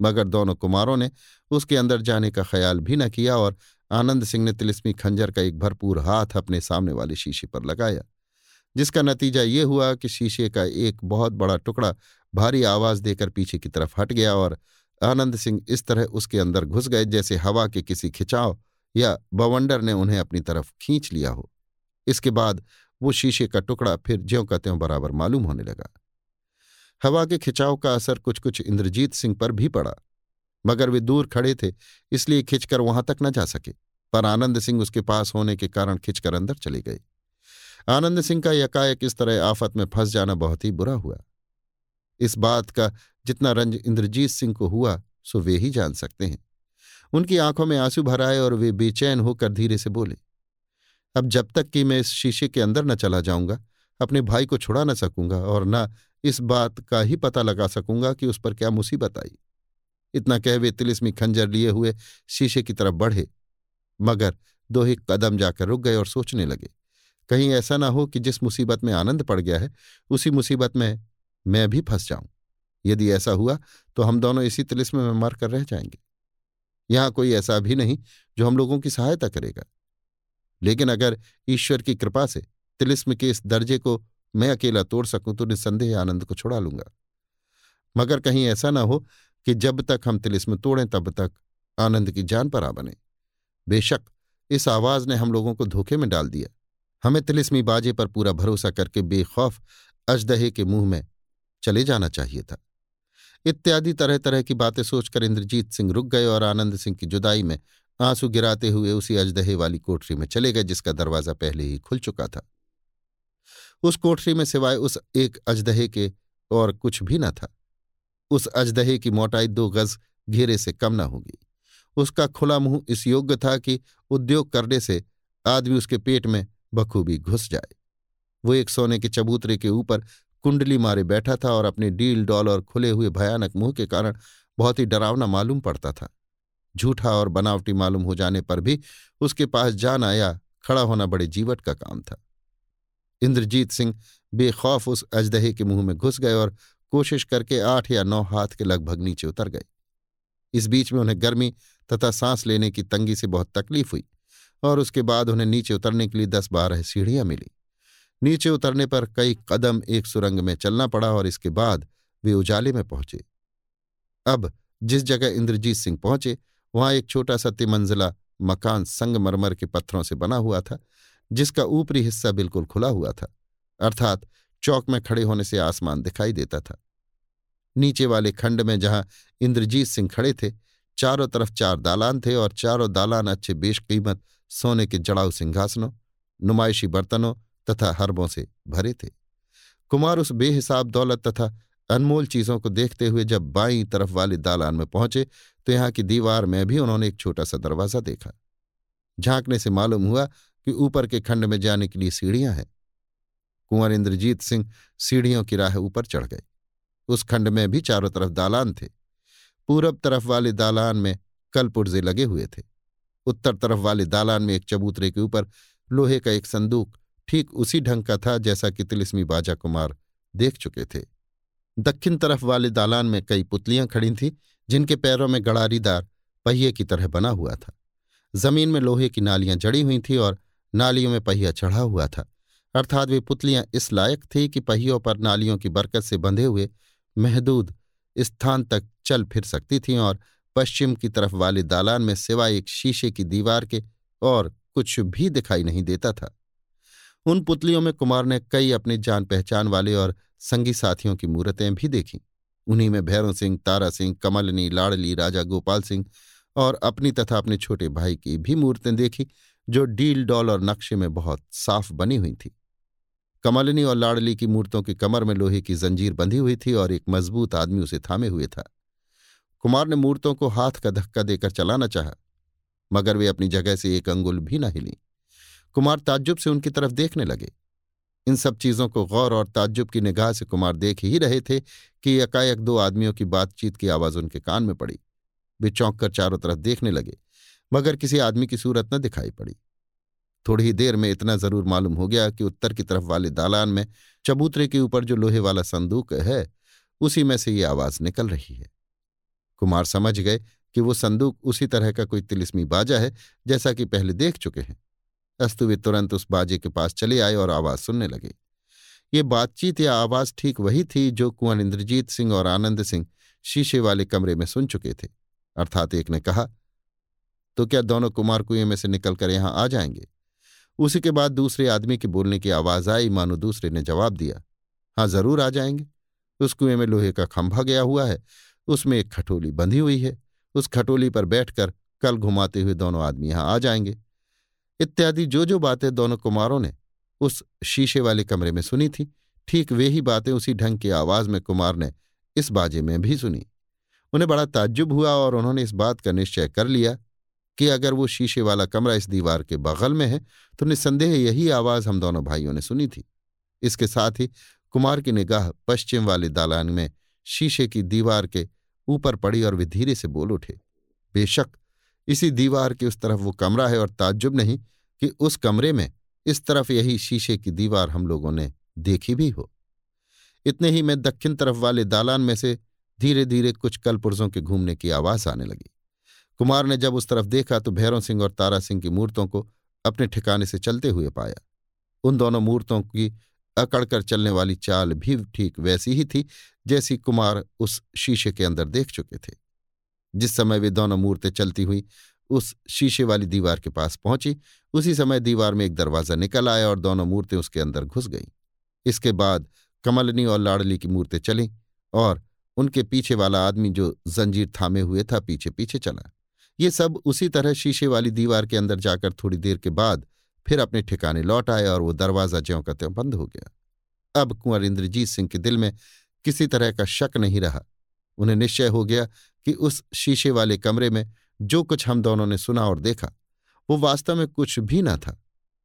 मगर दोनों कुमारों ने उसके अंदर जाने का ख्याल भी न किया और आनंद सिंह ने तिलिस्मी खंजर का एक भरपूर हाथ अपने सामने वाले शीशे पर लगाया, जिसका नतीजा ये हुआ कि शीशे का एक बहुत बड़ा टुकड़ा भारी आवाज़ देकर पीछे की तरफ़ हट गया और आनंद सिंह इस तरह उसके अंदर घुस गए जैसे हवा के किसी खिंचाव या बवंडर ने उन्हें अपनी तरफ़ खींच लिया हो। इसके बाद वो शीशे का टुकड़ा फिर ज्यों का त्यों बराबर मालूम होने लगा। हवा के खिंचाव का असर कुछ कुछ इंद्रजीत सिंह पर भी पड़ा, मगर वे दूर खड़े थे, इसलिए खिंचकर वहाँ तक न जा सके, पर आनंद सिंह उसके पास होने के कारण खिंचकर अंदर चले गए। आनंद सिंह का यकायक इस तरह आफत में फंस जाना बहुत ही बुरा हुआ। इस बात का जितना रंज इंद्रजीत सिंह को हुआ, सो वे ही जान सकते हैं। उनकी आँखों में आँसू भर आए और वे बेचैन होकर धीरे से बोले, अब जब तक कि मैं इस शीशे के अंदर न चला जाऊँगा, अपने भाई को छुड़ा न सकूँगा और न इस बात का ही पता लगा सकूँगा कि उस पर क्या मुसीबत आई। इतना कह वे तिलिस्मी खंजर लिए हुए शीशे की तरफ़ बढ़े, मगर दो ही कदम जाकर रुक गए और सोचने लगे, कहीं ऐसा ना हो कि जिस मुसीबत में आनंद पड़ गया है, उसी मुसीबत में मैं भी फंस जाऊँ। यदि ऐसा हुआ तो हम दोनों इसी तिलिस्म में मर कर रह जाएँगे। यहाँ कोई ऐसा भी नहीं जो हम लोगों की सहायता करेगा। लेकिन अगर ईश्वर की कृपा से तिलिस्म के इस दर्जे को मैं अकेला तोड़ सकूँ तो निस्संदेह आनंद को छुड़ा लूँगा। मगर कहीं ऐसा ना हो कि जब तक हम तिलिस्म तोड़ें, तब तक आनंद की जान पर आ बने। बेशक इस आवाज़ ने हम लोगों को धोखे में डाल दिया। हमें तिलिस्मी बाजे पर पूरा भरोसा करके बेखौफ अजदहे के मुँह में चले जाना चाहिए था। इत्यादि तरह तरह की बातें सोचकर इंद्रजीत सिंह रुक गए और आनंद सिंह की जुदाई में आँसू गिराते हुए उसी अजदहे वाली कोठरी में चले गए, जिसका दरवाज़ा पहले ही खुल चुका था। उस कोठरी में सिवाय उस एक अजदहे के और कुछ भी न था। उस अजदहे की मोटाई दो गज घेरे से कम न होगी। उसका खुला मुँह इस योग्य था कि उद्योग करने से आदमी उसके पेट में बखूबी घुस जाए। वो एक सोने के चबूतरे के ऊपर कुंडली मारे बैठा था और अपने डील डॉल और खुले हुए भयानक मुँह के कारण बहुत ही डरावना मालूम पड़ता था। झूठा और बनावटी मालूम हो जाने पर भी उसके पास जान आया खड़ा होना बड़े जीवट का काम था। इंद्रजीत सिंह बेखौफ उस अजदहे के मुँह में घुस गए और कोशिश करके आठ या नौ हाथ के लगभग नीचे उतर गए। इस बीच में उन्हें गर्मी तथा सांस लेने की तंगी से बहुत तकलीफ़ हुई और उसके बाद उन्हें नीचे उतरने के लिए दस बारह सीढ़ियाँ मिली। नीचे उतरने पर कई कदम एक सुरंग में चलना पड़ा और इसके बाद वे उजाले में पहुँचे। अब जिस जगह इंद्रजीत सिंह पहुँचे, वहाँ एक छोटा सा तिमंजिला मकान संगमरमर के पत्थरों से बना हुआ था, जिसका ऊपरी हिस्सा बिल्कुल खुला हुआ था, अर्थात चौक में खड़े होने से आसमान दिखाई देता था। नीचे वाले खंड में जहाँ इंद्रजीत सिंह खड़े थे, चारों तरफ़ चार दालान थे और चारों दालान अच्छे बेशकीमत सोने के जड़ाऊ सिंहासनों, नुमाइशी बर्तनों तथा हरबों से भरे थे। कुमार उस बेहिसाब दौलत तथा अनमोल चीज़ों को देखते हुए जब बाई तरफ़ वाले दालान में पहुँचे तो यहाँ की दीवार में भी उन्होंने एक छोटा सा दरवाज़ा देखा। झांकने से मालूम हुआ कि ऊपर के खंड में जाने के लिए सीढ़ियाँ हैं। कुंवर इंद्रजीत सिंह सीढ़ियों की राह ऊपर चढ़ गए। उस खंड में भी चारों तरफ़ दालान थे। पूरब तरफ़ वाले दालान में कल पुर्जे लगे हुए थे। उत्तर तरफ़ वाले दालान में एक चबूतरे के ऊपर लोहे का एक संदूक ठीक उसी ढंग का था जैसा कि तिलिस्मी बाजा कुमार देख चुके थे। दक्षिण तरफ़ वाले दालान में कई पुतलियाँ खड़ी थीं, जिनके पैरों में गड़ारीदार पहिए की तरह बना हुआ था। ज़मीन में लोहे की नालियाँ जड़ी हुई थीं और नालियों में पहिया चढ़ा हुआ था। अर्थात वे पुतलियाँ इस लायक थी कि पहियों पर नालियों की बरकत से बंधे हुए महदूद स्थान तक चल फिर सकती थीं और पश्चिम की तरफ़ वाले दालान में सिवाय एक शीशे की दीवार के और कुछ भी दिखाई नहीं देता था। उन पुतलियों में कुमार ने कई अपने जान पहचान वाले और संगी साथियों की मूर्तें भी देखीं। उन्हीं में भैरों सिंह, तारा सिंह, कमलनी, लाड़ली, राजा गोपाल सिंह और अपनी तथा अपने छोटे भाई की भी मूर्तें देखी, जो डील डॉल और नक्शे में बहुत साफ़ बनी हुई थी। कमलनी और लाड़ली की मूर्तों की कमर में लोहे की जंजीर बंधी हुई थी और एक मज़बूत आदमी उसे थामे हुए था। कुमार ने मूर्तों को हाथ का धक्का देकर चलाना चाहा, मगर वे अपनी जगह से एक अंगुल भी न हिली। कुमार ताज्जुब से उनकी तरफ़ देखने लगे। इन सब चीज़ों को गौर और ताज्जुब की निगाह से कुमार देख ही रहे थे कि एकाएक दो आदमियों की बातचीत की आवाज़ उनके कान में पड़ी। वे चौंक कर चारों तरफ़ देखने लगे, मगर किसी आदमी की सूरत न दिखाई पड़ी। थोड़ी ही देर में इतना ज़रूर मालूम हो गया कि उत्तर की तरफ़ वाले दालान में चबूतरे के ऊपर जो लोहे वाला संदूक है, उसी में से ये आवाज़ निकल रही है। कुमार समझ गए कि वो संदूक उसी तरह का कोई तिलिस्मी बाजा है, जैसा कि पहले देख चुके हैं। अस्तु वे तुरंत उस बाजे के पास चले आए और आवाज़ सुनने लगे। ये बातचीत या आवाज़ ठीक वही थी जो कुंवर इंद्रजीत सिंह और आनंद सिंह शीशे वाले कमरे में सुन चुके थे। अर्थात एक ने कहा तो क्या दोनों कुमार कुएँ में से निकलकर यहाँ आ जाएँगे? उसी के बाद दूसरे आदमी के बोलने की आवाज़ आई, मानो दूसरे ने जवाब दिया हाँ ज़रूर आ जाएँगे। उस कुएँ में लोहे का खंभा गया हुआ है, उसमें एक खटोली बंधी हुई है। उस खटोली पर बैठकर कल घुमाते हुए दोनों आदमी यहाँ आ जाएँगे। इत्यादि जो जो बातें दोनों कुमारों ने उस शीशे वाले कमरे में सुनी थी, ठीक वे ही बातें उसी ढंग की आवाज़ में कुमार ने इस बाजे में भी सुनी। उन्हें बड़ा ताज्जुब हुआ और उन्होंने इस बात का निश्चय कर लिया कि अगर वो शीशे वाला कमरा इस दीवार के बगल में है तो निस्संदेह यही आवाज़ हम दोनों भाइयों ने सुनी थी। इसके साथ ही कुमार की निगाह पश्चिम वाले दालान में शीशे की दीवार के ऊपर पड़ी और वे धीरे से बोल उठे, बेशक इसी दीवार के उस तरफ़ वो कमरा है और ताज्जुब नहीं कि उस कमरे में इस तरफ़ यही शीशे की दीवार हम लोगों ने देखी भी हो। इतने ही में दक्षिण तरफ़ वाले दालान में से धीरे धीरे कुछ कलपुर्जों के घूमने की आवाज़ आने लगी। कुमार ने जब उस तरफ़ देखा तो भैरव सिंह और तारा सिंह की मूर्तों को अपने ठिकाने से चलते हुए पाया। उन दोनों मूर्तों की अकड़कर चलने वाली चाल भी ठीक वैसी ही थी जैसी कुमार उस शीशे के अंदर देख चुके थे। जिस समय वे दोनों मूर्तें चलती हुई, उस शीशे वाली दीवार के पास पहुँची। उसी समय दीवार में एक दरवाज़ा निकल आया और दोनों मूर्तें उसके अंदर घुस गईं। इसके बाद कमलनी और लाडली की मूर्तें चलीं और उनके पीछे वाला आदमी जो जंजीर थामे हुए था पीछे पीछे चला। ये सब उसी तरह शीशे वाली दीवार के अंदर जाकर थोड़ी देर के बाद फिर अपने ठिकाने लौट आए और वो दरवाज़ा ज्यों का त्यों बंद हो गया। अब कुंवर इंद्रजीत सिंह के दिल में किसी तरह का शक नहीं रहा। उन्हें निश्चय हो गया कि उस शीशे वाले कमरे में जो कुछ हम दोनों ने सुना और देखा, वो वास्तव में कुछ भी न था,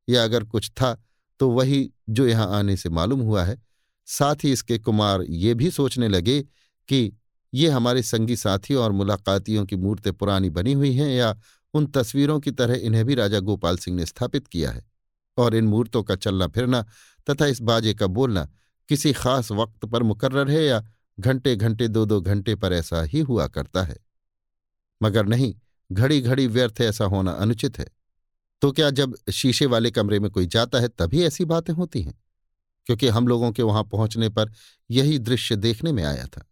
या अगर कुछ था तो वही जो यहाँ आने से मालूम हुआ है। साथ ही इसके कुमार ये भी सोचने लगे कि ये हमारे संगी साथी और मुलाकातियों की मूर्तें पुरानी बनी हुई हैं या उन तस्वीरों की तरह इन्हें भी राजा गोपाल सिंह ने स्थापित किया है। और इन मूर्तों का चलना फिरना तथा इस बाजे का बोलना किसी खास वक्त पर मुकर्र है या घंटे घंटे दो दो घंटे पर ऐसा ही हुआ करता है। मगर नहीं घड़ी घड़ी व्यर्थ ऐसा होना अनुचित है। तो क्या जब शीशे वाले कमरे में कोई जाता है, तभी ऐसी बातें होती हैं? क्योंकि हम लोगों के वहाँ पहुँचने पर यही दृश्य देखने में आया था।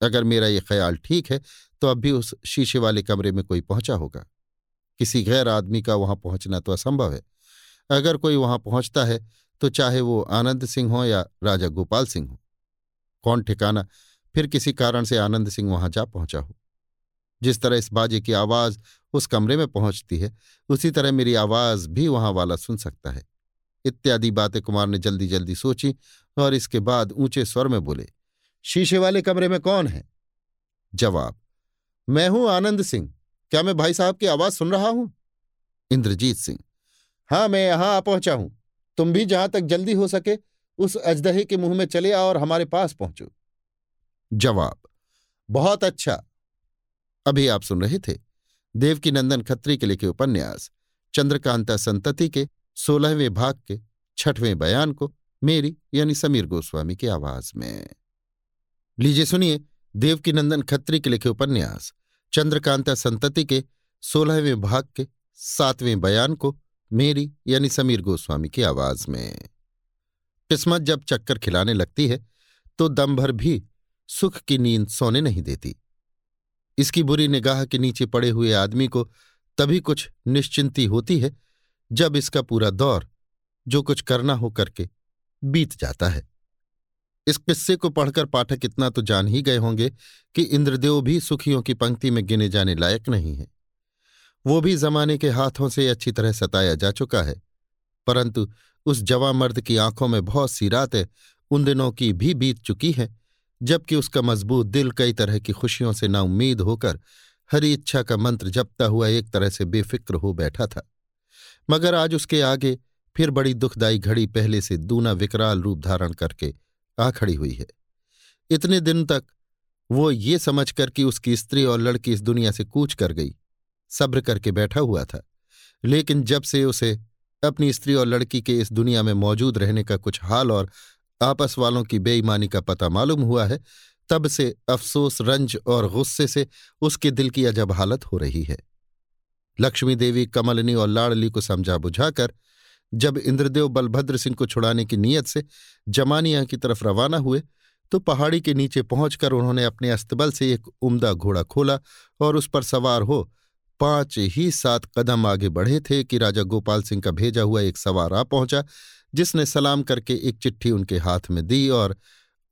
अगर मेरा ये ख्याल ठीक है तो अब भी उस शीशे वाले कमरे में कोई पहुँचा होगा। किसी गैर आदमी का वहाँ पहुँचना तो असंभव है। अगर कोई वहाँ पहुँचता है तो चाहे वो आनंद सिंह हो या राजा गोपाल सिंह हो। कौन ठिकाना, फिर किसी कारण से आनंद सिंह वहाँ जा पहुँचा हो। जिस तरह इस बाजे की आवाज़ उस कमरे में पहुँचती है, उसी तरह मेरी आवाज़ भी वहाँ वाला सुन सकता है। इत्यादि बातें कुमार ने जल्दी जल्दी सोची और इसके बाद ऊँचे स्वर में बोले, शीशे वाले कमरे में कौन है? जवाब, मैं हूँ आनंद सिंह। क्या मैं भाई साहब की आवाज़ सुन रहा हूँ? इंद्रजीत सिंह, हाँ, मैं यहाँ आ पहुँचा हूँ। तुम भी जहाँ तक जल्दी हो सके उस अजदहे के मुँह में चले आओ और हमारे पास पहुंचो। जवाब, बहुत अच्छा। अभी आप सुन रहे थे देवकी नंदन खत्री के लिखे उपन्यास, चंद्रकांता संतति के सोलहवें भाग के छठवें बयान को मेरी यानी समीर गोस्वामी की आवाज़ में। लीजिए सुनिए देवकीनंदन खत्री के लिखे उपन्यास, चंद्रकांता संतति के सोलहवें भाग के सातवें बयान को मेरी यानी समीर गोस्वामी की आवाज़ में। किस्मत जब चक्कर खिलाने लगती है तो दम भर भी सुख की नींद सोने नहीं देती। इसकी बुरी निगाह के नीचे पड़े हुए आदमी को तभी कुछ निश्चिंती होती है, जब इसका पूरा दौर जो कुछ करना हो करके बीत जाता है। इस किस्से को पढ़कर पाठक इतना तो जान ही गए होंगे कि इंद्रदेव भी सुखियों की पंक्ति में गिने जाने लायक नहीं है। वो भी जमाने के हाथों से अच्छी तरह सताया जा चुका है, परंतु उस जवा मर्द की आँखों में बहुत सी रातें उन दिनों की भी बीत चुकी हैं, जबकि उसका मज़बूत दिल कई तरह की खुशियों से नाउम्मीद होकर, हरी इच्छा का मंत्र जपता हुआ एक तरह से बेफिक्र हो बैठा था। मगर आज उसके आगे फिर बड़ी दुखदायी घड़ी पहले से दूना विकराल रूप धारण करके आ खड़ी हुई है। इतने दिन तक वो ये समझकर कि उसकी स्त्री और लड़की इस दुनिया से कूच कर गई, सब्र करके बैठा हुआ था, लेकिन जब से उसे अपनी स्त्री और लड़की के इस दुनिया में मौजूद रहने का कुछ हाल और आपस वालों की बेईमानी का पता मालूम हुआ है, तब से अफसोस, रंज और गुस्से से उसके दिल की अजब हालत हो रही है। लक्ष्मी देवी, कमलनी और लाड़ली को समझा बुझाकर जब इंद्रदेव बलभद्र सिंह को छुड़ाने की नीयत से जमानिया की तरफ़ रवाना हुए तो पहाड़ी के नीचे पहुंचकर उन्होंने अपने अस्तबल से एक उम्दा घोड़ा खोला और उस पर सवार हो पाँच ही सात कदम आगे बढ़े थे कि राजा गोपाल सिंह का भेजा हुआ एक सवार आ पहुँचा, जिसने सलाम करके एक चिट्ठी उनके हाथ में दी और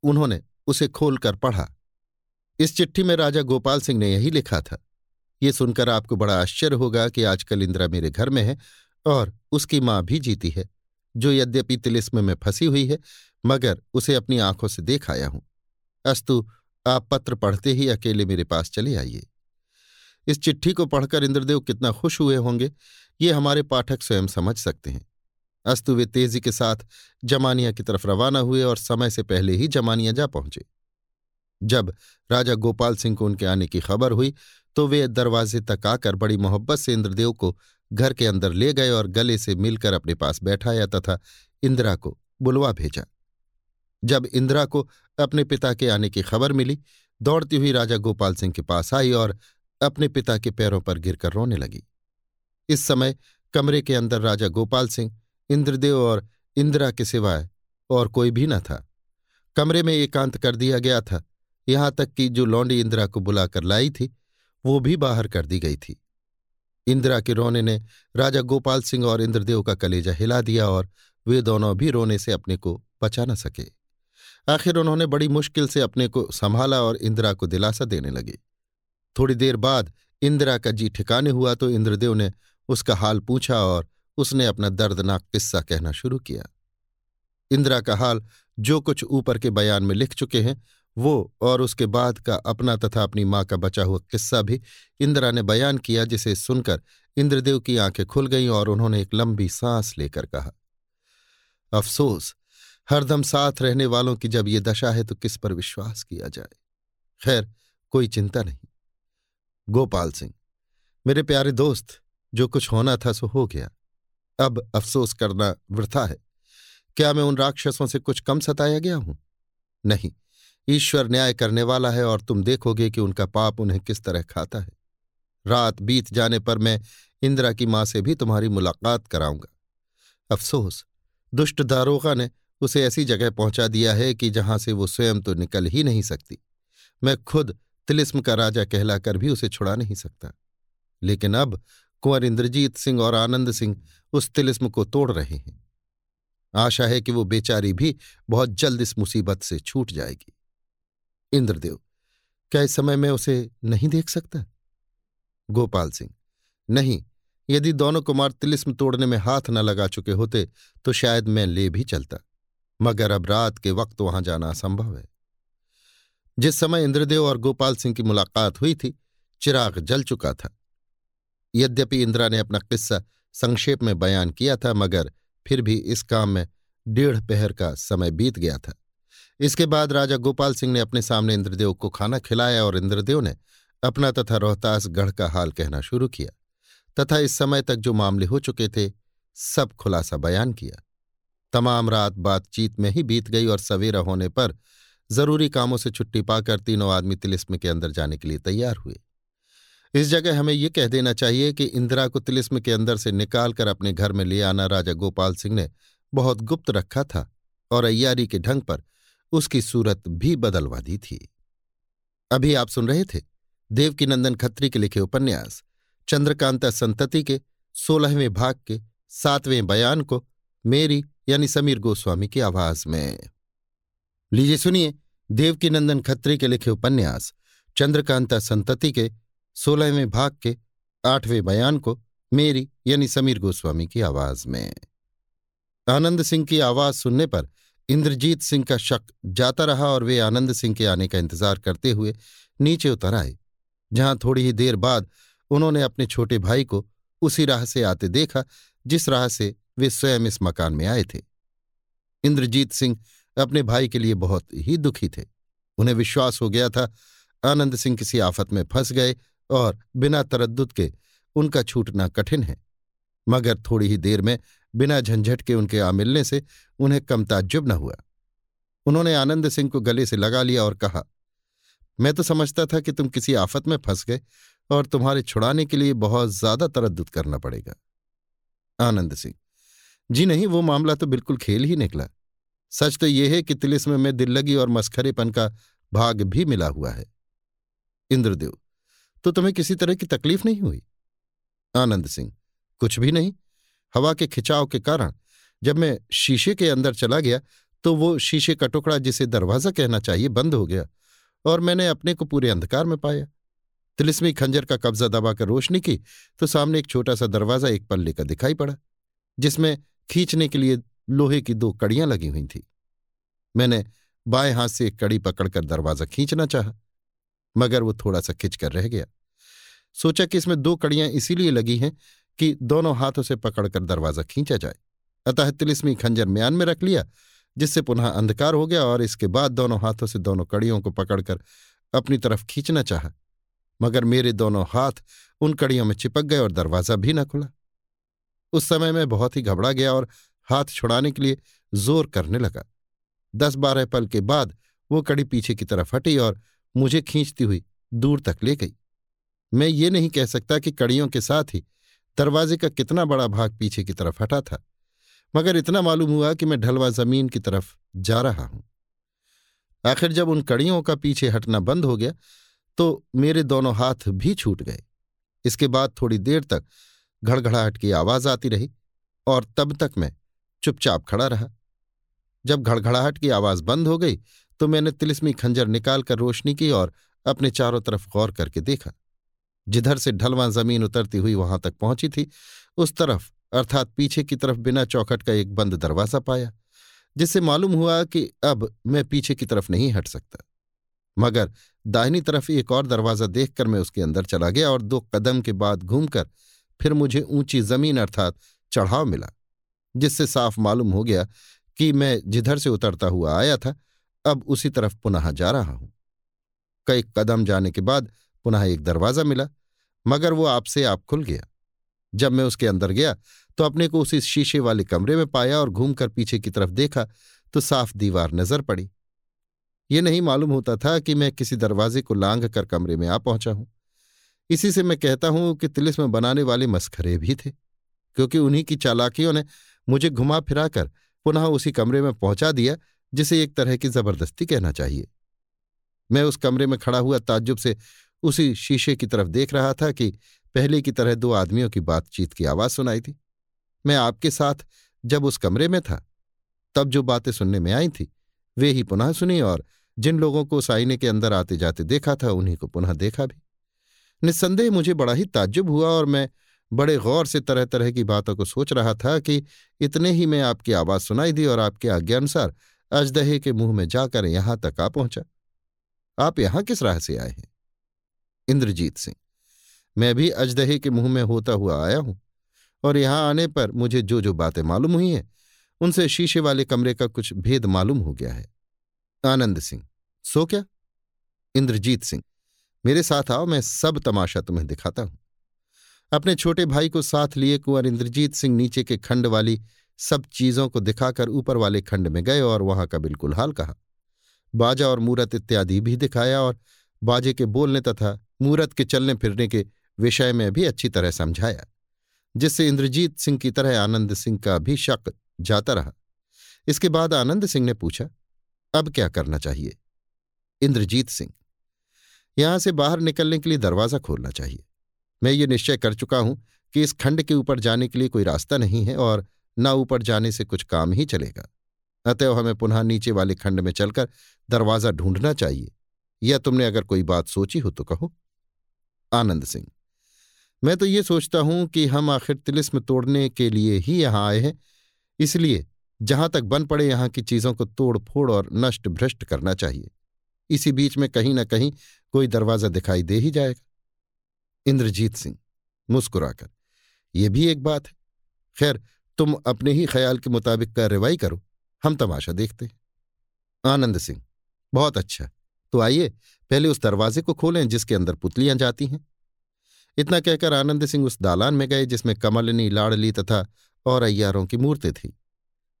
उन्होंने उसे खोलकर पढ़ा। इस चिट्ठी में राजा गोपाल सिंह ने यही लिखा था। ये सुनकर आपको बड़ा आश्चर्य होगा कि आजकल इंदिरा मेरे घर में है और उसकी माँ भी जीती है, जो यद्यपि तिलिस्म में फंसी हुई है, मगर उसे अपनी आँखों से देख आया हूँ। अस्तु, आप पत्र पढ़ते ही अकेले मेरे पास चले आइए। इस चिट्ठी को पढ़कर इंद्रदेव कितना खुश हुए होंगे, ये हमारे पाठक स्वयं समझ सकते हैं। अस्तु वे तेज़ी के साथ जमानिया की तरफ़ रवाना हुए और समय से पहले ही जमानिया जा पहुँचे। जब राजा गोपाल सिंह को उनके आने की खबर हुई तो वे दरवाजे तक आकर बड़ी मोहब्बत से इंद्रदेव को घर के अंदर ले गए और गले से मिलकर अपने पास बैठाया तथा इंदिरा को बुलवा भेजा। जब इंदिरा को अपने पिता के आने की खबर मिली, दौड़ती हुई राजा गोपाल सिंह के पास आई और अपने पिता के पैरों पर गिरकर रोने लगी। इस समय कमरे के अंदर राजा गोपाल सिंह, इंद्रदेव और इंदिरा के सिवाय और कोई भी न था। कमरे में एकांत कर दिया गया था। यहाँ तक कि जो लौंडी इंदिरा को बुलाकर लाई थी, वो भी बाहर कर दी गई थी। इंदिरा के रोने ने राजा गोपाल सिंह और इंद्रदेव का कलेजा हिला दिया और वे दोनों भी रोने से अपने को बचा न सके। आखिर उन्होंने बड़ी मुश्किल से अपने को संभाला और इंदिरा को दिलासा देने लगे। थोड़ी देर बाद इंदिरा का जी ठिकाने हुआ तो इंद्रदेव ने उसका हाल पूछा और उसने अपना दर्दनाक किस्सा कहना शुरू किया। इंदिरा का हाल जो कुछ ऊपर के बयान में लिख चुके हैं, वो और उसके बाद का अपना तथा अपनी माँ का बचा हुआ किस्सा भी इंदिरा ने बयान किया, जिसे सुनकर इंद्रदेव की आँखें खुल गईं और उन्होंने एक लंबी सांस लेकर कहा, अफसोस, हरदम साथ रहने वालों की जब ये दशा है तो किस पर विश्वास किया जाए? खैर, कोई चिंता नहीं। गोपाल सिंह। मेरे प्यारे दोस्त, जो कुछ होना था सो हो गया। अब अफसोस करना वृथा है। क्या मैं उन राक्षसों से कुछ कम सताया गया हूँ? नहीं। ईश्वर न्याय करने वाला है और तुम देखोगे कि उनका पाप उन्हें किस तरह खाता है। रात बीत जाने पर मैं इंदिरा की माँ से भी तुम्हारी मुलाकात कराऊँगा। अफसोस। दुष्ट दारोगा ने उसे ऐसी जगह पहुँचा दिया है कि जहाँ से वो स्वयं तो निकल ही नहीं सकती। मैं खुद तिलिस्म का राजा कहलाकर भी उसे छुड़ा नहीं सकता। लेकिन अब कुंवर इंद्रजीत सिंह और आनंद सिंह उस तिलिस्म को तोड़ रहे हैं। आशा है कि वो बेचारी भी बहुत जल्द इस मुसीबत से छूट जाएगी। इंद्रदेव, क्या इस समय मैं उसे नहीं देख सकता? गोपाल सिंह, नहीं, यदि दोनों कुमार तिलिस्म तोड़ने में हाथ न लगा चुके होते तो शायद मैं ले भी चलता। मगर अब रात के वक्त वहाँ जाना असंभव है। जिस समय इंद्रदेव और गोपाल सिंह की मुलाकात हुई थी, चिराग जल चुका था। यद्यपि इंदिरा ने अपना किस्सा संक्षेप में बयान किया था, मगर फिर भी इस काम में डेढ़ पहर का समय बीत गया था। इसके बाद राजा गोपाल सिंह ने अपने सामने इंद्रदेव को खाना खिलाया और इंद्रदेव ने अपना तथा रोहतास गढ़ का हाल कहना शुरू किया। तथा इस समय तक जो मामले हो चुके थे, सब खुलासा बयान किया। तमाम रात बातचीत में ही बीत गई और सवेरा होने पर ज़रूरी कामों से छुट्टी पाकर तीनों आदमी तिलिस्म के अंदर जाने के लिए तैयार हुए। इस जगह हमें यह कह देना चाहिए कि इंदिरा को तिलिस्म के अंदर से निकालकर अपने घर में ले आना राजा गोपाल सिंह ने बहुत गुप्त रखा था और अय्यारी के ढंग पर उसकी सूरत भी बदलवा दी थी। अभी आप सुन रहे थे देवकीनंदन खत्री के लिखे उपन्यास, चंद्रकांता संतति के सोलहवें भाग के सातवें बयान को मेरी यानी समीर गोस्वामी की आवाज़ में। लीजिए, सुनिए, देवकीनंदन खत्री के लिखे उपन्यास, चंद्रकांता संतति के, सोलहवें भाग के, आठवें बयान को, मेरी, यानी समीर गोस्वामी की आवाज़ में। आनंद सिंह की आवाज़ सुनने पर इंद्रजीत सिंह का शक जाता रहा और वे आनंद सिंह के आने का इंतज़ार करते हुए नीचे उतर आए, जहाँ थोड़ी ही देर बाद उन्होंने अपने छोटे भाई को उसी राह से आते देखा, जिस राह से वे स्वयं इस मकान में आए थे। इंद्रजीत सिंह अपने भाई के लिए बहुत ही दुखी थे। उन्हें विश्वास हो गया था, आनंद सिंह किसी आफत में फंस गए और बिना तरद्दुत के उनका छूटना कठिन है। मगर थोड़ी ही देर में, बिना झंझट के उनके आ मिलने से उन्हें कम ताज्जुब न हुआ। उन्होंने आनंद सिंह को गले से लगा लिया और कहा, मैं तो समझता था कि तुम किसी आफत में फंस गए और तुम्हारे छुड़ाने के लिए बहुत ज़्यादा तरद्दुत करना पड़ेगा। आनंद सिंह, जी नहीं, वो मामला तो बिल्कुल खेल ही निकला। सच तो यह है कि तिलिस्म में दिल्लगी और मस्खरेपन का भाग भी मिला हुआ है। इंद्रदेव तो तुम्हें किसी तरह की तकलीफ़ नहीं हुई? आनंद सिंह, कुछ भी नहीं। हवा के खिंचाव के कारण जब मैं शीशे के अंदर चला गया तो वो शीशे का टुकड़ा जिसे दरवाज़ा कहना चाहिए बंद हो गया और मैंने अपने को पूरे अंधकार में पाया। तिलिस्मी खंजर का कब्जा दबाकर रोशनी की तो सामने एक छोटा सा दरवाज़ा एक पल्ले का दिखाई पड़ा, जिसमें खींचने के लिए लोहे की दो कड़ियाँ लगी हुई थी। मैंने बाएँ हाथ से एक कड़ी पकड़कर दरवाज़ा खींचना चाहा, मगर वो थोड़ा सा खिंचकर रह गया। सोचा कि इसमें दो कड़ियाँ इसीलिए लगी हैं कि दोनों हाथों से पकड़कर दरवाज़ा खींचा जाए। अतः तिलिस्मी खंजर म्यान में रख लिया, जिससे पुनः अंधकार हो गया और इसके बाद दोनों हाथों से दोनों कड़ियों को पकड़कर अपनी तरफ़ खींचना चाहा। मगर मेरे दोनों हाथ उन कड़ियों में चिपक गए और दरवाज़ा भी न खुला। उस समय मैं बहुत ही घबरा गया और हाथ छुड़ाने के लिए ज़ोर करने लगा। दस बारह पल के बाद वो कड़ी पीछे की तरफ़ हटी और मुझे खींचती हुई दूर तक ले गई। मैं ये नहीं कह सकता कि कड़ियों के साथ ही दरवाजे का कितना बड़ा भाग पीछे की तरफ़ हटा था, मगर इतना मालूम हुआ कि मैं ढलवा ज़मीन की तरफ़ जा रहा हूँ। आखिर जब उन कड़ियों का पीछे हटना बंद हो गया तो मेरे दोनों हाथ भी छूट गए। इसके बाद थोड़ी देर तक घड़घड़ाहट की आवाज़ आती रही और तब तक मैं चुपचाप खड़ा रहा। जब घड़घड़ाहट की आवाज़ बंद हो गई तो मैंने तिलिस्मी खंजर निकालकर रोशनी की और अपने चारों तरफ़ गौर करके देखा। जिधर से ढलवा ज़मीन उतरती हुई वहाँ तक पहुँची थी, उस तरफ़, अर्थात पीछे की तरफ़ बिना चौखट का एक बंद दरवाज़ा पाया, जिससे मालूम हुआ कि अब मैं पीछे की तरफ़ नहीं हट सकता। मगर दाहिनी तरफ़ एक और दरवाज़ा देखकर मैं उसके अंदर चला गया और दो कदम के बाद घूमकर फिर मुझे ऊँची ज़मीन, अर्थात चढ़ाव मिला। जिससे साफ़ मालूम हो गया कि मैं जिधर से उतरता हुआ आया था, अब उसी तरफ़ पुनः जा रहा हूँ। कई कदम जाने के बाद पुनः एक दरवाज़ा मिला, मगर वो आपसे आप खुल गया। जब मैं उसके अंदर गया तो अपने को उसी शीशे वाले कमरे में पाया और घूमकर पीछे की तरफ़ देखा तो साफ़ दीवार नज़र पड़ी। ये नहीं मालूम होता था कि मैं किसी दरवाजे को लांघ कर कमरे में आ पहुँचा हूँ। इसी से मैं कहता हूँ कि तिलिस्म बनाने वाले मस्खरे भी थे, क्योंकि उन्हीं की चालाकियों ने मुझे घुमा फिराकर पुनः उसी कमरे में पहुँचा दिया, जिसे एक तरह की ज़बरदस्ती कहना चाहिए। मैं उस कमरे में खड़ा हुआ ताज्जुब से उसी शीशे की तरफ़ देख रहा था कि पहले की तरह दो आदमियों की बातचीत की आवाज़ सुनाई थी। मैं आपके साथ जब उस कमरे में था, तब जो बातें सुनने में आई थी, वे ही पुनः सुनी और जिन लोगों को आईने के अंदर आते जाते देखा था, उन्हीं को पुनः देखा भी। निस्संदेह मुझे बड़ा ही ताज्जुब हुआ और मैं बड़े गौर से तरह तरह की बातों को सोच रहा था कि इतने ही में आपकी आवाज़ सुनाई दी और आपके आज्ञानुसार अजदहे के मुँह में जाकर यहाँ तक आ पहुँचा। आप यहाँ किस राह से आए हैं? इंद्रजीत सिंह, मैं भी अजदहे के मुँह में होता हुआ आया हूँ और यहाँ आने पर मुझे जो जो बातें मालूम हुई हैं, उनसे शीशे वाले कमरे का कुछ भेद मालूम हो गया है। आनंद सिंह, सो क्या? इंद्रजीत सिंह, मेरे साथ आओ, मैं सब तमाशा तुम्हें दिखाता हूँ। अपने छोटे भाई को साथ लिए कुंवर इंद्रजीत सिंह नीचे के खंड वाली सब चीज़ों को दिखाकर ऊपर वाले खंड में गए और वहाँ का बिल्कुल हाल कहा। बाजा और मूरत इत्यादि भी दिखाया और बाजे के बोलने तथा मूरत के चलने फिरने के विषय में भी अच्छी तरह समझाया, जिससे इंद्रजीत सिंह की तरह आनंद सिंह का भी शक जाता रहा। इसके बाद आनंद सिंह ने पूछा, अब क्या करना चाहिए? इंद्रजीत सिंह, यहाँ से बाहर निकलने के लिए दरवाज़ा खोलना चाहिए। मैं ये निश्चय कर चुका हूँ कि इस खंड के ऊपर जाने के लिए कोई रास्ता नहीं है और न ऊपर जाने से कुछ काम ही चलेगा। अतएव हमें पुनः नीचे वाले खंड में चलकर दरवाज़ा ढूंढना चाहिए। या तुमने अगर कोई बात सोची हो तो कहो। आनंद सिंह, मैं तो ये सोचता हूँ कि हम आखिर तिलिस्म तोड़ने के लिए ही यहाँ आए हैं। इसलिए जहाँ तक बन पड़े यहाँ की चीज़ों को तोड़ फोड़ और नष्ट भ्रष्ट करना चाहिए। इसी बीच में कहीं ना कहीं कोई दरवाज़ा दिखाई दे ही जाएगा। इंद्रजीत सिंह, मुस्कुराकर यह भी एक बात है। खैर, तुम अपने ही ख्याल के मुताबिक कार्रवाई करो, हम तमाशा देखते हैं। आनंद सिंह, बहुत अच्छा। तो आइए, पहले उस दरवाजे को खोलें जिसके अंदर पुतलियाँ जाती हैं। इतना कहकर आनंद सिंह उस दालान में गए जिसमें कमलनी, लाड़ली तथा और अय्यारों की मूर्तें थीं।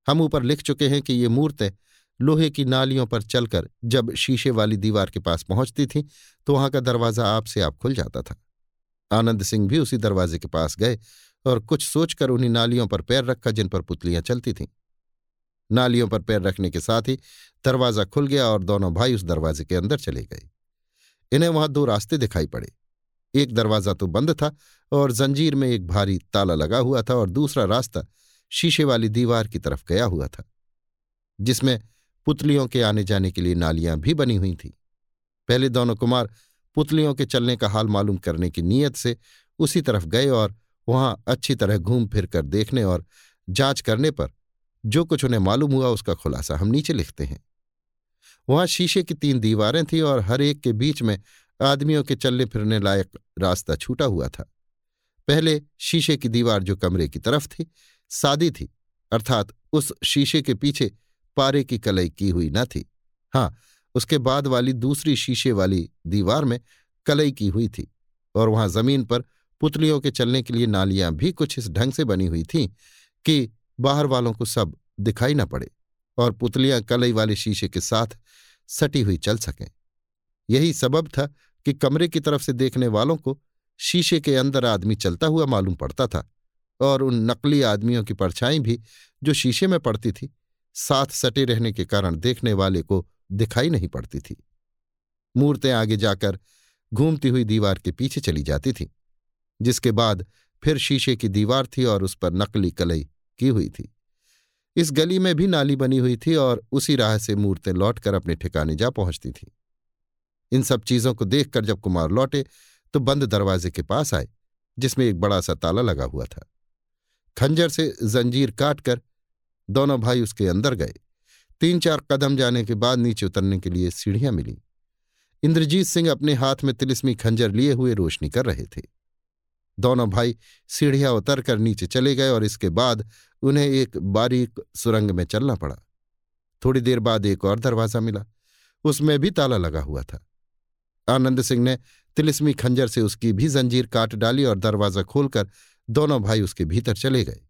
हम ऊपर लिख चुके हैं कि ये मूर्तें लोहे की नालियों पर चलकर जब शीशे वाली दीवार के पास पहुँचती थीं तो वहाँ का दरवाज़ा आपसे आप खुल जाता था। आनंद सिंह भी उसी दरवाजे के पास गए और कुछ सोचकर उन्हीं नालियों पर पैर रखा जिन पर पुतलियाँ चलती थीं। नालियों पर पैर रखने के साथ ही दरवाज़ा खुल गया और दोनों भाई उस दरवाजे के अंदर चले गए। इन्हें वहाँ दो रास्ते दिखाई पड़े। एक दरवाज़ा तो बंद था और जंजीर में एक भारी ताला लगा हुआ था और दूसरा रास्ता शीशे वाली दीवार की तरफ़ गया हुआ था, जिसमें पुतलियों के आने जाने के लिए नालियाँ भी बनी हुई थीं। पहले दोनों कुमार पुतलियों के चलने का हाल मालूम करने की नीयत से उसी तरफ़ गए और वहाँ अच्छी तरह घूम फिर कर देखने और जाँच करने पर जो कुछ उन्हें मालूम हुआ उसका खुलासा हम नीचे लिखते हैं। वहाँ शीशे की तीन दीवारें थीं और हर एक के बीच में आदमियों के चलने फिरने लायक रास्ता छूटा हुआ था। पहले शीशे की दीवार जो कमरे की तरफ़ थी, सादी थी, अर्थात उस शीशे के पीछे पारे की कलई की हुई न थी। हाँ उसके बाद वाली दूसरी शीशे वाली दीवार में कलई की हुई थी और वहाँ ज़मीन पर पुतलियों के चलने के लिए नालियाँ भी कुछ इस ढंग से बनी हुई थीं कि बाहर वालों को सब दिखाई न पड़े और पुतलियाँ कलई वाले शीशे के साथ सटी हुई चल सकें। यही सबब था कि कमरे की तरफ़ से देखने वालों को शीशे के अंदर आदमी चलता हुआ मालूम पड़ता था और उन नकली आदमियों की परछाई भी जो शीशे में पड़ती थी, साथ सटे रहने के कारण देखने वाले को दिखाई नहीं पड़ती थी। मूर्तें आगे जाकर घूमती हुई दीवार के पीछे चली जाती थी, जिसके बाद फिर शीशे की दीवार थी और उस पर नकली कलई की हुई थी। इस गली में भी नाली बनी हुई थी और उसी राह से मूर्तें लौटकर अपने ठिकाने जा पहुँचती थीं। इन सब चीज़ों को देखकर जब कुमार लौटे तो बंद दरवाजे के पास आए, जिसमें एक बड़ा सा ताला लगा हुआ था। खंजर से जंजीर काटकर दोनों भाई उसके अंदर गए। तीन चार कदम जाने के बाद नीचे उतरने के लिए सीढ़ियाँ मिली। इंद्रजीत सिंह अपने हाथ में तिलिस्मी खंजर लिए हुए रोशनी कर रहे थे। दोनों भाई सीढ़ियाँ उतरकर नीचे चले गए और इसके बाद उन्हें एक बारीक सुरंग में चलना पड़ा। थोड़ी देर बाद एक और दरवाज़ा मिला। उसमें भी ताला लगा हुआ था। आनंद सिंह ने तिलिस्मी खंजर से उसकी भी जंजीर काट डाली और दरवाज़ा खोलकर दोनों भाई उसके भीतर चले गए।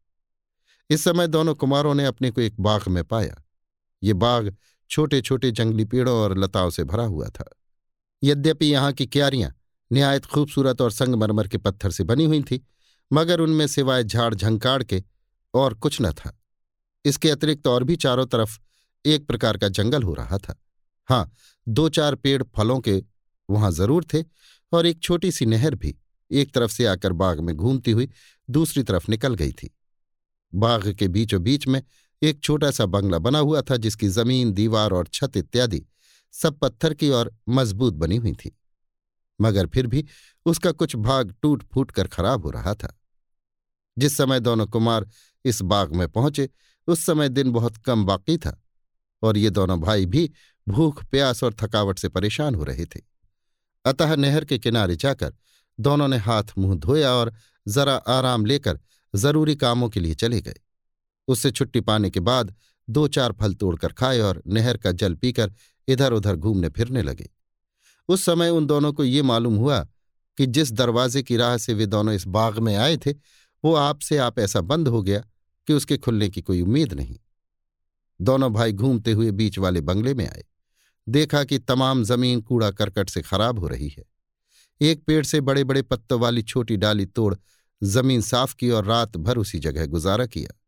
इस समय दोनों कुमारों ने अपने को एक बाग में पाया। ये बाग छोटे छोटे जंगली पेड़ों और लताओं से भरा हुआ था। यद्यपि यहाँ की क्यारियाँ निहायत खूबसूरत और संगमरमर के पत्थर से बनी हुई थी, मगर उनमें सिवाय झाड़ झंकाड़ के और कुछ न था। इसके अतिरिक्त और भी चारों तरफ़ एक प्रकार का जंगल हो रहा था। हाँ दो चार पेड़ फलों के वहाँ ज़रूर थे और एक छोटी सी नहर भी एक तरफ़ से आकर बाग में घूमती हुई दूसरी तरफ़ निकल गई थी। बाग के बीचों बीच में एक छोटा सा बंगला बना हुआ था जिसकी ज़मीन, दीवार और छत इत्यादि सब पत्थर की और मज़बूत बनी हुई थी। मगर फिर भी उसका कुछ भाग टूट फूट कर खराब हो रहा था। जिस समय दोनों कुमार इस बाग में पहुँचे, उस समय दिन बहुत कम बाकी था और ये दोनों भाई भी भूख, प्यास और थकावट से परेशान हो रहे थे। अतः नहर के किनारे जाकर दोनों ने हाथ मुँह धोया और जरा आराम लेकर ज़रूरी कामों के लिए चले गए। उससे छुट्टी पाने के बाद दो चार फल तोड़कर खाए और नहर का जल पीकर इधर उधर घूमने फिरने लगे। उस समय उन दोनों को ये मालूम हुआ कि जिस दरवाजे की राह से वे दोनों इस बाग में आए थे, वो आपसे आप ऐसा बंद हो गया कि उसके खुलने की कोई उम्मीद नहीं। दोनों भाई घूमते हुए बीच वाले बंगले में आए। देखा कि तमाम ज़मीन कूड़ा करकट से खराब हो रही है। एक पेड़ से बड़े बड़े पत्तों वाली छोटी डाली तोड़ ज़मीन साफ़ की और रात भर उसी जगह गुजारा किया।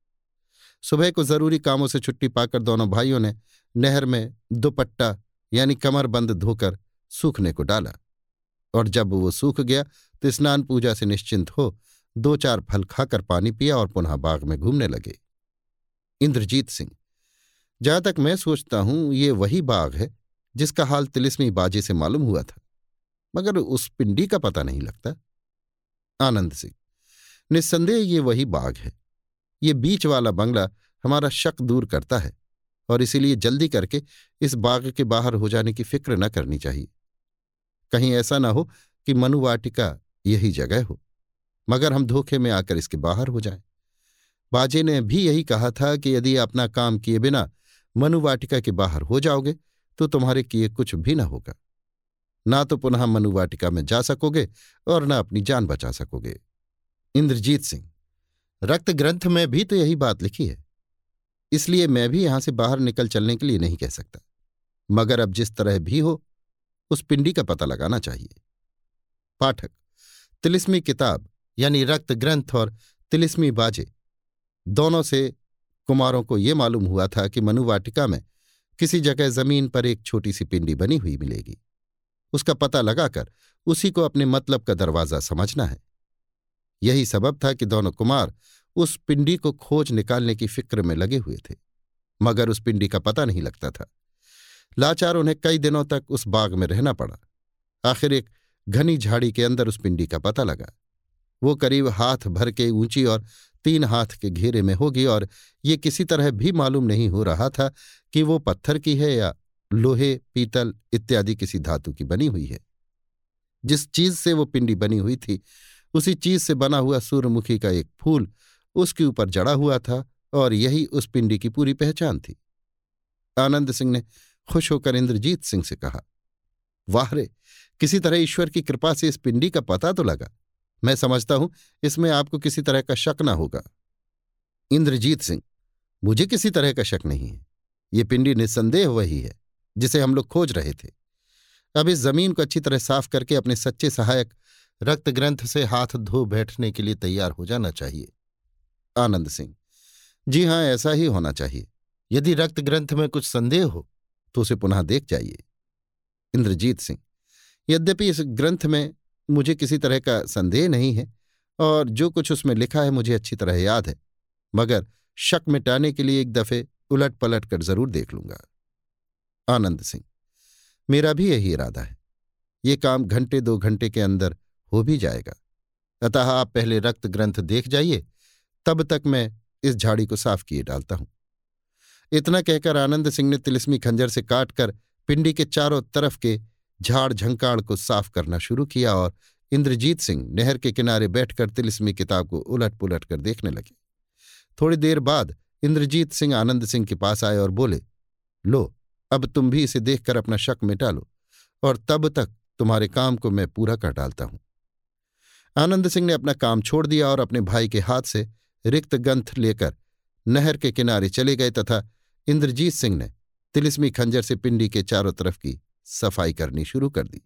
सुबह को ज़रूरी कामों से छुट्टी पाकर दोनों भाइयों ने नहर में दुपट्टा, यानी कमरबंद धोकर सूखने को डाला। और जब वो सूख गया तो स्नान पूजा से निश्चिंत हो दो चार फल खाकर पानी पिया और पुनः बाग में घूमने लगे। इंद्रजीत सिंह, जहाँ तक मैं सोचता हूँ, ये वही बाग है जिसका हाल तिलिस्मी बाजे से मालूम हुआ था, मगर उस पिंडी का पता नहीं लगता। आनंद सिंह, निस्संदेह ये वही बाग है। ये बीच वाला बंगला हमारा शक दूर करता है और इसीलिए जल्दी करके इस बाग के बाहर हो जाने की फ़िक्र न करनी चाहिए। कहीं ऐसा ना हो कि मनुवाटिका यही जगह हो, मगर हम धोखे में आकर इसके बाहर हो जाएँ। बाजे ने भी यही कहा था कि यदि अपना काम किए बिना मनुवाटिका के बाहर हो जाओगे तो तुम्हारे किए कुछ भी न होगा। ना तो पुनः मनुवाटिका में जा सकोगे और न अपनी जान बचा सकोगे। इंद्रजीत सिंह रक्त ग्रंथ में भी तो यही बात लिखी है। इसलिए मैं भी यहाँ से बाहर निकल चलने के लिए नहीं कह सकता। मगर अब जिस तरह भी हो, उस पिंडी का पता लगाना चाहिए। पाठक, तिलिस्मी किताब यानी रक्त ग्रंथ और तिलिस्मी बाजे, दोनों से कुमारों को ये मालूम हुआ था कि मनुवाटिका में किसी जगह ज़मीन पर एक छोटी सी पिंडी बनी हुई मिलेगी। उसका पता लगाकर उसी को अपने मतलब का दरवाज़ा समझना है। यही सबब था कि दोनों कुमार उस पिंडी को खोज निकालने की फ़िक्र में लगे हुए थे, मगर उस पिंडी का पता नहीं लगता था। लाचार उन्हें कई दिनों तक उस बाग में रहना पड़ा। आखिर एक घनी झाड़ी के अंदर उस पिंडी का पता लगा। वो करीब हाथ भर के ऊँची और तीन हाथ के घेरे में होगी और ये किसी तरह भी मालूम नहीं हो रहा था कि वो पत्थर की है या लोहे, पीतल इत्यादि किसी धातु की बनी हुई है। जिस चीज़ से वो पिंडी बनी हुई थी उसी चीज़ से बना हुआ सूर्यमुखी का एक फूल उसके ऊपर जड़ा हुआ था और यही उस पिंडी की पूरी पहचान थी। आनंद सिंह ने खुश होकर इंद्रजीत सिंह से कहा, वाह रे, किसी तरह ईश्वर की कृपा से इस पिंडी का पता तो लगा। मैं समझता हूँ इसमें आपको किसी तरह का शक ना होगा। इंद्रजीत सिंह, मुझे किसी तरह का शक नहीं है। ये पिंडी निस्संदेह वही है जिसे हम लोग खोज रहे थे। अब इस ज़मीन को अच्छी तरह साफ़ करके अपने सच्चे सहायक रक्त ग्रंथ से हाथ धो बैठने के लिए तैयार हो जाना चाहिए। आनंद सिंह, जी हाँ, ऐसा ही होना चाहिए। यदि रक्त ग्रंथ में कुछ संदेह हो तो उसे पुनः देख जाइए। इंद्रजीत सिंह, यद्यपि इस ग्रंथ में मुझे किसी तरह का संदेह नहीं है, और जो कुछ उसमें लिखा है मुझे अच्छी तरह याद है, मगर शक मिटाने के लिए एक दफे उलट पलट कर ज़रूर देख लूँगा। आनंद सिंह, मेरा भी यही इरादा है। ये काम घंटे दो घंटे के अंदर हो भी जाएगा। अतः आप पहले रक्त ग्रंथ देख जाइए, तब तक मैं इस झाड़ी को साफ़ किए डालता हूँ। इतना कहकर आनंद सिंह ने तिलिस्मी खंजर से काटकर पिंडी के चारों तरफ़ के झाड़ झंकाड़ को साफ़ करना शुरू किया और इंद्रजीत सिंह नहर के किनारे बैठकर तिलिस्मी किताब को उलट पुलट कर देखने लगे। थोड़ी देर बाद इंद्रजीत सिंह आनंद सिंह के पास आए और बोले, लो, अब तुम भी इसे देखकर अपना शक मिटा लो और तब तक तुम्हारे काम को मैं पूरा कर डालता हूँ। आनंद सिंह ने अपना काम छोड़ दिया और अपने भाई के हाथ से रिक्त गंथ लेकर नहर के किनारे चले गए तथा इंद्रजीत सिंह ने तिलिस्मी खंजर से पिंडी के चारों तरफ़ की सफ़ाई करनी शुरू कर दी।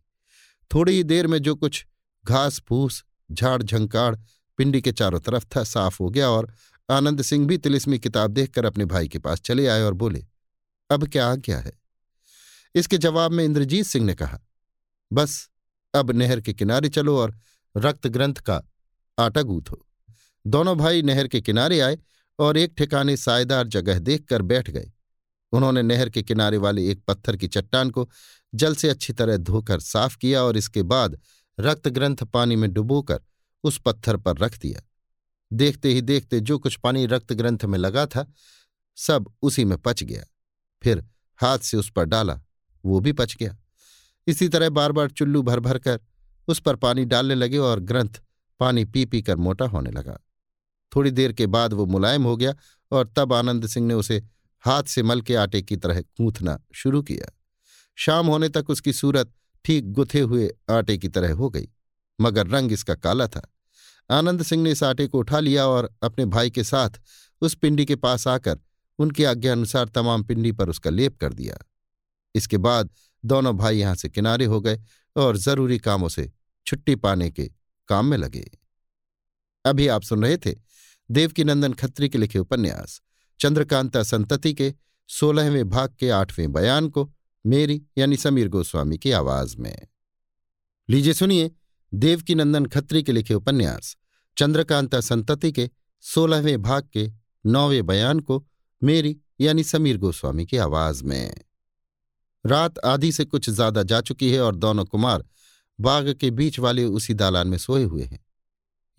थोड़ी ही देर में जो कुछ घास, फूस, झाड़, झंकाड़ पिंडी के चारों तरफ़ था, साफ़ हो गया और आनंद सिंह भी तिलिस्मी किताब देखकर अपने भाई के पास चले आए और बोले, अब क्या आज्ञा है? इसके जवाब में इंद्रजीत सिंह ने कहा, बस, अब नहर के किनारे चलो और रक्त ग्रंथ का आटा गूथो दोनों भाई नहर के किनारे आए और एक ठिकाने सायदार जगह देखकर बैठ गए। उन्होंने नहर के किनारे वाले एक पत्थर की चट्टान को जल से अच्छी तरह धोकर साफ़ किया और इसके बाद रक्त ग्रंथ पानी में डुबोकर उस पत्थर पर रख दिया। देखते ही देखते जो कुछ पानी रक्त ग्रंथ में लगा था, सब उसी में पच गया। फिर हाथ से उस पर डाला, वो भी पच गया। इसी तरह बार बार चुल्लू भर भर कर उस पर पानी डालने लगे और ग्रंथ पानी पी पी कर मोटा होने लगा। थोड़ी देर के बाद वो मुलायम हो गया और तब आनंद सिंह ने उसे हाथ से मल के आटे की तरह कूथना शुरू किया। शाम होने तक उसकी सूरत ठीक गुथे हुए आटे की तरह हो गई, मगर रंग इसका काला था। आनंद सिंह ने इस आटे को उठा लिया और अपने भाई के साथ उस पिंडी के पास आकर उनकी आज्ञा अनुसार तमाम पिंडी पर उसका लेप कर दिया। इसके बाद दोनों भाई यहाँ से किनारे हो गए और ज़रूरी कामों से छुट्टी पाने के काम में लगे। अभी आप सुन रहे थे देवकीनंदन खत्री के लिखे उपन्यास, चंद्रकांता संतति के सोलहवें भाग के आठवें बयान को मेरी यानी समीर गोस्वामी की आवाज़ में। लीजिए सुनिए देवकीनंदन खत्री के लिखे उपन्यास, चंद्रकांता संतति के सोलहवें भाग के नौवें बयान को मेरी यानी समीर गोस्वामी की आवाज़ में। रात आधी से कुछ ज़्यादा जा चुकी है और दोनों कुमार बाग के बीच वाले उसी दालान में सोए हुए हैं।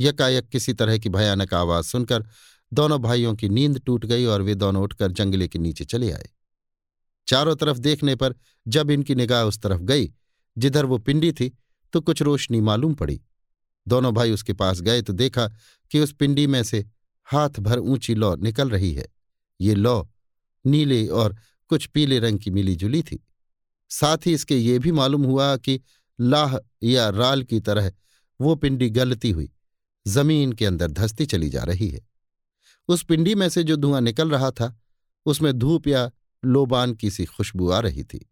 यकायक किसी तरह की भयानक आवाज़ सुनकर दोनों भाइयों की नींद टूट गई और वे दोनों उठकर जंगले के नीचे चले आए। चारों तरफ़ देखने पर जब इनकी निगाह उस तरफ़ गई, जिधर वो पिंडी थी तो कुछ रोशनी मालूम पड़ी। दोनों भाई उसके पास गए तो देखा कि उस पिंडी में से हाथ भर ऊँची लौ निकल रही है। ये लौ नीले और कुछ पीले रंग की मिली जुली थी। साथ ही इसके ये भी मालूम हुआ कि लाह या राल की तरह वो पिंडी गलती हुई। ज़मीन के अंदर धसती चली जा रही है। उस पिंडी में से जो धुआँ निकल रहा था, उसमें धूप या लोबान की सी खुशबू आ रही थी।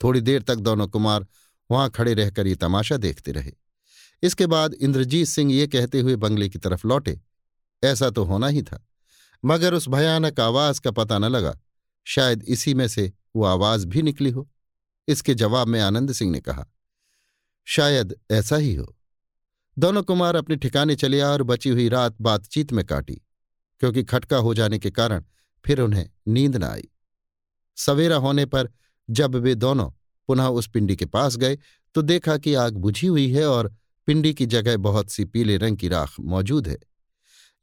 थोड़ी देर तक दोनों कुमार वहाँ खड़े रहकर ये तमाशा देखते रहे। इसके बाद इंद्रजीत सिंह ये कहते हुए बंगले की तरफ़ लौटे, ऐसा तो होना ही था, मगर उस भयानक आवाज़ का पता न लगा, शायद इसी में से वो आवाज़ भी निकली हो। इसके जवाब में आनंद सिंह ने कहा शायद ऐसा ही हो। दोनों कुमार अपने ठिकाने चले आए और बची हुई रात बातचीत में काटी, क्योंकि खटका हो जाने के कारण फिर उन्हें नींद न आई। सवेरा होने पर जब वे दोनों पुनः उस पिंडी के पास गए तो देखा कि आग बुझी हुई है और पिंडी की जगह बहुत सी पीले रंग की राख मौजूद है।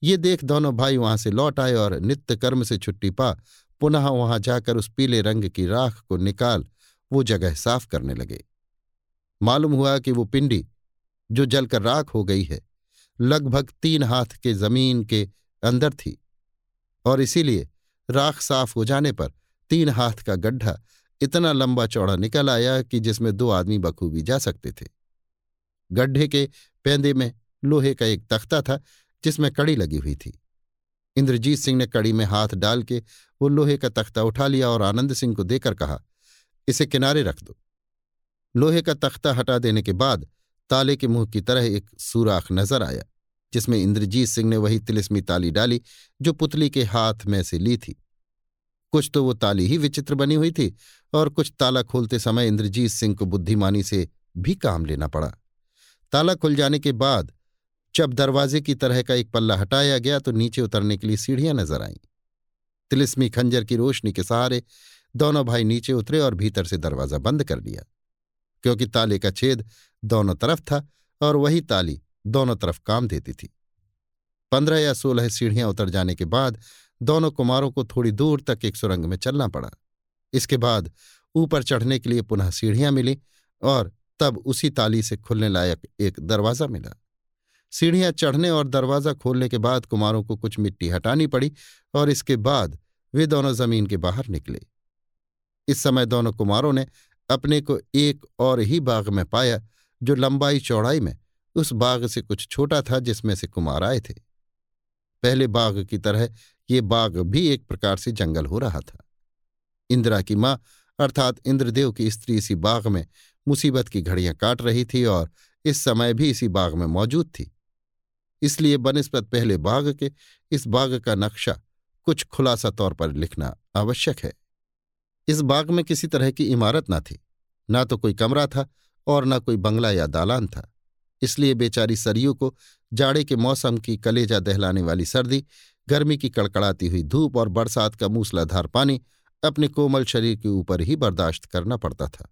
ये देख दोनों भाई वहाँ से लौट आए और नित्य कर्म से छुट्टी पा पुनः वहाँ जाकर उस पीले रंग की राख को निकाल वो जगह साफ़ करने लगे। मालूम हुआ कि वो पिंडी, जो जलकर राख हो गई है, लगभग तीन हाथ के ज़मीन के अंदर थी और इसीलिए राख साफ़ हो जाने पर तीन हाथ का गड्ढा इतना लंबा चौड़ा निकल आया कि जिसमें दो आदमी बखूबी जा सकते थे। गड्ढे के पैंदे में लोहे का एक तख्ता था, जिसमें कड़ी लगी हुई थी। इंद्रजीत सिंह ने कड़ी में हाथ डाल के वो लोहे का तख्ता उठा लिया और आनंद सिंह को देकर कहा, इसे किनारे रख दो। लोहे का तख्ता हटा देने के बाद ताले के मुँह की तरह एक सुराख नज़र आया, जिसमें इंद्रजीत सिंह ने वही तिलिस्मी ताली डाली जो पुतली के हाथ में से ली थी। कुछ तो वो ताली ही विचित्र बनी हुई थी और कुछ ताला खोलते समय इंद्रजीत सिंह को बुद्धिमानी से भी काम लेना पड़ा। ताला खुल जाने के बाद जब दरवाजे की तरह का एक पल्ला हटाया गया तो नीचे उतरने के लिए सीढ़ियाँ नज़र आईं। तिलिस्मी खंजर की रोशनी के सहारे दोनों भाई नीचे उतरे और भीतर से दरवाज़ा बंद कर लिया क्योंकि ताले का छेद दोनों तरफ़ था और वही ताली दोनों तरफ़ काम देती थी। पंद्रह या सोलह सीढ़ियाँ उतर जाने के बाद दोनों कुमारों को थोड़ी दूर तक एक सुरंग में चलना पड़ा। इसके बाद ऊपर चढ़ने के लिए पुनः सीढ़ियाँ मिली और तब उसी ताली से खुलने लायक एक दरवाज़ा मिला। सीढ़ियाँ चढ़ने और दरवाज़ा खोलने के बाद कुमारों को कुछ मिट्टी हटानी पड़ी और इसके बाद वे दोनों ज़मीन के बाहर निकले। इस समय दोनों कुमारों ने अपने को एक और ही बाग में पाया, जो लंबाई चौड़ाई में उस बाग से कुछ छोटा था जिसमें से कुमार आए थे। पहले बाग की तरह ये बाग भी एक प्रकार से जंगल हो रहा था। इंदिरा की माँ, अर्थात इंद्रदेव की स्त्री इसी बाग में मुसीबत की घड़ियाँ काट रही थी और इस समय भी इसी बाग में मौजूद थी। इसलिए बनस्पत पहले बाग के, इस बाग का नक्शा कुछ खुलासा तौर पर लिखना आवश्यक है। इस बाग में किसी तरह की इमारत न थी, ना तो कोई कमरा था और न कोई बंगला या दालान था। इसलिए बेचारी सरयू को जाड़े के मौसम की कलेजा दहलाने वाली सर्दी, गर्मी की कड़कड़ाती हुई धूप और बरसात का मूसलाधार पानी अपने कोमल शरीर के ऊपर ही बर्दाश्त करना पड़ता था।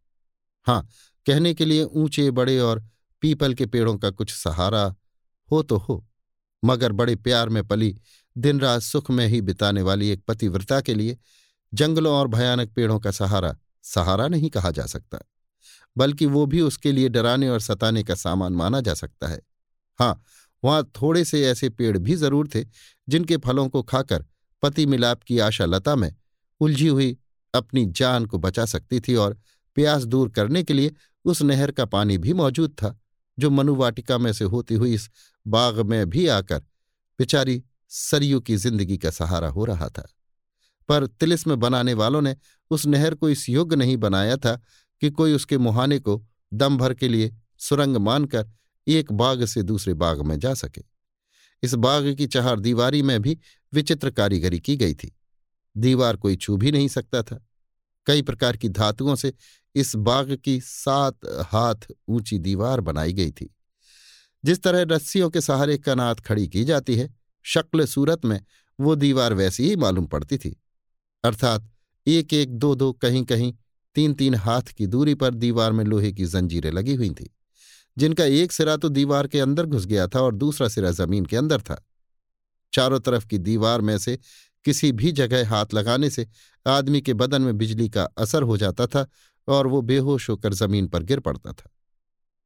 हाँ कहने के लिए ऊँचे, बड़े और पीपल के पेड़ों का कुछ सहारा हो तो हो, मगर बड़े प्यार में पली दिन रात सुख में ही बिताने वाली एक पतिव्रता के लिए जंगलों और भयानक पेड़ों का सहारा सहारा नहीं कहा जा सकता, बल्कि वो भी उसके लिए डराने और सताने का सामान माना जा सकता है। हाँ वहाँ थोड़े से ऐसे पेड़ भी ज़रूर थे, जिनके फलों को खाकर पति मिलाप की आशा लता में उलझी हुई अपनी जान को बचा सकती थी और प्यास दूर करने के लिए उस नहर का पानी भी मौजूद था, जो मनुवाटिका में से होती हुई इस बाग में भी आकर बेचारी सरयू की ज़िंदगी का सहारा हो रहा था। पर तिलिस्म बनाने वालों ने उस नहर को इस योग्य नहीं बनाया था कि कोई उसके मुहाने को दम भर के लिए सुरंग मानकर एक बाग से दूसरे बाग में जा सके। इस बाग की चहार दीवारी में भी विचित्र कारीगरी की गई थी। दीवार कोई छू भी नहीं सकता था। कई प्रकार की धातुओं से इस बाग की सात हाथ ऊँची दीवार बनाई गई थी। जिस तरह रस्सियों के सहारे कनात खड़ी की जाती है, शक्ल सूरत में वो दीवार वैसी ही मालूम पड़ती थी। अर्थात एक एक दो दो कहीं कहीं तीन तीन हाथ की दूरी पर दीवार में लोहे की जंजीरें लगी हुई थीं, जिनका एक सिरा तो दीवार के अंदर घुस गया था और दूसरा सिरा ज़मीन के अंदर था। चारों तरफ़ की दीवार में से किसी भी जगह हाथ लगाने से आदमी के बदन में बिजली का असर हो जाता था और वो बेहोश होकर ज़मीन पर गिर पड़ता था।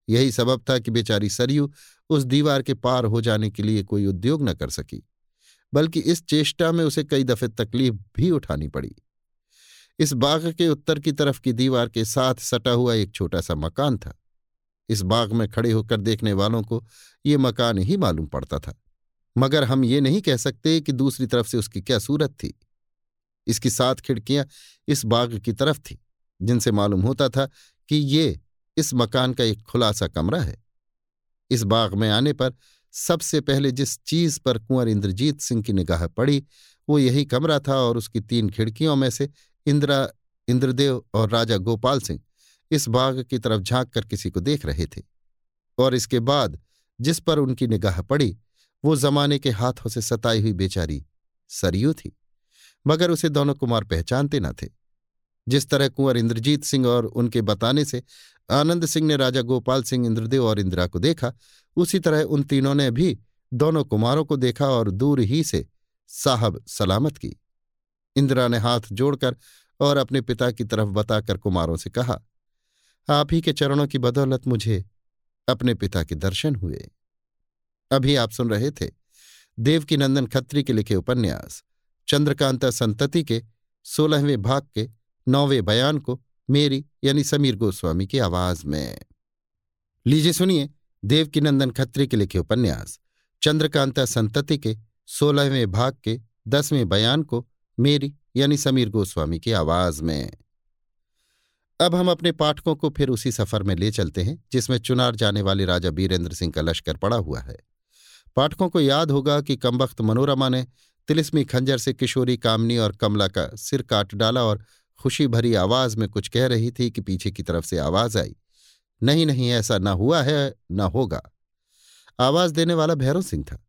यही सबब था कि बेचारी सरयू उस दीवार के पार हो जाने के लिए कोई उद्योग न कर सकी। बल्कि इस चेष्टा में उसे कई दफे तकलीफ़ भी उठानी पड़ी। इस बाग के उत्तर की तरफ़ की दीवार के साथ सटा हुआ एक छोटा सा मकान था। इस बाग में खड़े होकर देखने वालों को ये मकान ही मालूम पड़ता था। मगर हम ये नहीं कह सकते कि दूसरी तरफ़ से उसकी क्या सूरत थी। इसकी सात खिड़कियाँ इस बाग की तरफ़ थी, जिनसे मालूम होता था कि ये इस मकान का एक खुलासा कमरा है। इस बाग में आने पर सबसे पहले जिस चीज़ पर कुंवर इंद्रजीत सिंह की निगाह पड़ी, वो यही कमरा था और उसकी तीन खिड़कियों में से इंदिरा, इंद्रदेव और राजा गोपाल सिंह इस बाग की तरफ़ झाँक कर किसी को देख रहे थे। और इसके बाद जिस पर उनकी निगाह पड़ी, वो जमाने के हाथों से सताई हुई बेचारी सरयू थी। मगर उसे दोनों कुमार पहचानते न थे। जिस तरह कुंवर इंद्रजीत सिंह और उनके बताने से आनंद सिंह ने राजा गोपाल सिंह इंद्रदेव और इंदिरा को देखा, उसी तरह उन तीनों ने भी दोनों कुमारों को देखा और दूर ही से साहब सलामत की। इंदिरा ने हाथ जोड़कर और अपने पिता की तरफ़ बताकर कुमारों से कहा, आप ही के चरणों की बदौलत मुझे अपने पिता के दर्शन हुए। अभी आप सुन रहे थे देवकी नंदन खत्री के लिखे उपन्यास, चंद्रकांता संतति के सोलहवें भाग के नौवें बयान को मेरी यानी समीर गोस्वामी की आवाज़ में। लीजिए सुनिए देवकी नंदन खत्री के लिखे उपन्यास। चंद्रकांता संतति के सोलहवें भाग के दसवें बयान को मेरी यानी समीर गोस्वामी की आवाज़ में। अब हम अपने पाठकों को फिर उसी सफ़र में ले चलते हैं, जिसमें चुनार जाने वाले राजा बीरेंद्र सिंह का लश्कर पड़ा हुआ है। पाठकों को याद होगा कि कमबख्त मनोरमा ने तिलिस्मी खंजर से किशोरी कामनी और कमला का सिर काट डाला और खुशी भरी आवाज़ में कुछ कह रही थी कि पीछे की तरफ़ से आवाज़ आई, नहीं नहीं, ऐसा न हुआ है, न होगा। आवाज़ देने वाला भैरव सिंह था,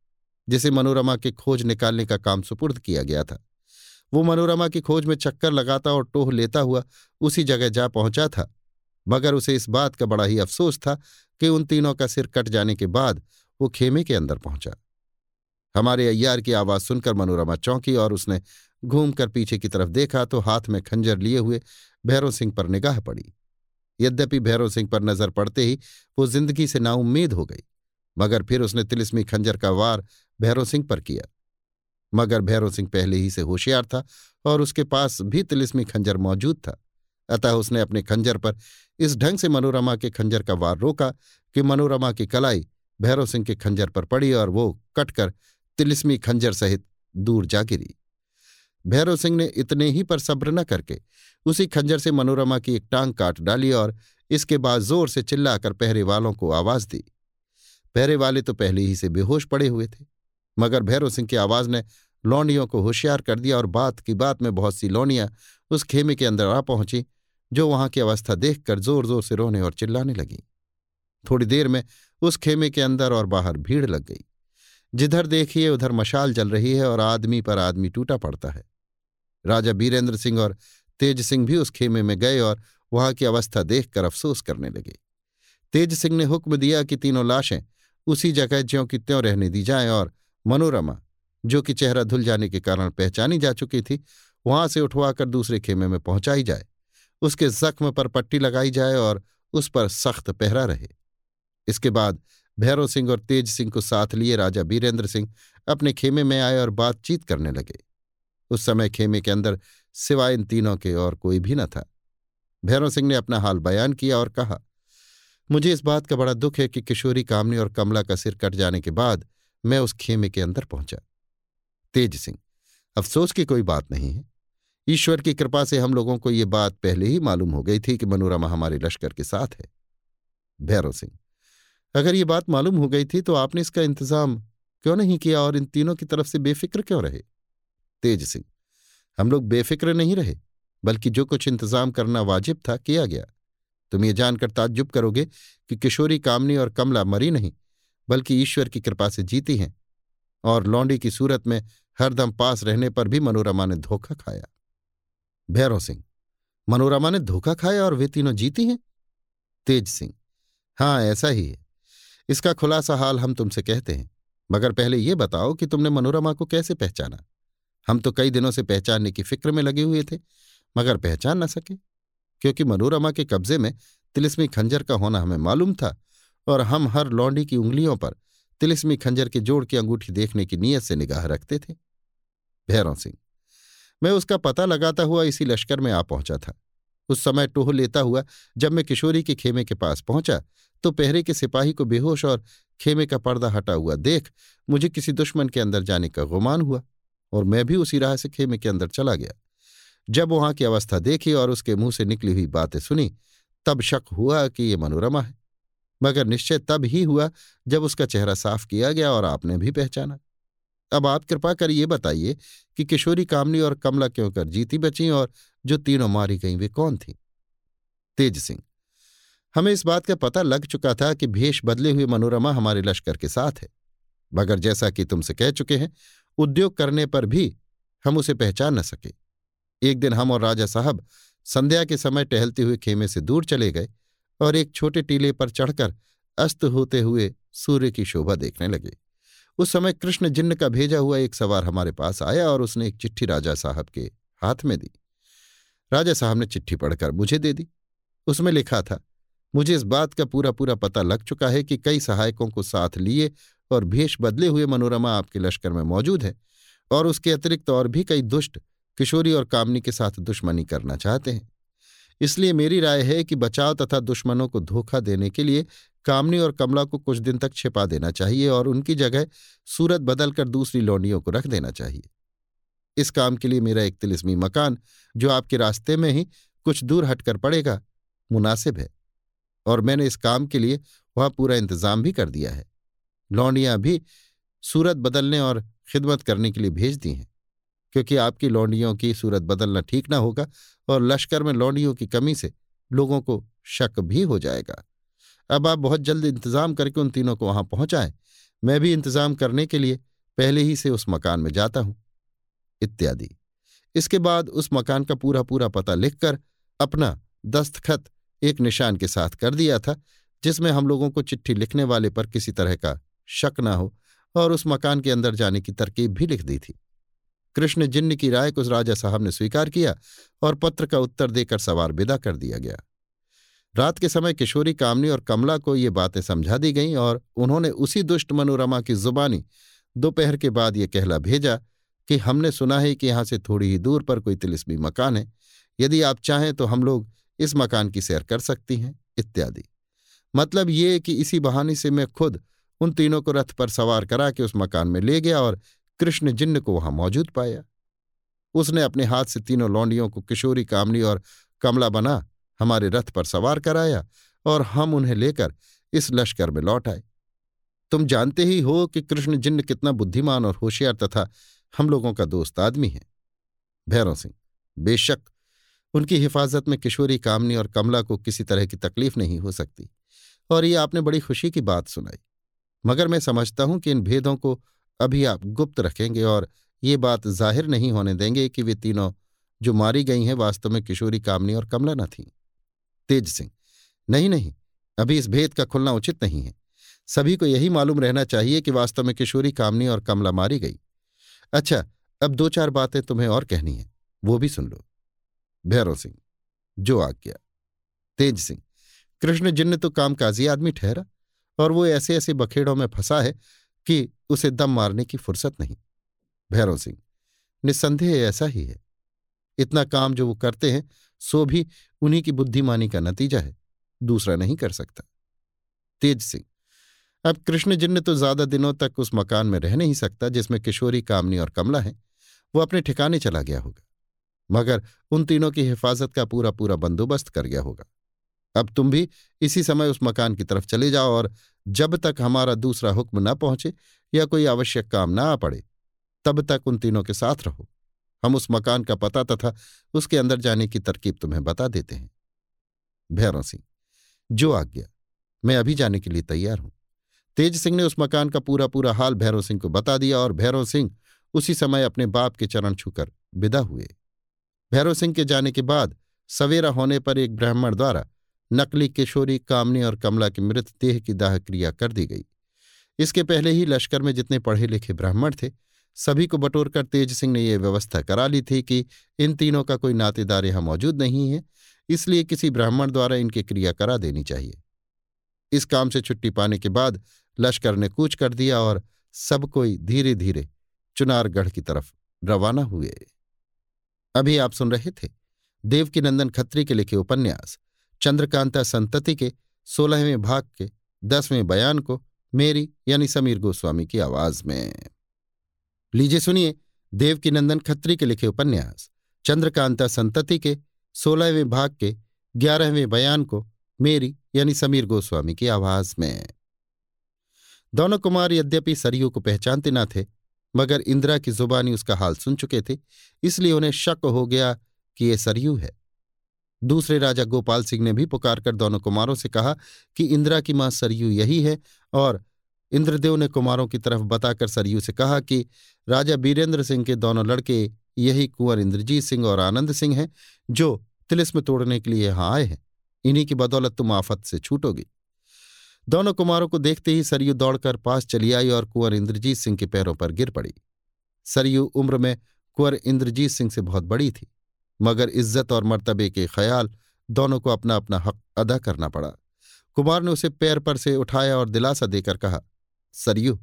जिसे मनोरमा के खोज निकालने का काम सुपुर्द किया गया था। वो मनोरमा की खोज में चक्कर लगाता और टोह लेता हुआ उसी जगह जा पहुँचा था, मगर उसे इस बात का बड़ा ही अफसोस था कि उन तीनों का सिर कट जाने के बाद वो खेमे के अंदर पहुँचा। हमारे अय्यार की आवाज़ सुनकर मनोरमा चौंकी और उसने घूमकर पीछे की तरफ़ देखा तो हाथ में खंजर लिए हुए भैरव सिंह पर निगाह पड़ी। यद्यपि भैरव सिंह पर नज़र पड़ते ही वो ज़िंदगी से नाउम्मीद हो गई, मगर फिर उसने तिलिस्मी खंजर का वार भैरव सिंह पर किया। मगर भैरव सिंह पहले ही से होशियार था और उसके पास भी तिलिस्मी खंजर मौजूद था। अतः उसने अपने खंजर पर इस ढंग से मनोरमा के खंजर का वार रोका कि मनोरमा की कलाई भैरव सिंह के खंजर पर पड़ी और वो कटकर तिलिस्मी खंजर सहित दूर जा गिरी। भैरव सिंह ने इतने ही पर सब्र न करके उसी खंजर से मनोरमा की एक टांग काट डाली और इसके बाद ज़ोर से चिल्लाकर पहरे वालों को आवाज़ दी। पहरे वाले तो पहले ही से बेहोश पड़े हुए थे, मगर भैरव सिंह की आवाज़ ने लौंडियों को होशियार कर दिया और बात की बात में बहुत सी लौंडियाँ उस खेमे के अंदर आ पहुँची, जो वहाँ की अवस्था देखकर ज़ोर ज़ोर से रोने और चिल्लाने लगी। थोड़ी देर में उस खेमे के अंदर और बाहर भीड़ लग गई। जिधर देखिए, उधर मशाल जल रही है और आदमी पर आदमी टूटा पड़ता है। राजा बीरेंद्र सिंह और तेज सिंह भी उस खेमे में गए और वहाँ की अवस्था देखकर अफसोस करने लगे। तेज सिंह ने हुक्म दिया कि तीनों लाशें उसी जगह ज्यों की त्यों रहने दी जाएँ और मनोरमा, जो कि चेहरा धुल जाने के कारण पहचानी जा चुकी थी, वहाँ से उठवाकर दूसरे खेमे में पहुंचाई जाए। उसके जख्म पर पट्टी लगाई जाए और उस पर सख्त पहरा रहे। इसके बाद भैरव सिंह और तेज सिंह को साथ लिए राजा बीरेंद्र सिंह अपने खेमे में आए और बातचीत करने लगे। उस समय खेमे के अंदर सिवाय इन तीनों के और कोई भी न था। भैरव सिंह ने अपना हाल बयान किया और कहा, मुझे इस बात का बड़ा दुख है कि किशोरी कामनी और कमला का सिर कट जाने के बाद मैं उस खेमे के अंदर पहुँचा। तेज सिंह, अफसोस की कोई बात नहीं है। ईश्वर की कृपा से हम लोगों को ये बात पहले ही मालूम हो गई थी कि मनोरमा हमारे लश्कर के साथ है। भैरव सिंह, अगर ये बात मालूम हो गई थी तो आपने इसका इंतज़ाम क्यों नहीं किया और इन तीनों की तरफ़ से बेफिक्र क्यों रहे? तेज सिंह। हम लोग बेफिक्र नहीं रहे, बल्कि जो कुछ इंतज़ाम करना वाजिब था किया गया। तुम ये जानकर ताज्जुब करोगे कि किशोरी कामनी और कमला मरी नहीं, बल्कि ईश्वर की कृपा से जीती हैं, और लौंडी की सूरत में हरदम पास रहने पर भी मनोरमा ने धोखा खाया। भैरव सिंह, मनोरमा ने धोखा खाया और वे तीनों जीती हैं? तेज सिंह हाँ ऐसा ही है। इसका खुलासा हाल हम तुमसे कहते हैं, मगर पहले ये बताओ कि तुमने मनोरमा को कैसे पहचाना? हम तो कई दिनों से पहचानने की फ़िक्र में लगे हुए थे, मगर पहचान न सके। क्योंकि मनोरमा के कब्जे में तिलिस्मी खंजर का होना हमें मालूम था, और हम हर लौंडी की उंगलियों पर तिलिस्मी खंजर के जोड़ की अंगूठी देखने की नीयत से निगाह रखते थे। भैरव सिंह, मैं उसका पता लगाता हुआ इसी लश्कर में आ पहुँचा था। उस समय टोह लेता हुआ जब मैं किशोरी के खेमे के पास पहुँचा तो पहरे के सिपाही को बेहोश और खेमे का पर्दा हटा हुआ देख मुझे किसी दुश्मन के अंदर जाने का गुमान हुआ। और मैं भी उसी राह से खेमे के अंदर चला गया। जब वहाँ की अवस्था देखी और उसके मुँह से निकली हुई बातें सुनी, तब शक हुआ कि ये मनोरमा है। मगर निश्चय तब ही हुआ जब उसका चेहरा साफ़ किया गया और आपने भी पहचाना। अब आप कृपा कर ये बताइए कि किशोरी, कामनी और कमला क्यों कर जीती बची और जो तीनों मारी गई वे कौन थी? तेज सिंह, हमें इस बात का पता लग चुका था कि भेष बदले हुए मनोरमा हमारे लश्कर के साथ है। मगर जैसा कि तुमसे कह चुके हैं उद्योग करने पर भी हम उसे पहचान न सके। एक दिन हम और राजा साहब संध्या के समय टहलते हुए खेमे से दूर चले गए और एक छोटे टीले पर चढ़कर अस्त होते हुए सूर्य की शोभा देखने लगे। उस समय कृष्ण जिन्न का भेजा हुआ एक सवार हमारे पास आया और उसने एक चिट्ठी राजा साहब के हाथ में दी। राजा साहब ने चिट्ठी पढ़कर मुझे दे दी। उसमें लिखा था, मुझे इस बात का पूरा पूरा पता लग चुका है कि कई सहायकों को साथ लिए और भेष बदले हुए मनोरमा आपके लश्कर में मौजूद है और उसके अतिरिक्त और भी कई दुष्ट, किशोरी और कामनी के साथ दुश्मनी करना चाहते हैं। इसलिए मेरी राय है कि बचाव तथा दुश्मनों को धोखा देने के लिए कामनी और कमला को कुछ दिन तक छिपा देना चाहिए और उनकी जगह सूरत बदलकर दूसरी लौंडियों को रख देना चाहिए। इस काम के लिए मेरा एक तिलिस्मी मकान, जो आपके रास्ते में ही कुछ दूर हटकर पड़ेगा, मुनासिब है। और मैंने इस काम के लिए वहाँ पूरा इंतज़ाम भी कर दिया है। लौंडियाँ भी सूरत बदलने और खिदमत करने के लिए भेज दी हैं, क्योंकि आपकी लौंडियों की सूरत बदलना ठीक ना होगा और लश्कर में लौंडियों की कमी से लोगों को शक भी हो जाएगा। अब आप बहुत जल्द इंतज़ाम करके उन तीनों को वहाँ पहुंचाएँ। मैं भी इंतज़ाम करने के लिए पहले ही से उस मकान में जाता हूँ। इत्यादि। इसके बाद उस मकान का पूरा पूरा पता लिखकर अपना दस्तखत एक निशान के साथ कर दिया था, जिसमें हम लोगों को चिट्ठी लिखने वाले पर किसी तरह का शक ना हो और उस मकान के अंदर जाने की तरकीब भी लिख दी थी। कृष्ण जिन्न की राय को राजा साहब ने स्वीकार किया और पत्र का उत्तर देकर सवार विदा कर दिया गया। रात के समय किशोरी कामनी और कमला को ये बातें समझा दी गईं और उन्होंने उसी दुष्ट मनोरमा की जुबानी दोपहर के बाद ये कहला भेजा कि हमने सुना है कि यहाँ से थोड़ी ही दूर पर कोई तिलिस्मी मकान है। यदि आप चाहें तो हम लोग इस मकान की सैर कर सकती हैं, इत्यादि। मतलब ये कि इसी बहाने से मैं खुद उन तीनों को रथ पर सवार करा के उस मकान में ले गया और कृष्ण जिन्न को वहाँ मौजूद पाया। उसने अपने हाथ से तीनों लौंडियों को किशोरी कामनी और कमला बना हमारे रथ पर सवार कराया और हम उन्हें लेकर इस लश्कर में लौट आए। तुम जानते ही हो कि कृष्ण जिन्न कितना बुद्धिमान और होशियार तथा हम लोगों का दोस्त आदमी है। भैरव सिंह, बेशक उनकी हिफाजत में किशोरी कामनी और कमला को किसी तरह की तकलीफ़ नहीं हो सकती। और ये आपने बड़ी खुशी की बात सुनाई। मगर मैं समझता हूँ कि इन भेदों को अभी आप गुप्त रखेंगे और ये बात ज़ाहिर नहीं होने देंगे कि वे तीनों जो मारी गई हैं वास्तव में किशोरी, कामनी और कमला न थीं। तेज सिंह, नहीं नहीं, अभी इस भेद का खुलना उचित नहीं है। सभी को यही मालूम रहना चाहिए कि वास्तव में किशोरी, कामनी और कमला मारी गई। अच्छा अब दो चार बातें तुम्हें और कहनी है, वो भी सुन लो। भैरव सिंह, जो आज्ञा। तेज सिंह, कृष्ण जिन्न तो कामकाजी आदमी ठहरा। और वो ऐसे ऐसे बखेड़ों में फंसा है कि उसे दम मारने की फुर्सत नहीं। भैरव सिंह, निस्संदेह ऐसा ही है। इतना काम जो वो करते हैं, सो भी उन्हीं की बुद्धिमानी का नतीजा है, दूसरा नहीं कर सकता। तेज सिंह, अब कृष्ण जिन्न तो ज़्यादा दिनों तक उस मकान में रह नहीं सकता जिसमें किशोरी, कामनी और कमला है, वो अपने ठिकाने चला गया होगा। मगर उन तीनों की हिफाजत का पूरा पूरा बंदोबस्त कर गया होगा। अब तुम भी इसी समय उस मकान की तरफ़ चले जाओ और जब तक हमारा दूसरा हुक्म न पहुँचे या कोई आवश्यक काम न आ पड़े, तब तक उन तीनों के साथ रहो। हम उस मकान का पता तथा उसके अंदर जाने की तरकीब तुम्हें बता देते हैं। भैरव सिंह, जो आज्ञा, मैं अभी जाने के लिए तैयार हूँ। तेज सिंह ने उस मकान का पूरा पूरा हाल भैरव सिंह को बता दिया और भैरव सिंह उसी समय अपने बाप के चरण छूकर विदा हुए। भैरव सिंह के जाने के बाद सवेरा होने पर एक ब्राह्मण द्वारा नकली किशोरी, कामनी और कमला की मृत देह की दाह क्रिया कर दी गई। इसके पहले ही लश्कर में जितने पढ़े लिखे ब्राह्मण थे, सभी को बटोरकर तेज सिंह ने यह व्यवस्था करा ली थी कि इन तीनों का कोई नातेदार यहाँ मौजूद नहीं है, इसलिए किसी ब्राह्मण द्वारा इनकी क्रिया करा देनी चाहिए। इस काम से छुट्टी पाने के बाद लश्कर ने कूच कर दिया और सब कोई धीरे धीरे चुनारगढ़ की तरफ़ रवाना हुए। अभी आप सुन रहे थे देवकीनंदन खत्री के लिखे उपन्यास। चंद्रकांता संतति के, सोलहवें भाग के, दसवें बयान को, मेरी यानी समीर गोस्वामी की आवाज़ में। लीजिए सुनिए देवकीनंदन खत्री के लिखे उपन्यास, चंद्रकांता संतति के, सोलहवें भाग के, ग्यारहवें बयान को, मेरी यानी समीर गोस्वामी की आवाज़ में। दोनों कुमार यद्यपि सरयू को पहचानते न थे, मगर इंदिरा की जुबानी उसका हाल सुन चुके थे, इसलिए उन्हें शक हो गया कि ये सरयू है। दूसरे राजा गोपाल सिंह ने भी पुकार कर दोनों कुमारों से कहा कि इंदिरा की माँ सरयू यही है और इंद्रदेव ने कुमारों की तरफ़ बताकर सरयू से कहा कि राजा बीरेंद्र सिंह के दोनों लड़के यही कुंवर इंद्रजीत सिंह और आनंद सिंह हैं, जो तिलिस्म तोड़ने के लिए यहाँ आए हैं। इन्हीं की बदौलत तुम आफत से छूटोगी। दोनों कुमारों को देखते ही सरयू दौड़कर पास चली आई और कुंवर इंद्रजीत सिंह के पैरों पर गिर पड़ी। सरयू उम्र में कुंवर इंद्रजीत सिंह से बहुत बड़ी थी। मगर इज़्ज़त और मर्तबे के ख्याल दोनों को अपना अपना हक अदा करना पड़ा। कुमार ने उसे पैर पर से उठाया और दिलासा देकर कहा, सरयू,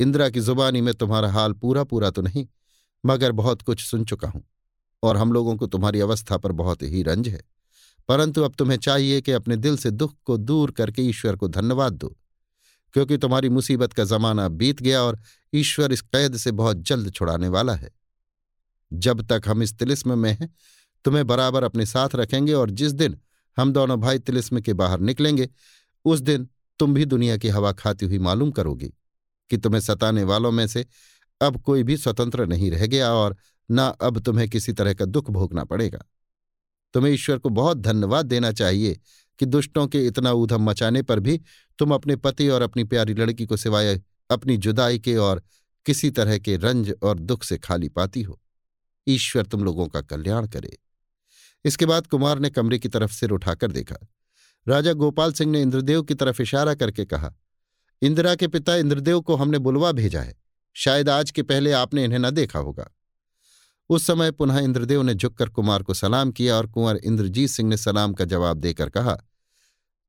इंदिरा की जुबानी में तुम्हारा हाल पूरा पूरा तो नहीं, मगर बहुत कुछ सुन चुका हूँ, और हम लोगों को तुम्हारी अवस्था पर बहुत ही रंज है। परंतु अब तुम्हें चाहिए कि अपने दिल से दुख को दूर करके ईश्वर को धन्यवाद दो, क्योंकि तुम्हारी मुसीबत का जमाना बीत गया और ईश्वर इस कैद से बहुत जल्द छुड़ाने वाला है। जब तक हम इस तिलिस्म में हैं, तुम्हें बराबर अपने साथ रखेंगे और जिस दिन हम दोनों भाई तिलिस्म के बाहर निकलेंगे, उस दिन तुम भी दुनिया की हवा खाती हुई मालूम करोगी कि तुम्हें सताने वालों में से अब कोई भी स्वतंत्र नहीं रह गया और न अब तुम्हें किसी तरह का दुख भोगना पड़ेगा। तुम्हें ईश्वर को बहुत धन्यवाद देना चाहिए कि दुष्टों के इतना ऊधम मचाने पर भी तुम अपने पति और अपनी प्यारी लड़की को सिवाय अपनी जुदाई के और किसी तरह के रंज और दुख से खाली पाती हो। ईश्वर तुम लोगों का कल्याण करे। इसके बाद कुमार ने कमरे की तरफ़ सिर उठाकर देखा। राजा गोपाल सिंह ने इंद्रदेव की तरफ़ इशारा करके कहा, इंदिरा के पिता इंद्रदेव को हमने बुलवा भेजा है। शायद आज के पहले आपने इन्हें न देखा होगा। उस समय पुनः इंद्रदेव ने झुककर कुमार को सलाम किया और कुंवर इंद्रजीत सिंह ने सलाम का जवाब देकर कहा,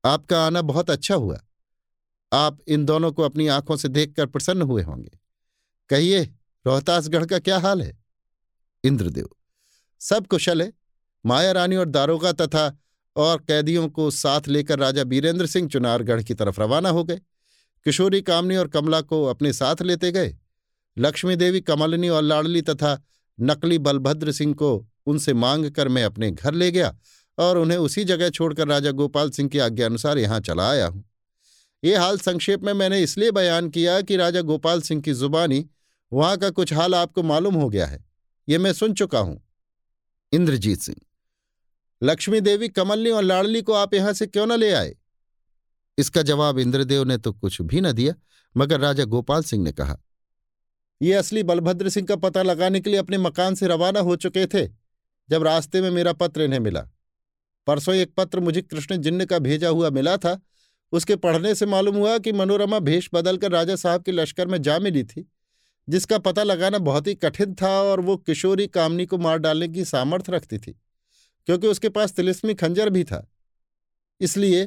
आपका आना बहुत अच्छा हुआ। आप इन दोनों को अपनी आँखों से देखकर प्रसन्न हुए होंगे। कहिए, रोहतासगढ़ का क्या हाल है? इंद्रदेव। सब कुशल है, माया रानी और दारोगा तथा और कैदियों को साथ लेकर राजा बीरेंद्र सिंह चुनारगढ़ की तरफ़ रवाना हो गए। किशोरी कामनी और कमला को अपने साथ लेते गए। लक्ष्मी देवी कमलनी और लाडली तथा नकली बलभद्र सिंह को उनसे मांग कर मैं अपने घर ले गया और उन्हें उसी जगह छोड़कर राजा गोपाल सिंह की आज्ञा अनुसार यहाँ चला आया हूँ। ये हाल संक्षेप में मैंने इसलिए बयान किया कि राजा गोपाल सिंह की जुबानी, वहाँ का कुछ हाल आपको मालूम हो गया है। ये मैं सुन चुका हूँ। इंद्रजीत सिंह, लक्ष्मी देवी कमलनी और लाडली को आप यहाँ से क्यों न ले आए? इसका जवाब इंद्रदेव ने तो कुछ भी न दिया, मगर राजा गोपाल सिंह ने कहा, ये असली बलभद्र सिंह का पता लगाने के लिए अपने मकान से रवाना हो चुके थे, जब रास्ते में मेरा पत्र इन्हें मिला। परसों एक पत्र मुझे कृष्ण जिन्न का भेजा हुआ मिला था, उसके पढ़ने से मालूम हुआ कि मनोरमा भेष बदलकर राजा साहब के लश्कर में जा मिली थी। जिसका पता लगाना बहुत ही कठिन था और वो किशोरी कामनी को मार डालने की सामर्थ्य रखती थी, क्योंकि उसके पास तिलिस्मी खंजर भी था। इसलिए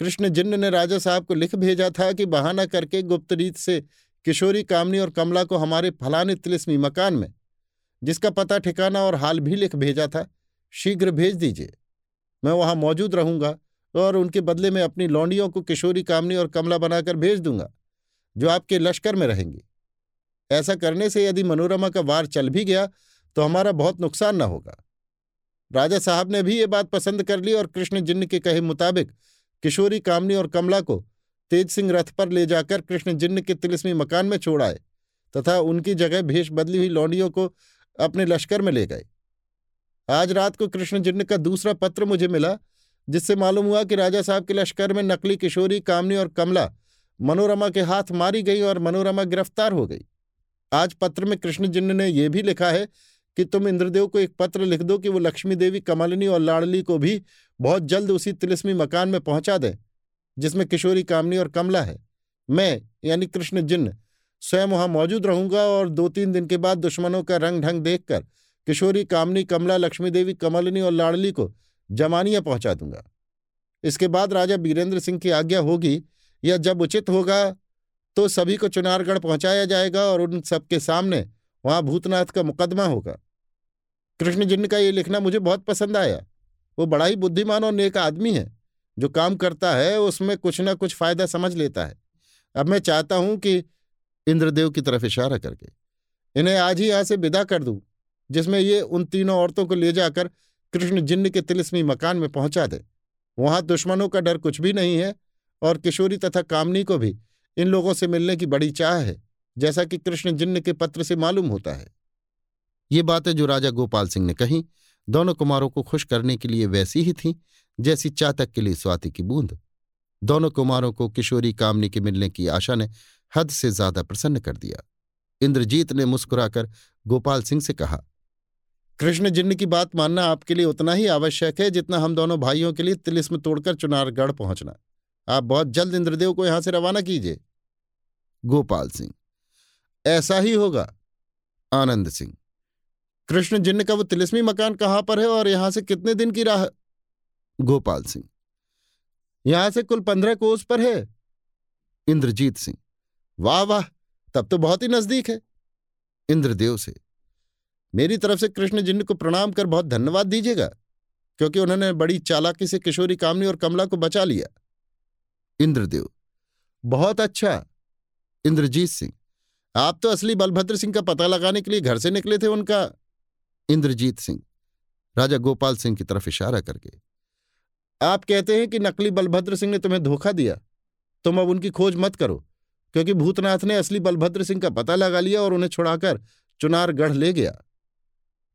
कृष्ण जिन्न ने राजा साहब को लिख भेजा था कि बहाना करके गुप्त रीत से किशोरी कामनी और कमला को हमारे फलाने तिलिस्मी मकान में, जिसका पता ठिकाना और हाल भी लिख भेजा था, शीघ्र भेज दीजिए। मैं वहाँ मौजूद रहूँगा और उनके बदले में अपनी लौंडियों को किशोरी कामनी और कमला बनाकर भेज दूँगा, जो आपके लश्कर में रहेंगी। ऐसा करने से यदि मनोरमा का वार चल भी गया तो हमारा बहुत नुकसान न होगा। राजा साहब ने भी ये बात पसंद कर ली और कृष्ण जिन्न के कहे मुताबिक किशोरी, कामनी और कमला को तेज सिंह रथ पर ले जाकर कृष्ण जिन्न के तिलिस्मी मकान में छोड़ आए तथा उनकी जगह भेष बदली हुई लौंडियों को अपने लश्कर में ले गए। आज रात को कृष्ण जिन्न का दूसरा पत्र मुझे मिला, जिससे मालूम हुआ कि राजा साहब के लश्कर में नकली किशोरी, कामनी और कमला मनोरमा के हाथ मारी गई और मनोरमा गिरफ़्तार हो गई। आज पत्र में कृष्ण जिन्न ने यह भी लिखा है कि तुम इंद्रदेव को एक पत्र लिख दो कि वो लक्ष्मी देवी कमलनी और लाडली को भी बहुत जल्द उसी तिलिस्मी मकान में पहुँचा दें, जिसमें किशोरी कामनी और कमला है। मैं, यानी कृष्ण जिन्न स्वयं वहाँ मौजूद रहूँगा और दो तीन दिन के बाद दुश्मनों का रंग ढंग देखकर किशोरी कामनी, कमला, लक्ष्मी देवी, कमलनी और लाडली को जमानिया पहुँचा दूँगा। इसके बाद राजा बीरेंद्र सिंह की आज्ञा होगी या जब उचित होगा तो सभी को चुनारगढ़ पहुँचाया जाएगा और उन सबके सामने वहाँ भूतनाथ का मुकदमा होगा। कृष्ण जिन्न का ये लिखना मुझे बहुत पसंद आया, वो बड़ा ही बुद्धिमान और नेक आदमी है। जो काम करता है, उसमें कुछ ना कुछ फ़ायदा समझ लेता है। अब मैं चाहता हूँ कि इंद्रदेव की तरफ़ इशारा करके, इन्हें आज ही यहाँ से विदा कर दूँ, जिसमें ये उन तीनों औरतों को ले जाकर कृष्ण जिन्न के तिलिस्मी मकान में पहुँचा दे। वहाँ दुश्मनों का डर कुछ भी नहीं है और किशोरी तथा कामनी को भी इन लोगों से मिलने की बड़ी चाह है, जैसा कि कृष्ण जिन्न के पत्र से मालूम होता है। ये बातें जो राजा गोपाल सिंह ने कही, दोनों कुमारों को खुश करने के लिए वैसी ही थीं, जैसी चातक के लिए स्वाति की बूंद। दोनों कुमारों को किशोरी कामनी के मिलने की आशा ने हद से ज़्यादा प्रसन्न कर दिया। इंद्रजीत ने मुस्कुराकर गोपाल सिंह से कहा, कृष्ण जिन्न की बात मानना आपके लिए उतना ही आवश्यक है, जितना हम दोनों भाइयों के लिए तिलिस्म तोड़कर चुनारगढ़ पहुँचना। आप बहुत जल्द इंद्रदेव को यहाँ से रवाना कीजिए। गोपाल सिंह, ऐसा ही होगा। आनंद सिंह, कृष्ण जिन्न का वो तिलिस्मी मकान कहाँ पर है और यहाँ से कितने दिन की राह? गोपाल सिंह, यहाँ से कुल पंद्रह कोस पर है। इंद्रजीत सिंह, वाह वाह, तब तो बहुत ही नज़दीक है। इंद्रदेव से, मेरी तरफ़ से कृष्ण जिन्न को प्रणाम कर बहुत धन्यवाद दीजिएगा, क्योंकि उन्होंने बड़ी चालाकी से किशोरी कामनी और कमला को बचा लिया। इंद्रदेव। बहुत अच्छा इंद्रजीत सिंह। आप तो असली बलभद्र सिंह का पता लगाने के लिए घर से निकले थे उनका, इंद्रजीत सिंह। राजा गोपाल सिंह की तरफ़ इशारा करके। आप कहते हैं कि नकली बलभद्र सिंह ने तुम्हें धोखा दिया। तुम अब उनकी खोज मत करो, क्योंकि भूतनाथ ने असली बलभद्र सिंह का पता लगा लिया और उन्हें छुड़ाकर चुनारगढ़ ले गया।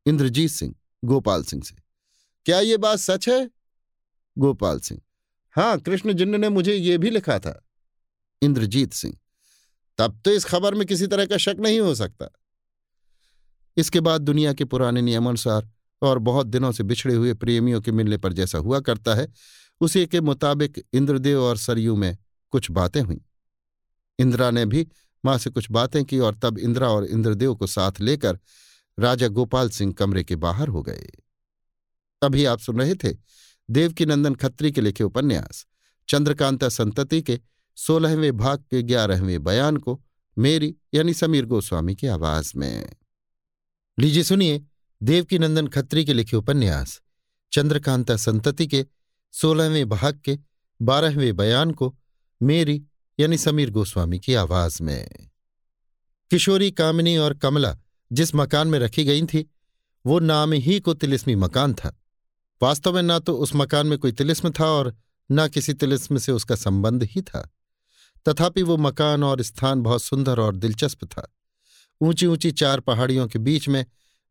इंद्रजीत सिंह, गोपाल सिंह से। क्या ये बात सच है? गोपाल सिंह। हाँ कृष्ण जिन्न ने मुझे ये भी लिखा था। इंद्रजीत सिंह, तब तो इस खबर में किसी तरह का शक नहीं हो सकता। इसके बाद दुनिया के पुराने नियमानुसार और बहुत दिनों से बिछड़े हुए प्रेमियों के मिलने पर जैसा हुआ करता है, उसी के मुताबिक इंद्रदेव और सरयू में कुछ बातें हुई। इंदिरा ने भी माँ से कुछ बातें की और तब इंदिरा और इंद्रदेव को साथ लेकर राजा गोपाल सिंह कमरे के बाहर हो गए। अभी आप सुन रहे थे देवकीनंदन खत्री के लिखे उपन्यास, चंद्रकांता संतति के सोलहवें भाग के ग्यारहवें बयान को मेरी यानी समीर गोस्वामी की आवाज़ में। लीजिए सुनिए देवकीनंदन खत्री के लिखे उपन्यास, चंद्रकांता संतति के सोलहवें भाग के बारहवें बयान को मेरी यानी समीर गोस्वामी की आवाज़ में। किशोरी, कामिनी और कमला जिस मकान में रखी गई थी, वो नाम ही को तिलिस्मी मकान था। वास्तव में ना तो उस मकान में कोई तिलिस्म था और न किसी तिलिस्म से उसका संबंध ही था। तथापि वो मकान और स्थान बहुत सुंदर और दिलचस्प था। ऊँची ऊँची चार पहाड़ियों के बीच में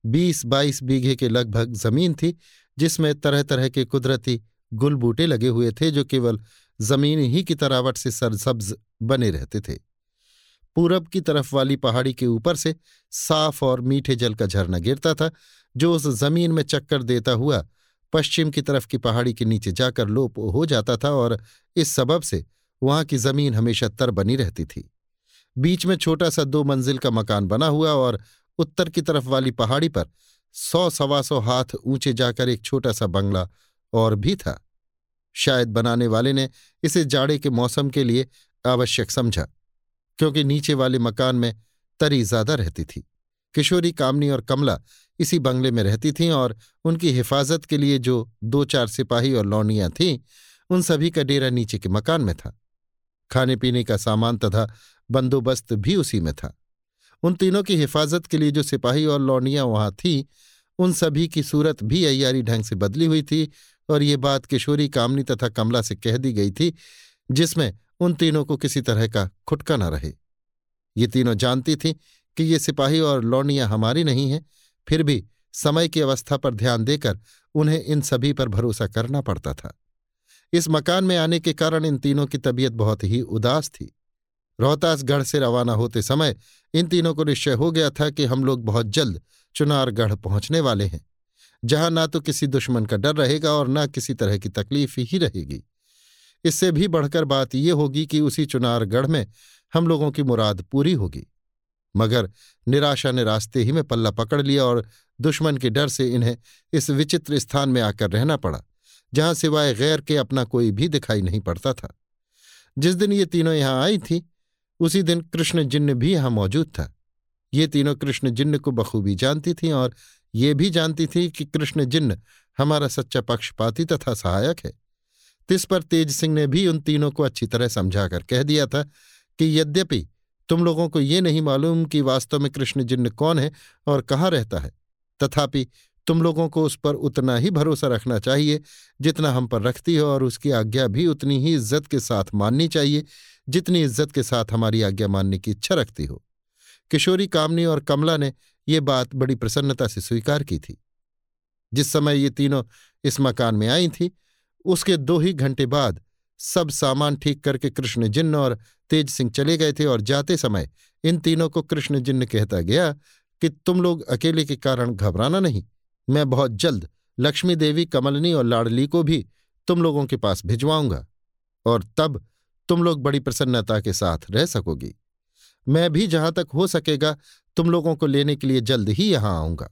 बीस बाईस बीघे के लगभग ज़मीन थी, जिसमें तरह तरह के कुदरती गुल बूटे लगे हुए थे, जो केवल ज़मीन ही की तरावट से सरसब्ज बने रहते थे। पूरब की तरफ़ वाली पहाड़ी के ऊपर से साफ़ और मीठे जल का झरना गिरता था, जो उस ज़मीन में चक्कर देता हुआ पश्चिम की तरफ़ की पहाड़ी के नीचे जाकर लोप हो जाता था और इस सबब से वहाँ की ज़मीन हमेशा तर बनी रहती थी। बीच में छोटा सा दो मंजिल का मकान बना हुआ और उत्तर की तरफ़ वाली पहाड़ी पर सौ सवा सौ हाथ ऊँचे जाकर एक छोटा सा बंगला और भी था। शायद बनाने वाले ने इसे जाड़े के मौसम के लिए आवश्यक समझा, क्योंकि नीचे वाले मकान में तरी ज़्यादा रहती थी। किशोरी, कामनी और कमला इसी बंगले में रहती थीं और उनकी हिफाजत के लिए जो दो चार सिपाही और लौनियाँ थीं, उन सभी का डेरा नीचे के मकान में था। खाने पीने का सामान तथा बंदोबस्त भी उसी में था। उन तीनों की हिफाजत के लिए जो सिपाही और लौनियाँ वहाँ थीं, उन सभी की सूरत भी अयारी ढंग से बदली हुई थी और ये बात किशोरी, कामनी तथा कमला से कह दी गई थी, जिसमें उन तीनों को किसी तरह का खुटका न रहे। ये तीनों जानती थीं कि ये सिपाही और लौनियाँ हमारी नहीं हैं, फिर भी समय की अवस्था पर ध्यान देकर उन्हें इन सभी पर भरोसा करना पड़ता था। इस मकान में आने के कारण इन तीनों की तबीयत बहुत ही उदास थी। रोहतासगढ़ से रवाना होते समय इन तीनों को निश्चय हो गया था कि हम लोग बहुत जल्द चुनारगढ़ पहुँचने वाले हैं, जहाँ ना तो किसी दुश्मन का डर रहेगा और न किसी तरह की तकलीफ़ ही रहेगी। इससे भी बढ़कर बात यह होगी कि उसी चुनारगढ़ में हम लोगों की मुराद पूरी होगी। मगर निराशा ने रास्ते ही में पल्ला पकड़ लिया और दुश्मन के डर से इन्हें इस विचित्र स्थान में आकर रहना पड़ा, जहाँ सिवाय गैर के अपना कोई भी दिखाई नहीं पड़ता था। जिस दिन ये तीनों यहाँ आई थी, उसी दिन कृष्ण जिन्न भी यहाँ मौजूद था। ये तीनों कृष्ण जिन्न को बखूबी जानती थीं और ये भी जानती थी कि कृष्ण जिन्न हमारा सच्चा पक्षपाती तथा सहायक है। तिस पर तेज सिंह ने भी उन तीनों को अच्छी तरह समझाकर कह दिया था कि यद्यपि तुम लोगों को ये नहीं मालूम कि वास्तव में कृष्ण जिन्न कौन है और कहाँ रहता है। तथापि तुम लोगों को उस पर उतना ही भरोसा रखना चाहिए जितना हम पर रखती हो और उसकी आज्ञा भी उतनी ही इज़्ज़त के साथ माननी चाहिए, जितनी इज़्ज़त के साथ हमारी आज्ञा मानने की इच्छा रखती हो। किशोरी कामनी और कमला ने ये बात बड़ी प्रसन्नता से स्वीकार की थी। जिस समय ये तीनों इस मकान में आई थी, उसके दो ही घंटे बाद सब सामान ठीक करके कृष्ण जिन्न और तेज सिंह चले गए थे और जाते समय इन तीनों को कृष्ण जिन्न कहता गया कि तुम लोग अकेले के कारण घबराना नहीं, मैं बहुत जल्द लक्ष्मी देवी, कमलनी और लाडली को भी तुम लोगों के पास भिजवाऊँगा और तब तुम लोग बड़ी प्रसन्नता के साथ रह सकोगी। मैं भी जहाँ तक हो सकेगा, तुम लोगों को लेने के लिए जल्द ही यहाँ आऊँगा।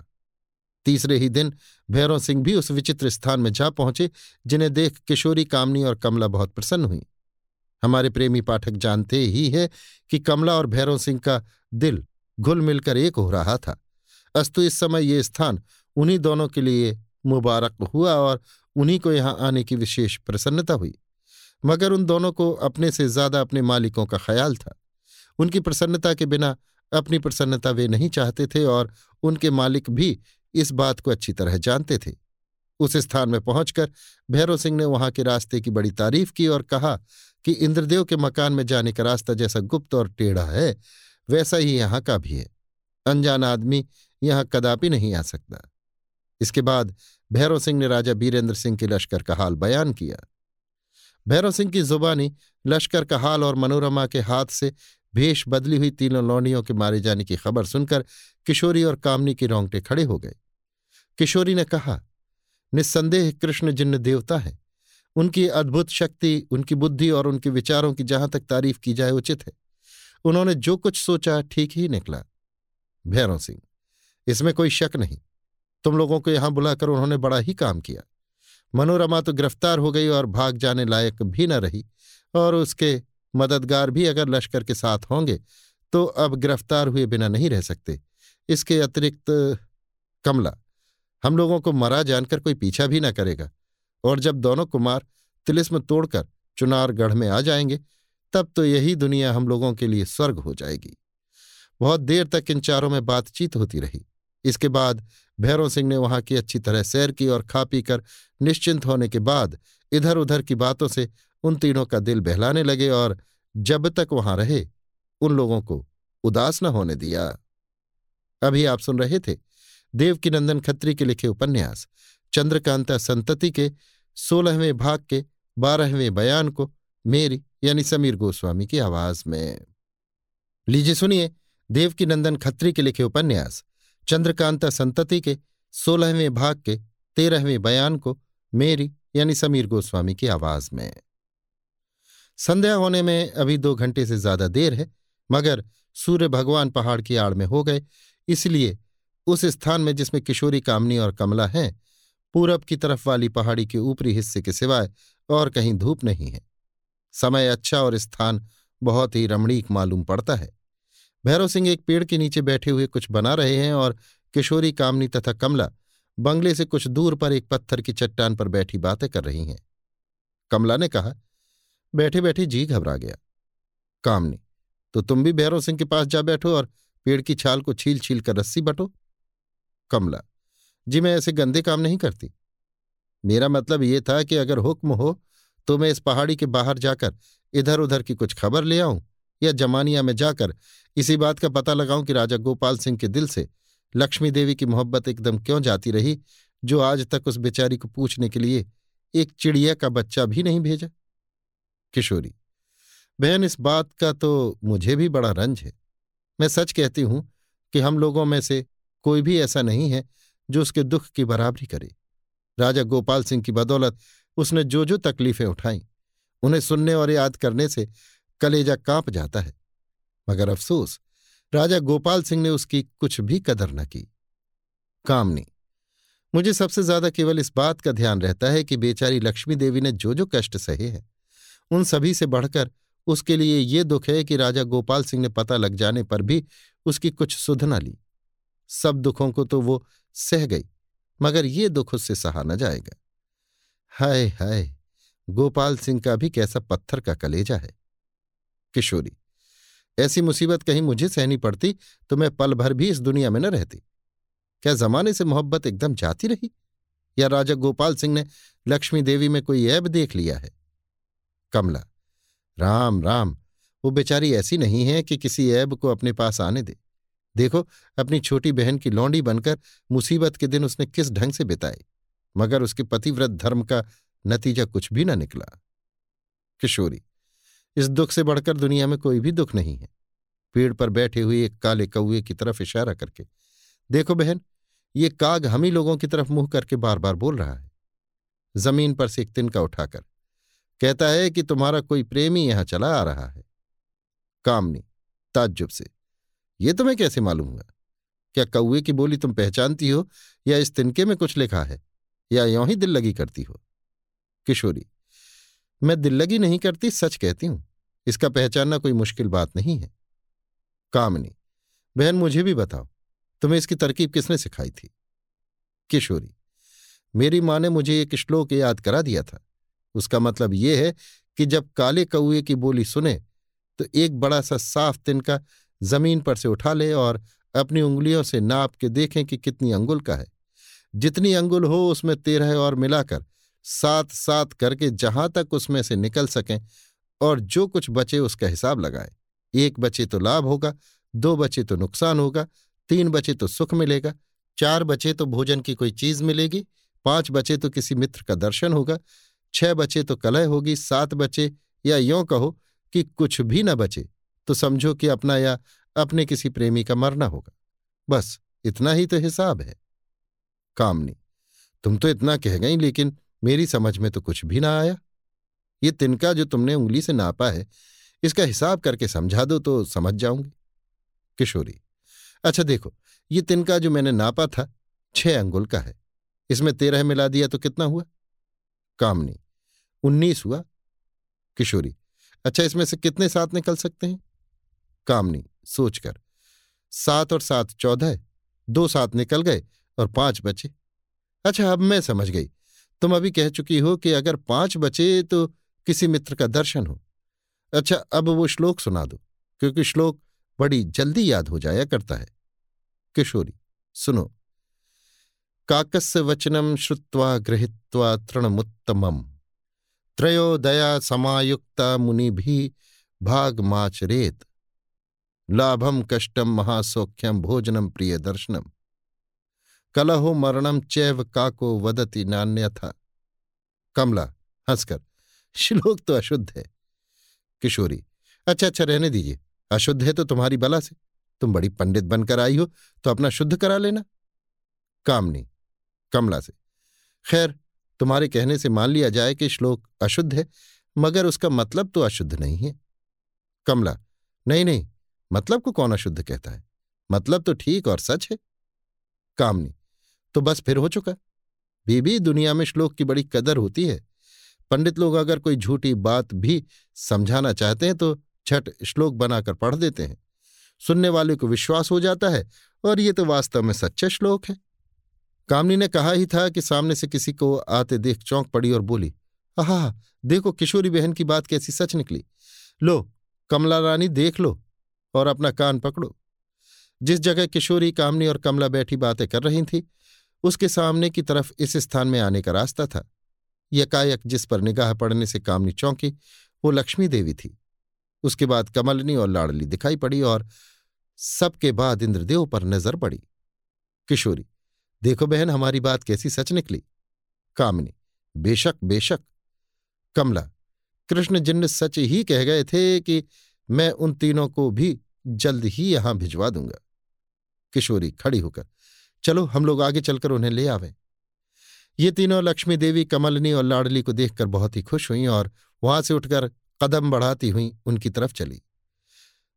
तीसरे ही दिन भैरव सिंह भी उस विचित्र स्थान में जा पहुँचे, जिन्हें देख किशोरी, कामनी और कमला बहुत प्रसन्न हुई। हमारे प्रेमी पाठक जानते ही है कि कमला और भैरव सिंह का दिल घुल मिलकर एक हो रहा था। अस्तु, इस समय ये स्थान उन्हीं दोनों के लिए मुबारक हुआ और उन्हीं को यहाँ आने की विशेष प्रसन्नता हुई। मगर उन दोनों को अपने से ज़्यादा अपने मालिकों का ख्याल था। उनकी प्रसन्नता के बिना अपनी प्रसन्नता वे नहीं चाहते थे और उनके मालिक भी इस बात को अच्छी तरह जानते थे। उस स्थान में पहुंचकर भैरव सिंह ने वहाँ के रास्ते की बड़ी तारीफ़ की और कहा कि इंद्रदेव के मकान में जाने का रास्ता जैसा गुप्त और टेढ़ा है, वैसा ही यहाँ का भी है। अनजान आदमी यहाँ कदापि नहीं आ सकता। इसके बाद भैरव सिंह ने राजा बीरेंद्र सिंह के लश्कर का हाल बयान किया। भैरव सिंह की जुबानी लश्कर का हाल और मनोरमा के हाथ से भेष बदली हुई तीनों लौंडियों के मारे जाने की खबर सुनकर किशोरी और कामनी के रोंगटे खड़े हो गए। किशोरी ने कहा, निस्संदेह कृष्ण जिन्न देवता है। उनकी अद्भुत शक्ति, उनकी बुद्धि और उनके विचारों की जहाँ तक तारीफ़ की जाए उचित है। उन्होंने जो कुछ सोचा, ठीक ही निकला। भैरव सिंह, इसमें कोई शक नहीं। तुम लोगों को यहाँ बुलाकर उन्होंने बड़ा ही काम किया। मनोरमा तो गिरफ़्तार हो गई और भाग जाने लायक भी न रही और उसके मददगार भी अगर लश्कर के साथ होंगे तो अब गिरफ़्तार हुए बिना नहीं रह सकते। इसके अतिरिक्त कमला, हम लोगों को मरा जानकर कोई पीछा भी न करेगा। और जब दोनों कुमार तिलिस्म तोड़कर चुनारगढ़ में आ जाएँगे, तब तो यही दुनिया हम लोगों के लिए स्वर्ग हो जाएगी। बहुत देर तक इन चारों में बातचीत होती रही। इसके बाद भैरव सिंह ने वहाँ की अच्छी तरह सैर की और खा पी कर निश्चिंत होने के बाद इधर उधर की बातों से उन तीनों का दिल बहलाने लगे और जब तक वहाँ रहे, उन लोगों को उदास न होने दिया। अभी आप सुन रहे थे देवकीनंदन खत्री के लिखे उपन्यास, चंद्रकांता संतति के सोलहवें भाग के बारहवें बयान को मेरी यानी समीर गोस्वामी की आवाज़ में। लीजिए सुनिए देवकीनंदन खत्री के लिखे उपन्यास, चंद्रकांता संतति के सोलहवें भाग के तेरहवें बयान को मेरी यानी समीर गोस्वामी की आवाज़ में। संध्या होने में अभी दो घंटे से ज़्यादा देर है, मगर सूर्य भगवान पहाड़ की आड़ में हो गए, इसलिए उस स्थान में जिसमें किशोरी कामनी और कमला हैं पूरब की तरफ़ वाली पहाड़ी के ऊपरी हिस्से के सिवाय और कहीं धूप नहीं है। समय अच्छा और स्थान बहुत ही रमणीक मालूम पड़ता है। भैरव सिंह एक पेड़ के नीचे बैठे हुए कुछ बना रहे हैं और किशोरी, कामनी तथा कमला बंगले से कुछ दूर पर एक पत्थर की चट्टान पर बैठी बातें कर रही हैं। कमला ने कहा, बैठे बैठे जी घबरा गया। कामनी तो तुम भी भैरव सिंह के पास जा बैठो और पेड़ की छाल को छील छील कर रस्सी बटो। कमला जी, मैं ऐसे गंदे काम नहीं करती। मेरा मतलब ये था कि अगर हुक्म हो तो मैं इस पहाड़ी के बाहर जाकर इधर उधर की कुछ खबर ले आऊँ या जमानिया में जाकर इसी बात का पता लगाऊँ कि राजा गोपाल सिंह के दिल से लक्ष्मी देवी की मोहब्बत एकदम क्यों जाती रही, जो आज तक उस बेचारी को पूछने के लिए एक चिड़िया का बच्चा भी नहीं भेजा। किशोरी, बहन, इस बात का तो मुझे भी बड़ा रंज है। मैं सच कहती हूँ कि हम लोगों में से कोई भी ऐसा नहीं है जो उसके दुख की बराबरी करे। राजा गोपाल सिंह की बदौलत उसने जो जो तकलीफें उठाई, उन्हें सुनने और याद करने से कलेजा काँप जाता है। मगर अफसोस, राजा गोपाल सिंह ने उसकी कुछ भी कदर न की। कामनी, मुझे सबसे ज़्यादा केवल इस बात का ध्यान रहता है कि बेचारी लक्ष्मी देवी ने जो जो कष्ट सहे हैं, उन सभी से बढ़कर उसके लिए ये दुख है कि राजा गोपाल सिंह ने पता लग जाने पर भी उसकी कुछ सुध न ली। सब दुखों को तो वो सह गई, मगर ये दुख उससे सहा न जाएगा। हाय हाय, गोपाल सिंह का भी कैसा पत्थर का कलेजा है। किशोरी, ऐसी मुसीबत कहीं मुझे सहनी पड़ती तो मैं पल भर भी इस दुनिया में न रहती। क्या जमाने से मोहब्बत एकदम जाती रही? या राजा गोपाल सिंह ने लक्ष्मी देवी में कोई ऐब देख लिया है? कमला, राम राम, वो बेचारी ऐसी नहीं है कि किसी ऐब को अपने पास आने दे। देखो, अपनी छोटी बहन की लौंडी बनकर मुसीबत के दिन उसने किस ढंग से बिताए मगर उसके पतिव्रत धर्म का नतीजा कुछ भी न निकला। किशोरी, इस दुख से बढ़कर दुनिया में कोई भी दुख नहीं है। पेड़ पर बैठे हुए एक काले कौए की तरफ़ इशारा करके, देखो बहन, ये काग हम ही लोगों की तरफ़ मुँह करके बार बार बोल रहा है। ज़मीन पर से एक तिनका उठाकर, कहता है कि तुम्हारा कोई प्रेमी यहाँ चला आ रहा है। कामनी, ताज्जुब से ये तुम्हें कैसे मालूम हुआ? क्या कौए की बोली तुम पहचानती हो, या इस तिनके में कुछ लिखा है, या यों ही दिल लगी करती हो? किशोरी, मैं दिल लगी नहीं करती, सच कहती हूँ, इसका पहचानना कोई मुश्किल बात नहीं है। कामनी, बहन मुझे भी बताओ, तुम्हें इसकी तरकीब किसने सिखाई थी? किशोरी, मेरी माँ ने मुझे एक श्लोक याद करा दिया था। उसका मतलब यह है कि जब काले कौए की बोली सुने तो एक बड़ा सा साफ़ तिनका ज़मीन पर से उठा ले और अपनी उंगलियों से नाप के देखें कि कितनी अंगुल का है। जितनी अंगुल हो, उसमें तेरह और मिलाकर सात सात करके जहाँ तक उसमें से निकल सकें और जो कुछ बचे उसका हिसाब लगाए। एक बचे तो लाभ होगा, दो बचे तो नुकसान होगा, तीन बचे तो सुख मिलेगा, चार बचे तो भोजन की कोई चीज़ मिलेगी, पाँच बचे तो किसी मित्र का दर्शन होगा, छह बचे तो कलह होगी, सात बचे या यों कहो कि कुछ भी न बचे। तो समझो कि अपना या अपने किसी प्रेमी का मरना होगा। बस, इतना ही तो हिसाब है। कामनी, तुम तो इतना कह गई, लेकिन मेरी समझ में तो कुछ भी ना आया। ये तिनका जो तुमने उंगली से नापा है, इसका हिसाब करके समझा दो तो समझ जाऊँगी। किशोरी अच्छा देखो, ये तिनका जो मैंने नापा था, छह अंगुल का है। इसमें तेरह मिला दिया तो कितना हुआ? कामनी, उन्नीस हुआ। किशोरी अच्छा इसमें से कितने साथ निकल सकते हैं? कामनी सोचकर। सात और सात चौदह दो सात निकल गए और पाँच बचे। अच्छा अब मैं समझ गई। तुम अभी कह चुकी हो कि अगर पाँच बचे तो किसी मित्र का दर्शन हो। अच्छा अब वो श्लोक सुना दो, क्योंकि श्लोक बड़ी जल्दी याद हो जाया करता है। किशोरी, सुनो। काकस्य वचनम श्रुत्वा गृहीत्वा तृणमुत्तमम्। त्रयोदया समायुक्ता मुनिभिः भागमाचरेत। लाभम कष्टम महासौख्यम भोजनम प्रिय दर्शनम कलहो मरणम चैव काको वदति नान्यथा। कमला, हंसकर, श्लोक तो अशुद्ध है। किशोरी अच्छा अच्छा रहने दीजिए। अशुद्ध है तो तुम्हारी बला से। तुम बड़ी पंडित बनकर आई हो तो अपना शुद्ध करा लेना। कामनी, कमला से, खैर, तुम्हारे कहने से मान लिया जाए कि श्लोक अशुद्ध है, मगर उसका मतलब तो अशुद्ध नहीं है। कमला, नहीं नहीं मतलब को कौन अशुद्ध कहता है? मतलब तो ठीक और सच है। कामनी तो बस फिर हो चुका। बीबी, दुनिया में श्लोक की बड़ी कदर होती है। पंडित लोग अगर कोई झूठी बात भी समझाना चाहते हैं तो छठ श्लोक बनाकर पढ़ देते हैं। सुनने वाले को विश्वास हो जाता है और ये तो वास्तव में सच्चे श्लोक है। कामनी ने कहा ही था कि सामने से किसी को आते देख चौंक पड़ी और बोली, आहा, देखो किशोरी बहन की बात कैसी सच निकली। लो, कमला रानी देख लो। और अपना कान पकड़ो। जिस जगह किशोरी, कामनी और कमला बैठी बातें कर रही थी, उसके सामने की तरफ़ इस स्थान में आने का रास्ता था। यकायक जिस पर निगाह पड़ने से कामनी चौंकी, वो लक्ष्मी देवी थी। उसके बाद कमलनी और लाड़ली दिखाई पड़ी और सबके बाद इंद्रदेव पर नज़र पड़ी। किशोरी, देखो बहन, हमारी बात कैसी सच निकली? कामनी, बेशक बेशक। कमला, कृष्ण जिन्न सच ही कह गए थे कि मैं उन तीनों को भी जल्द ही यहाँ भिजवा दूँगा। किशोरी खड़ी होकर, चलो, हम लोग आगे चलकर उन्हें ले आवें। ये तीनों लक्ष्मी देवी, कमलनी और लाडली को देखकर बहुत ही खुश हुई और वहाँ से उठकर कदम बढ़ाती हुई, उनकी तरफ़ चली।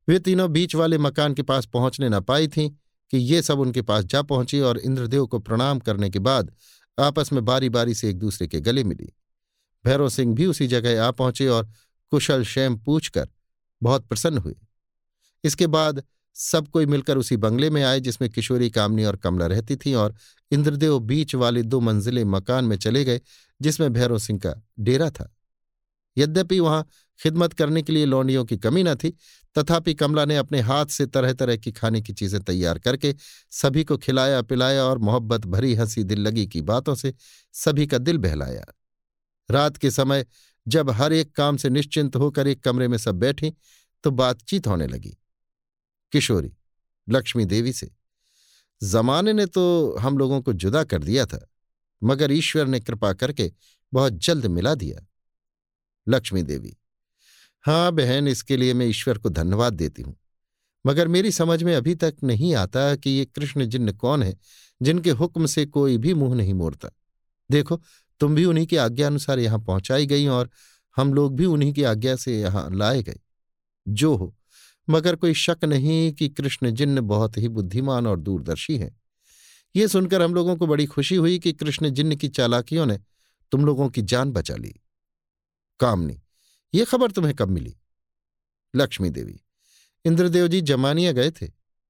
वे तीनों बीच वाले मकान के पास पहुँचने न पाई थीं कि ये सब उनके पास जा पहुँची और इंद्रदेव को प्रणाम करने के बाद आपस में बारी बारी से एक दूसरे के गले मिली। भैरव सिंह भी उसी जगह आ पहुँचे और कुशल शैम पूछकर बहुत प्रसन्न हुए इसके बाद सब कोई मिलकर उसी बंगले में आए जिसमें किशोरी, कामनी और कमला रहती थी और इंद्रदेव बीच वाले दो मंजिले मकान में चले गए जिसमें भैरव सिंह का डेरा था। यद्यपि वहाँ खिदमत करने के लिए लौंडियों की कमी न थी, तथापि कमला ने अपने हाथ से तरह तरह की खाने की चीज़ें तैयार करके सभी को खिलाया, पिलाया और मोहब्बत भरी हँसी दिल लगी की बातों से सभी का दिल बहलाया। रात के समय जब हर एक काम से निश्चिंत होकर एक कमरे में सब बैठी तो बातचीत होने लगी। किशोरी, लक्ष्मी देवी से, जमाने ने तो हम लोगों को जुदा कर दिया था, मगर ईश्वर ने कृपा करके बहुत जल्द मिला दिया। लक्ष्मी देवी हाँ बहन, इसके लिए मैं ईश्वर को धन्यवाद देती हूँ, मगर मेरी समझ में अभी तक नहीं आता कि ये कृष्ण जिन्न कौन है, जिनके हुक्म से कोई भी मुँह नहीं मोड़ता। देखो तुम भी उन्हीं की आज्ञा अनुसार यहाँ पहुंचाई गई और हम लोग भी उन्हीं की आज्ञा से यहाँ लाए गए। जो हो, मगर कोई शक नहीं कि कृष्ण जिन्न बहुत ही बुद्धिमान और दूरदर्शी है। ये सुनकर हम लोगों को बड़ी खुशी हुई कि कृष्ण जिन्न की चालाकियों ने तुम लोगों की जान बचा ली। कामनी, ये खबर तुम्हें कब मिली? लक्ष्मी देवी, इंद्रदेव जी जमानिया गए थे।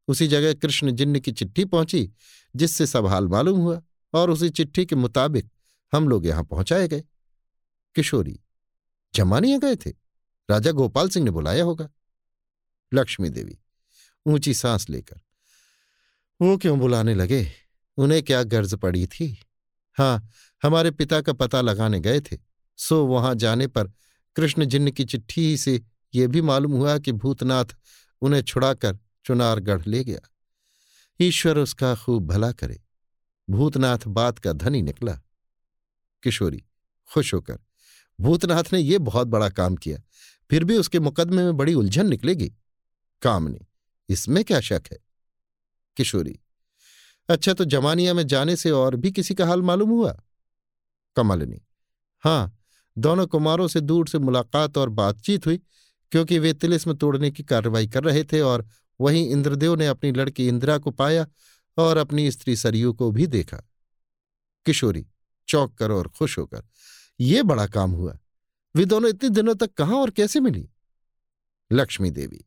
उसी जगह कृष्ण जिन्न की चिट्ठी पहुँची, जिससे सब हाल मालूम हुआ और उसी चिट्ठी के मुताबिक हम लोग यहाँ पहुँचाए गए। किशोरी जमानिया गए थे? राजा गोपाल सिंह ने बुलाया होगा। लक्ष्मी देवी, ऊँची सांस लेकर, वो क्यों बुलाने लगे? उन्हें क्या गर्ज पड़ी थी? हाँ हमारे पिता का पता लगाने गए थे। सो वहाँ जाने पर कृष्ण जिन्न की चिट्ठी से ये भी मालूम हुआ कि भूतनाथ उन्हें छुड़ाकर चुनारगढ़ ले गया। ईश्वर उसका खूब भला करे। भूतनाथ बात का धनी निकला। किशोरी, खुश होकर। भूतनाथ ने यह बहुत बड़ा काम किया, फिर भी उसके मुकदमे में बड़ी उलझन निकलेगी। कामनी, इसमें क्या शक है? किशोरी अच्छा तो जमानिया में जाने से और भी किसी का हाल मालूम हुआ? कमलनी हाँ दोनों कुमारों से दूर से मुलाकात और बातचीत हुई, क्योंकि वे तिलिस्म तोड़ने की कार्रवाई कर रहे थे और वहीं इंद्रदेव ने अपनी लड़की इंदिरा को पाया और अपनी स्त्री सरयू को भी देखा। किशोरी चौंक कर और खुश होकर। ये बड़ा काम हुआ। वे दोनों इतने दिनों तक कहाँ और कैसे मिली? लक्ष्मी देवी।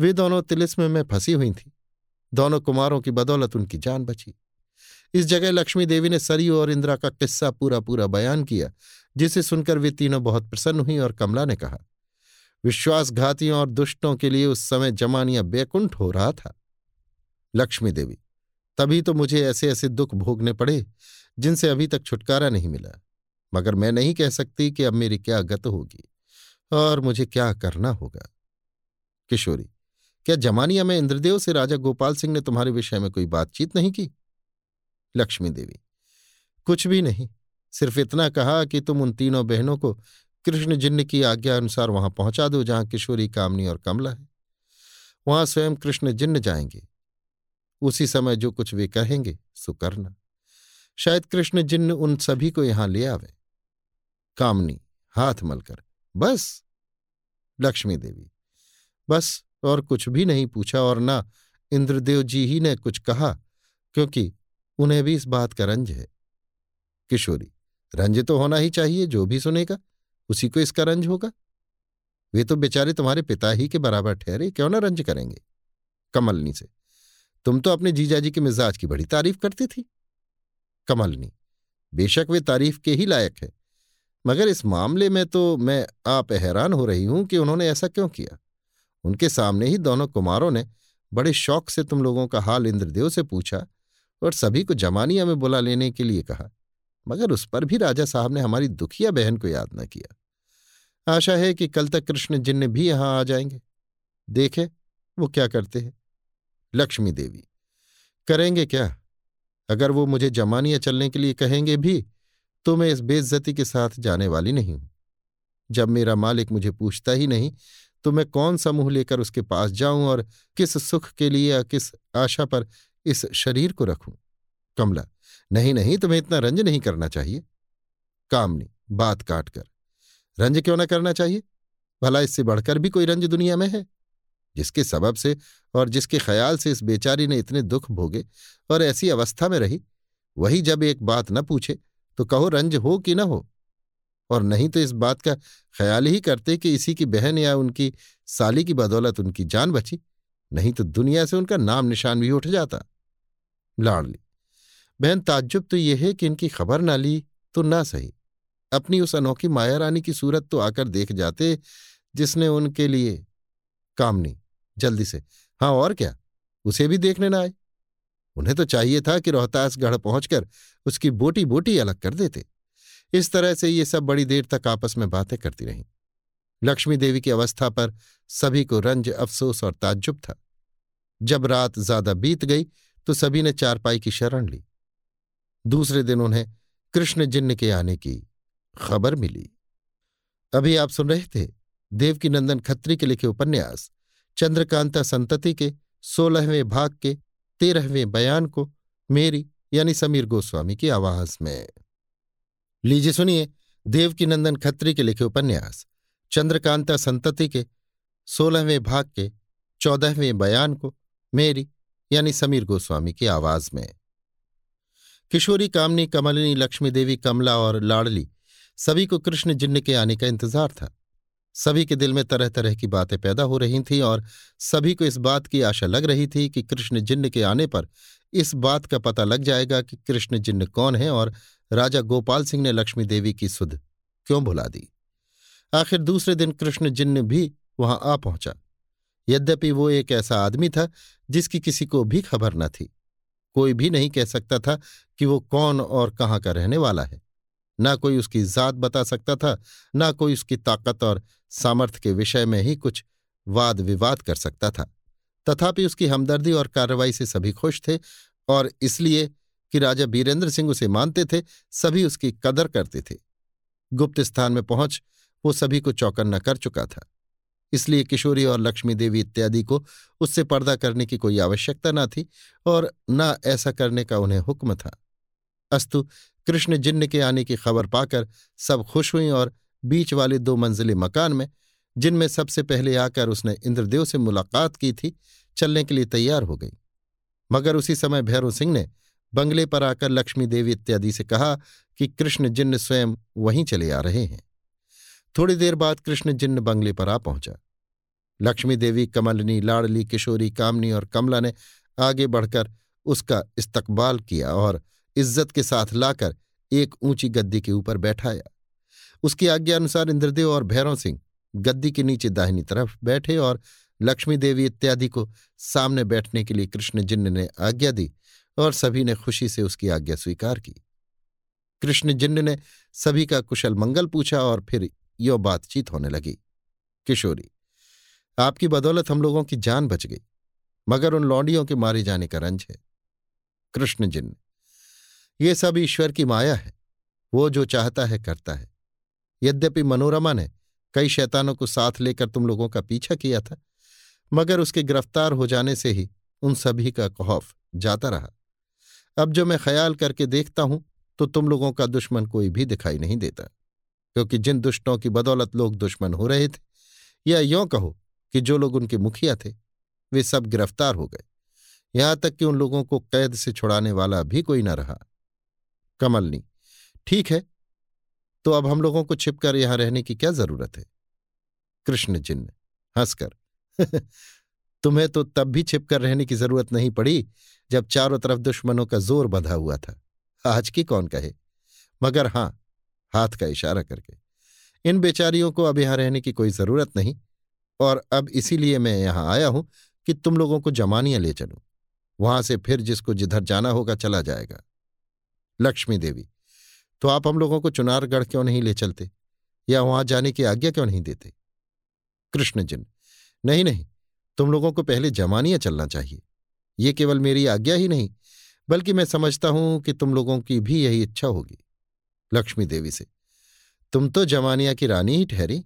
वे दोनों तिलिस्म में फंसी हुई थी। दोनों कुमारों की बदौलत उनकी जान बची। इस जगह लक्ष्मी देवी ने सरयू और इंदिरा का किस्सा पूरा पूरा बयान किया, जिसे सुनकर वे तीनों बहुत प्रसन्न हुई और कमला ने कहा, विश्वासघातियों और दुष्टों के लिए उस समय जमानिया बेकुंठ हो रहा था। लक्ष्मी देवी, तभी तो मुझे ऐसे ऐसे दुख भोगने पड़े जिनसे अभी तक छुटकारा नहीं मिला। मगर मैं नहीं कह सकती कि अब मेरी क्या गत होगी, और मुझे क्या करना होगा। किशोरी, क्या जमानिया में इंद्रदेव से राजा गोपाल सिंह ने तुम्हारे विषय में कोई बातचीत नहीं की? लक्ष्मी देवी, कुछ भी नहीं। सिर्फ़ इतना कहा कि तुम उन तीनों बहनों को कृष्ण जिन्न की आज्ञा अनुसार वहाँ पहुँचा दो जहाँ किशोरी, कामनी और कमला है। वहाँ स्वयं कृष्ण जिन्न जाएँगे, उसी समय जो कुछ वे कहेंगे, सो करना। शायद कृष्ण जिन्न उन सभी को यहाँ ले आवे। कामनी, हाथ मलकर, बस। लक्ष्मी देवी, बस, और कुछ भी नहीं पूछा और ना इंद्रदेव जी ही ने कुछ कहा, क्योंकि उन्हें भी इस बात का रंज है। किशोरी, रंज तो होना ही चाहिए, जो भी सुनेगा, उसी को इसका रंज होगा। वे तो बेचारे तुम्हारे पिता ही के बराबर ठहरे, क्यों ना रंज करेंगे? कमलनी से, तुम तो अपने जीजाजी के मिजाज की बड़ी तारीफ़ करती थी। कमलनी बेशक वे तारीफ़ के ही लायक है। मगर इस मामले में तो मैं आप हैरान हो रही हूँ कि उन्होंने ऐसा क्यों किया। उनके सामने ही दोनों कुमारों ने बड़े शौक से तुम लोगों का हाल इंद्रदेव से पूछा और सभी को जमानिया में बुला लेने के लिए कहा। मगर उस पर भी राजा साहब ने हमारी दुखिया बहन को याद न किया। आशा है कि कल तक कृष्ण जिन्न भी यहाँ आ जाएँगे। देखे वो क्या करते हैं। लक्ष्मी देवी, करेंगे क्या? अगर वो मुझे जमानिया चलने के लिए कहेंगे भी तो मैं इस बेइज्जती के साथ जाने वाली नहीं हूँ। जब मेरा मालिक मुझे पूछता ही नहीं तो मैं कौन सा मुँह लेकर उसके पास जाऊँ और किस सुख के लिए या किस आशा पर इस शरीर को रखूँ? कमला, नहीं नहीं, तुम्हें इतना रंज नहीं करना चाहिए। कामनी, बात काट कर रंज क्यों ना करना चाहिए? भला इससे बढ़कर भी कोई रंज दुनिया में है? जिसके सबब से और जिसके ख्याल से इस बेचारी ने इतने दुख भोगे और ऐसी अवस्था में रही। वही जब एक बात न पूछे तो कहो, रंज हो कि न हो? और नहीं तो इस बात का ख्याल ही करते कि इसी की बहन या उनकी साली की बदौलत उनकी जान बची। नहीं तो दुनिया से उनका नाम निशान भी उठ जाता। लाडली, बहन, ताज्जुब तो यह है कि इनकी खबर ना ली तो ना सही। अपनी उस अनोखी माया रानी की सूरत तो आकर देख जाते जिसने उनके लिए कामनी जल्दी से। हाँ और क्या? उसे भी देखने ना आए। उन्हें तो चाहिए था कि रोहतासगढ़ पहुंचकर उसकी बोटी बोटी अलग कर देते। इस तरह से ये सब बड़ी देर तक आपस में बातें करती रहीं। लक्ष्मी देवी की अवस्था पर सभी को रंज अफसोस और ताज्जुब था। जब रात ज़्यादा बीत गई तो सभी ने चारपाई की शरण ली। दूसरे दिन उन्हें कृष्ण जिन्न के आने की खबर मिली। अभी आप सुन रहे थे देवकी नंदन खत्री के लिखे उपन्यास। चंद्रकांता संतति के, सोलहवें भाग के, तेरहवें बयान को, मेरी यानी समीर गोस्वामी की आवाज़ में। लीजिए सुनिए देवकी नंदन खत्री के लिखे उपन्यास, चंद्रकांता संतति के, सोलहवें भाग के, चौदहवें बयान को, मेरी यानी समीर गोस्वामी की आवाज़ में। किशोरी कामनी, कमलिनी, लक्ष्मी देवी, कमला और लाडली, सभी को कृष्ण जिन्न के आने का इंतज़ार था। सभी के दिल में तरह तरह की बातें पैदा हो रही थीं और सभी को इस बात की आशा लग रही थी कि कृष्ण जिन्न के आने पर इस बात का पता लग जाएगा कि कृष्ण जिन्न कौन है और राजा गोपाल सिंह ने लक्ष्मी देवी की सुध क्यों भुला दी। आखिर दूसरे दिन कृष्ण जिन्न भी वहाँ आ पहुँचा। यद्यपि वो एक ऐसा आदमी था जिसकी किसी को भी खबर न थी। कोई भी नहीं कह सकता था कि वो कौन और कहाँ का रहने वाला है। न कोई उसकी जात बता सकता था, न कोई उसकी ताकत और सामर्थ्य के विषय में ही कुछ वाद विवाद कर सकता था। तथापि उसकी हमदर्दी और कार्रवाई से सभी खुश थे और इसलिए कि राजा बीरेंद्र सिंह उसे मानते थे, सभी उसकी कदर करते थे। गुप्त स्थान में पहुँच वो सभी को चौकन्ना कर चुका था। इसलिए किशोरी और लक्ष्मी देवी इत्यादि को उससे पर्दा करने की कोई आवश्यकता न थी और न ऐसा करने का उन्हें हुक्म था। अस्तु कृष्ण जिन्न के आने की खबर पाकर सब खुश हुई और बीच वाले दो मंजिले मकान में, जिनमें सबसे पहले आकर उसने इंद्रदेव से मुलाकात की थी, चलने के लिए तैयार हो गई। मगर उसी समय भैरव सिंह ने बंगले पर आकर लक्ष्मी देवी इत्यादि से कहा कि कृष्ण जिन्न स्वयं वहीं चले आ रहे हैं। थोड़ी देर बाद कृष्ण जिन्न बंगले पर आ पहुँचा। लक्ष्मी देवी, कमलनी, लाड़ली, किशोरी, कामनी और कमला ने आगे बढ़कर उसका इस्तकबाल किया और इज़्ज़त के साथ लाकर एक ऊँची गद्दी के ऊपर बैठाया। उसकी आज्ञा अनुसार इंद्रदेव और भैरव सिंह गद्दी के नीचे दाहिनी तरफ़ बैठे और लक्ष्मी देवी इत्यादि को सामने बैठने के लिए कृष्ण जिन्न ने आज्ञा दी और सभी ने खुशी से उसकी आज्ञा स्वीकार की। कृष्ण जिन्न ने सभी का कुशल मंगल पूछा और फिर यो बातचीत होने लगी। किशोरी, आपकी बदौलत हम लोगों की जान बच गई, मगर उन लौंडियों के मारे जाने का रंज है। कृष्ण जिन्न ये सब ईश्वर की माया है। वो जो चाहता है, करता है। यद्यपि मनोरमा ने कई शैतानों को साथ लेकर तुम लोगों का पीछा किया था, मगर उसके गिरफ़्तार हो जाने से ही उन सभी का खौफ जाता रहा। अब जो मैं ख्याल करके देखता हूँ तो तुम लोगों का दुश्मन कोई भी दिखाई नहीं देता, क्योंकि जिन दुष्टों की बदौलत लोग दुश्मन हो रहे थे, या यों कहो कि जो लोग उनके मुखिया थे, वे सब गिरफ़्तार हो गए। यहाँ तक कि उन लोगों को कैद से छुड़ाने वाला भी कोई न रहा। कमलनी ठीक है तो अब हम लोगों को छिपकर यहाँ रहने की क्या ज़रूरत है? कृष्ण जिन्न हंसकर। तुम्हें तो तब भी छिपकर रहने की ज़रूरत नहीं पड़ी, जब चारों तरफ़ दुश्मनों का ज़ोर बंधा हुआ था। आज की कौन कहे? मगर हाँ, हाथ का इशारा करके। इन बेचारियों को अब यहाँ रहने की कोई ज़रूरत नहीं, और अब इसीलिए मैं यहाँ आया हूँ कि तुम लोगों को जमानियाँ ले चलूँ। वहाँ से फिर जिसको जिधर जाना होगा चला जाएगा। लक्ष्मी देवी। तो आप हम लोगों को चुनारगढ़ क्यों नहीं ले चलते? या वहाँ जाने की आज्ञा क्यों नहीं देते? कृष्ण जिन नहीं नहीं, तुम लोगों को पहले जमानिया चलना चाहिए। ये केवल मेरी आज्ञा ही नहीं, बल्कि मैं समझता हूँ कि तुम लोगों की भी यही इच्छा होगी, लक्ष्मी देवी से। तुम तो जमानिया की रानी ही ठहरी।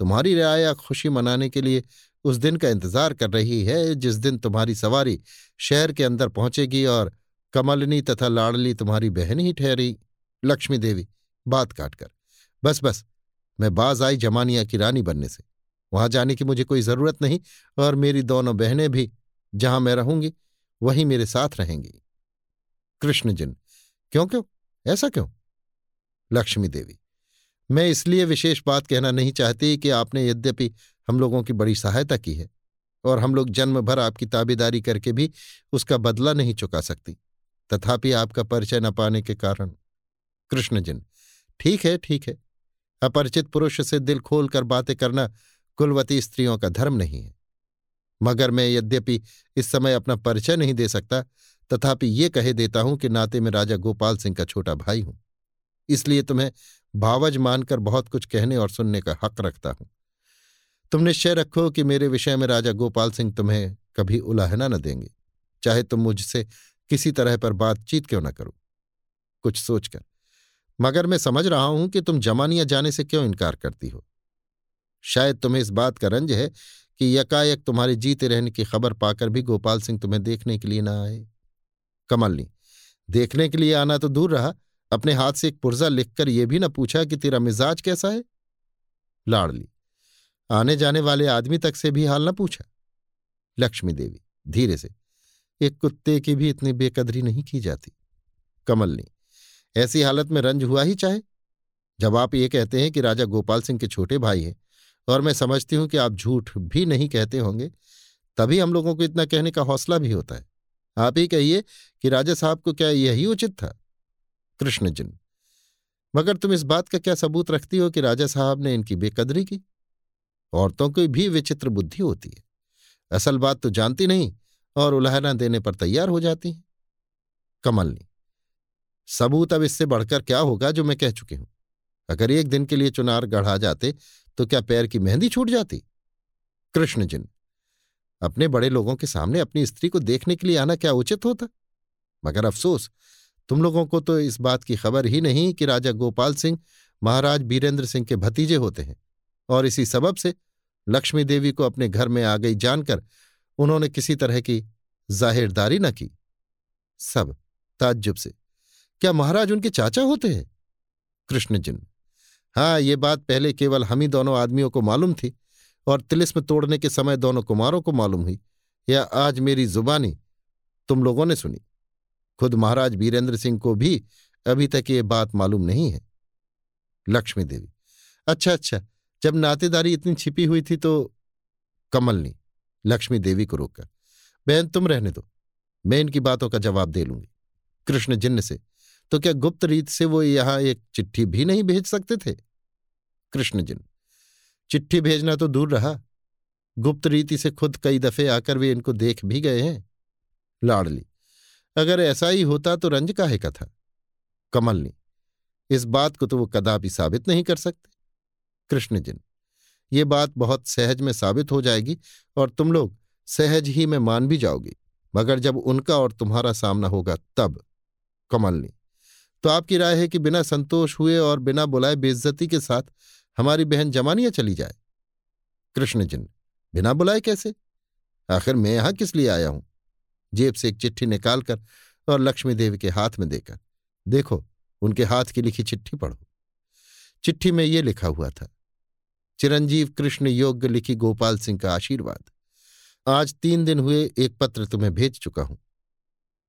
तुम्हारी राया खुशी मनाने के लिए उस दिन का इंतज़ार कर रही है जिस दिन तुम्हारी सवारी शहर के अंदर पहुंचेगी और कमलनी तथा लाडली तुम्हारी बहन ही ठहरी। लक्ष्मी देवी, बात काटकर बस बस, मैं बाज आई जमानिया की रानी बनने से। वहाँ जाने की मुझे कोई ज़रूरत नहीं और मेरी दोनों बहनें भी जहाँ मैं रहूँगी, वहीं मेरे साथ रहेंगी। कृष्ण जिन, क्यों क्यों? ऐसा क्यों? लक्ष्मी देवी, मैं इसलिए विशेष बात कहना नहीं चाहती कि आपने यद्यपि हम लोगों की बड़ी सहायता की है और हम लोग जन्म भर आपकी ताबेदारी करके भी उसका बदला नहीं चुका सकती। तथापि आपका परिचय न पाने के कारण। कृष्णजिन, ठीक है ठीक है। अपरिचित पुरुष से दिल खोलकर बातें करना कुलवती स्त्रियों का धर्म नहीं है। मगर मैं यद्यपि इस समय अपना परिचय नहीं दे सकता, तथापि ये कहे देता हूँ कि नाते में राजा गोपाल सिंह का छोटा भाई हूँ। इसलिए तुम्हें भावज मानकर बहुत कुछ कहने और सुनने का हक रखता हूँ। तुम निश्चय रखो कि मेरे विषय में राजा गोपाल सिंह तुम्हें कभी उलाहना न देंगे। चाहे तुम मुझसे किसी तरह पर बातचीत क्यों न करो? कुछ सोचकर। मगर मैं समझ रहा हूँ कि तुम जमानिया जाने से क्यों इनकार करती हो। शायद तुम्हें इस बात का रंज है कि यकायक तुम्हारे जीते रहने की खबर पाकर भी गोपाल सिंह तुम्हें देखने के लिए ना आए। कमलनी देखने के लिए आना तो दूर रहा। अपने हाथ से एक पुर्जा लिखकर यह भी न पूछा कि तेरा मिजाज कैसा है? लाड़ली आने जाने वाले आदमी तक से भी हाल न पूछा। लक्ष्मी देवी, धीरे से। एक कुत्ते की भी इतनी बेकदरी नहीं की जाती। कमलनी ऐसी हालत में रंज हुआ ही चाहे। जब आप ये कहते हैं कि राजा गोपाल सिंह के छोटे भाई हैं, और मैं समझती हूँ कि आप झूठ भी नहीं कहते होंगे, तभी हम लोगों को इतना कहने का हौसला भी होता है। आप ही कहिए कि राजा साहब को क्या यही उचित था? कृष्ण जिन मगर तुम इस बात का क्या सबूत रखती हो कि राजा साहब ने इनकी बेकदरी की? औरतों की भी विचित्र बुद्धि होती है। असल बात तो जानती नहीं और उलाहना देने पर तैयार हो जाती हैं। कमलनी सबूत अब इससे बढ़कर क्या होगा जो मैं कह चुकी हूँ? अगर एक दिन के लिए चुनार गढ़ा जाते तो क्या पैर की मेहंदी छूट जाती? कृष्ण जिन अपने बड़े लोगों के सामने अपनी स्त्री को देखने के लिए आना क्या उचित होता? मगर अफसोस, तुम लोगों को तो इस बात की खबर ही नहीं कि राजा गोपाल सिंह, महाराज बीरेंद्र सिंह के भतीजे होते हैं। और इसी सबब से लक्ष्मी देवी को अपने घर में आ गई जानकर उन्होंने किसी तरह की जाहिरदारी न की। सब ताज्जुब से, क्या महाराज उनके चाचा होते हैं? कृष्ण जिन हाँ ये बात पहले केवल हम ही दोनों आदमियों को मालूम थी और तिलिस्म तोड़ने के समय दोनों कुमारों को मालूम हुई, या आज मेरी जुबानी तुम लोगों ने सुनी। खुद महाराज वीरेंद्र सिंह को भी अभी तक ये बात मालूम नहीं है। लक्ष्मी देवी अच्छा अच्छा जब नातेदारी इतनी छिपी हुई थी तो कमलनी लक्ष्मी देवी को रोककर, बहन, तुम रहने दो, मैं इनकी बातों का जवाब दे लूँगी। कृष्ण जिन्न से तो क्या गुप्त रीत से वो यहाँ एक चिट्ठी भी नहीं भेज सकते थे? कृष्ण जिन चिट्ठी भेजना तो दूर रहा। गुप्त रीति से खुद कई दफे आकर वे इनको देख भी गए हैं। लाडली, अगर ऐसा ही होता तो रंज काहे का था? कमलनी, इस बात को तो वो कदापि साबित नहीं कर सकते। कृष्ण जिन ये बात बहुत सहज में साबित हो जाएगी और तुम लोग सहज ही में मान भी जाओगे। मगर जब उनका और तुम्हारा सामना होगा तब कमलनी तो आपकी राय है कि बिना संतोष हुए और बिना बुलाए बेइज्जती के साथ हमारी बहन जमानिया चली जाए? कृष्ण जिन बिना बुलाए कैसे? आखिर मैं यहाँ किस लिए आया हूँ? जेब से एक चिट्ठी निकालकर और लक्ष्मी देवी के हाथ में देकर, देखो, उनके हाथ की लिखी चिट्ठी पढ़ो। चिट्ठी में ये लिखा हुआ था चिरंजीव कृष्ण योग्य लिखी गोपाल सिंह का आशीर्वाद। आज तीन दिन हुए, एक पत्र तुम्हें भेज चुका हूँ।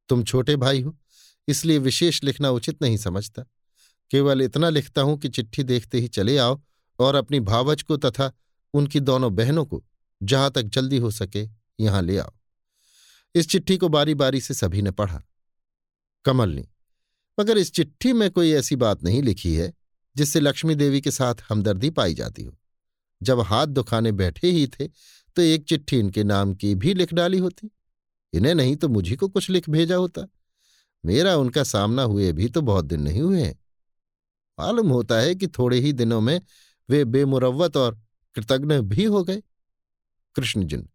तुम छोटे भाई हो, इसलिए विशेष लिखना उचित नहीं समझता। केवल इतना लिखता हूँ कि चिट्ठी देखते ही चले आओ और अपनी भावच को तथा उनकी दोनों बहनों को, जहाँ तक जल्दी हो सके, यहाँ ले आओ। इस चिट्ठी को बारी बारी से सभी ने पढ़ा। कमल ने, मगर इस चिट्ठी में कोई ऐसी बात नहीं लिखी है, जिससे लक्ष्मी देवी के साथ हमदर्दी पाई जाती हो। जब हाथ दुखाने बैठे ही थे तो एक चिट्ठी इनके नाम की भी लिख डाली होती। इन्हें नहीं तो मुझी को कुछ लिख भेजा होता। मेरा उनका सामना हुए भी तो बहुत दिन नहीं हुए हैं। मालूम होता है कि थोड़े ही दिनों में वे बेमुरवत और कृतज्ञ भी हो गए। कृष्णजिन,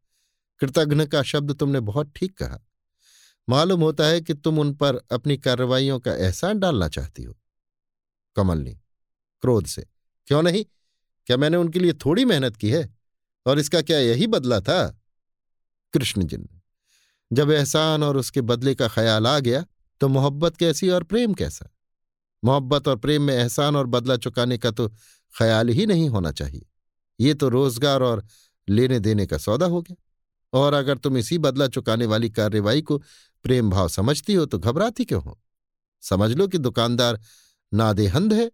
कृतघ्न का शब्द तुमने बहुत ठीक कहा। मालूम होता है कि तुम उन पर अपनी कार्रवाइयों का एहसान डालना चाहती हो। कमलनी, क्रोध से, क्यों नहीं? क्या मैंने उनके लिए थोड़ी मेहनत की है? और इसका क्या यही बदला था? कृष्णजिन, जब एहसान और उसके बदले का ख्याल आ गया तो मोहब्बत कैसी और प्रेम कैसा? मोहब्बत और प्रेम में एहसान और बदला चुकाने का तो ख्याल ही नहीं होना चाहिए। ये तो रोज़गार और लेने देने का सौदा हो गया। और अगर तुम इसी बदला चुकाने वाली कार्यवाही को प्रेम भाव समझती हो तो घबराती क्यों हो? समझ लो कि दुकानदार नादेहंद है,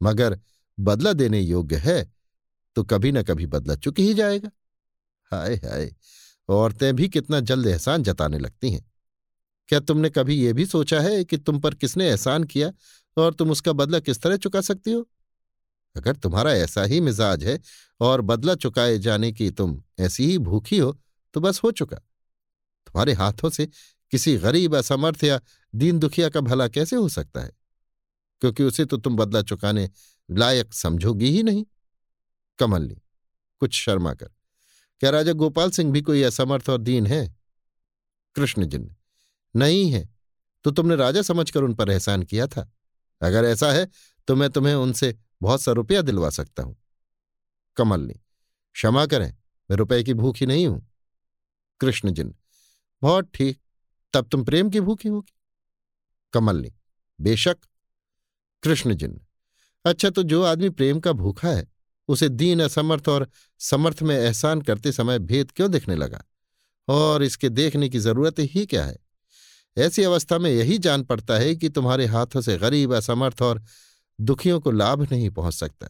मगर बदला देने योग्य है तो कभी न कभी बदला चुक ही जाएगा। हाय हाय, औरतें भी कितना जल्द एहसान जताने लगती हैं। क्या तुमने कभी यह भी सोचा है कि तुम पर किसने एहसान किया और तुम उसका बदला किस तरह चुका सकती हो? अगर तुम्हारा ऐसा ही मिजाज है और बदला चुकाए जाने की तुम ऐसी ही भूखी हो तो बस हो चुका। तुम्हारे हाथों से किसी गरीब, असमर्थ या दीन दुखिया का भला कैसे हो सकता है? क्योंकि उसे तो तुम बदला चुकाने लायक समझोगी ही नहीं। कमलनी कुछ शर्मा कर, क्या राजा गोपाल सिंह भी कोई असमर्थ और दीन है? कृष्ण जिन, नहीं है तो तुमने राजा समझकर उन पर एहसान किया था। अगर ऐसा है तो मैं तुम्हें उनसे बहुत सा रुपया दिलवा सकता हूँ। कमलनी क्षमा करें, मैं रुपए की भूखी नहीं हूँ। कृष्ण कृष्णजिन बहुत ठीक, तब तुम प्रेम की भूखी होगी। कमलनी बेशक। कृष्ण कृष्णजिन अच्छा तो जो आदमी प्रेम का भूखा है, उसे दीन, असमर्थ और समर्थ में एहसान करते समय भेद क्यों दिखने लगा? और इसके देखने की ज़रूरत ही क्या है? ऐसी अवस्था में यही जान पड़ता है कि तुम्हारे हाथों से गरीब, असमर्थ और दुखियों को लाभ नहीं पहुँच सकता,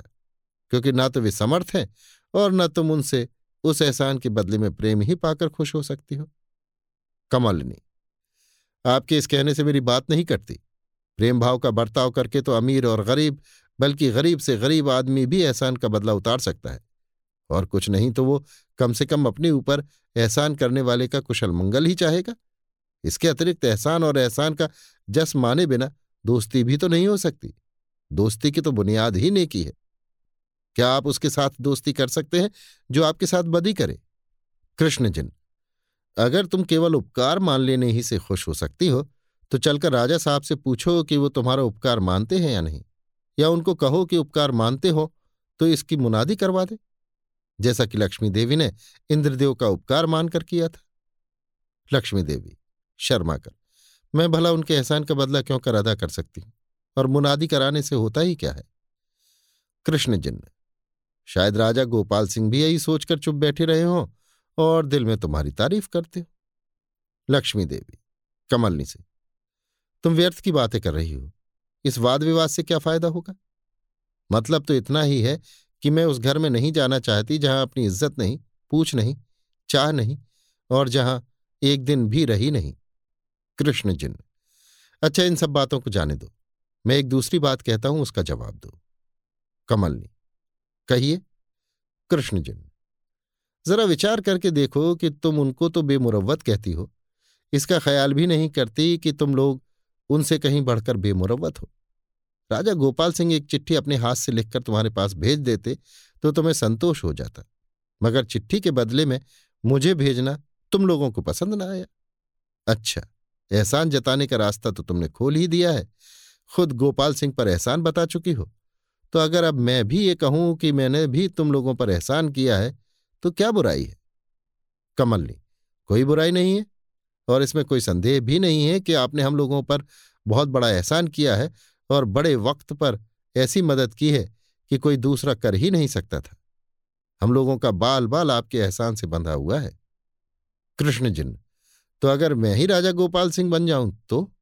क्योंकि ना तो वे समर्थ हैं और न तुम उनसे उस एहसान के बदले में प्रेम ही पाकर खुश हो सकती हो। कमलनी, आपके इस कहने से मेरी बात नहीं कटती। प्रेम भाव का बर्ताव करके तो अमीर और गरीब बल्कि गरीब से गरीब आदमी भी एहसान का बदला उतार सकता है। और कुछ नहीं तो वो कम से कम अपने ऊपर एहसान करने वाले का कुशल मंगल ही चाहेगा। इसके अतिरिक्त एहसान और एहसान का जस माने बिना दोस्ती भी तो नहीं हो सकती। दोस्ती की तो बुनियाद ही नेकी है। क्या आप उसके साथ दोस्ती कर सकते हैं जो आपके साथ बदी करे? कृष्णजिन अगर तुम केवल उपकार मान लेने ही से खुश हो सकती हो तो चलकर राजा साहब से पूछो कि वो तुम्हारा उपकार मानते हैं या नहीं। या उनको कहो कि उपकार मानते हो तो इसकी मुनादी करवा दे। जैसा कि लक्ष्मी देवी ने इंद्रदेव का उपकार मानकर किया था। लक्ष्मी देवी, शर्मा कर, मैं भला उनके एहसान का बदला क्यों कर अदा कर सकती हूँ? और मुनादी कराने से होता ही क्या है? कृष्ण जिन्न शायद राजा गोपाल सिंह भी यही सोचकर चुप बैठे रहे हों और दिल में तुम्हारी तारीफ़ करते हो। लक्ष्मी देवी, कमलनी से, तुम व्यर्थ की बातें कर रही हो। इस वाद विवाद से क्या फ़ायदा होगा? मतलब तो इतना ही है कि मैं उस घर में नहीं जाना चाहती जहाँ अपनी इज़्ज़त नहीं, पूछ नहीं, चाह नहीं और जहाँ एक दिन भी रही नहीं। कृष्ण जिन्न अच्छा इन सब बातों को जाने दो। मैं एक दूसरी बात कहता हूँ, उसका जवाब दो। कमलनी। कहिए, कृष्ण जिन्न जरा विचार करके देखो कि तुम उनको तो बेमुरवत कहती हो। इसका ख्याल भी नहीं करती कि तुम लोग उनसे कहीं बढ़कर बेमुरवत हो। राजा गोपाल सिंह एक चिट्ठी अपने हाथ से लिखकर तुम्हारे पास भेज देते तो तुम्हें संतोष हो जाता। मगर चिट्ठी के बदले में मुझे भेजना तुम लोगों को पसंद ना आया। अच्छा एहसान जताने का रास्ता तो तुमने खोल ही दिया है। खुद गोपाल सिंह पर एहसान बता चुकी हो। तो अगर अब मैं भी ये कहूँ कि मैंने भी तुम लोगों पर एहसान किया है तो क्या बुराई है? कमलनी कोई बुराई नहीं है। और इसमें कोई संदेह भी नहीं है कि आपने हम लोगों पर बहुत बड़ा एहसान किया है और बड़े वक्त पर ऐसी मदद की है कि कोई दूसरा कर ही नहीं सकता था। हम लोगों का बाल बाल आपके एहसान से बंधा हुआ है। कृष्ण जिन्न तो अगर मैं ही राजा गोपाल सिंह बन जाऊँ तो?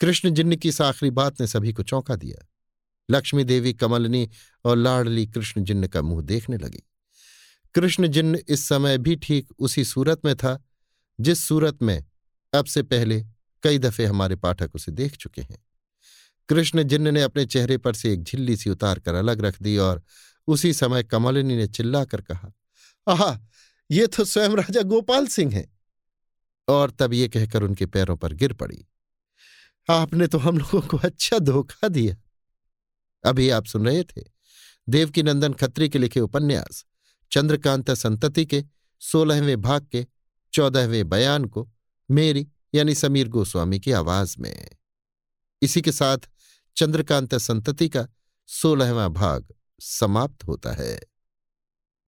कृष्ण जिन्न की इस आखिरी बात ने सभी को चौंका दिया। लक्ष्मी देवी, कमलनी और लाडली कृष्ण जिन्न का मुँह देखने लगी। कृष्ण जिन्न इस समय भी ठीक उसी सूरत में था जिस सूरत में अब से पहले कई दफे हमारे पाठक उसे देख चुके हैं। कृष्ण जिन्न ने अपने चेहरे पर से एक झिल्ली सी उतार कर अलग रख दी और उसी समय कमलिनी ने चिल्लाकर कहा, आह, ये तो स्वयं राजा गोपाल सिंह हैं। और तब ये कहकर उनके पैरों पर गिर पड़ी, आपने तो हम लोगों को अच्छा धोखा दिया। अभी आप सुन रहे थे देवकी नंदन खत्री के लिखे उपन्यास, चंद्रकांता संतति के सोलहवें भाग के चौदहवें बयान को मेरी यानी समीर गोस्वामी की आवाज़ में। इसी के साथ चंद्रकांत संतति का सोलहवां भाग समाप्त होता है।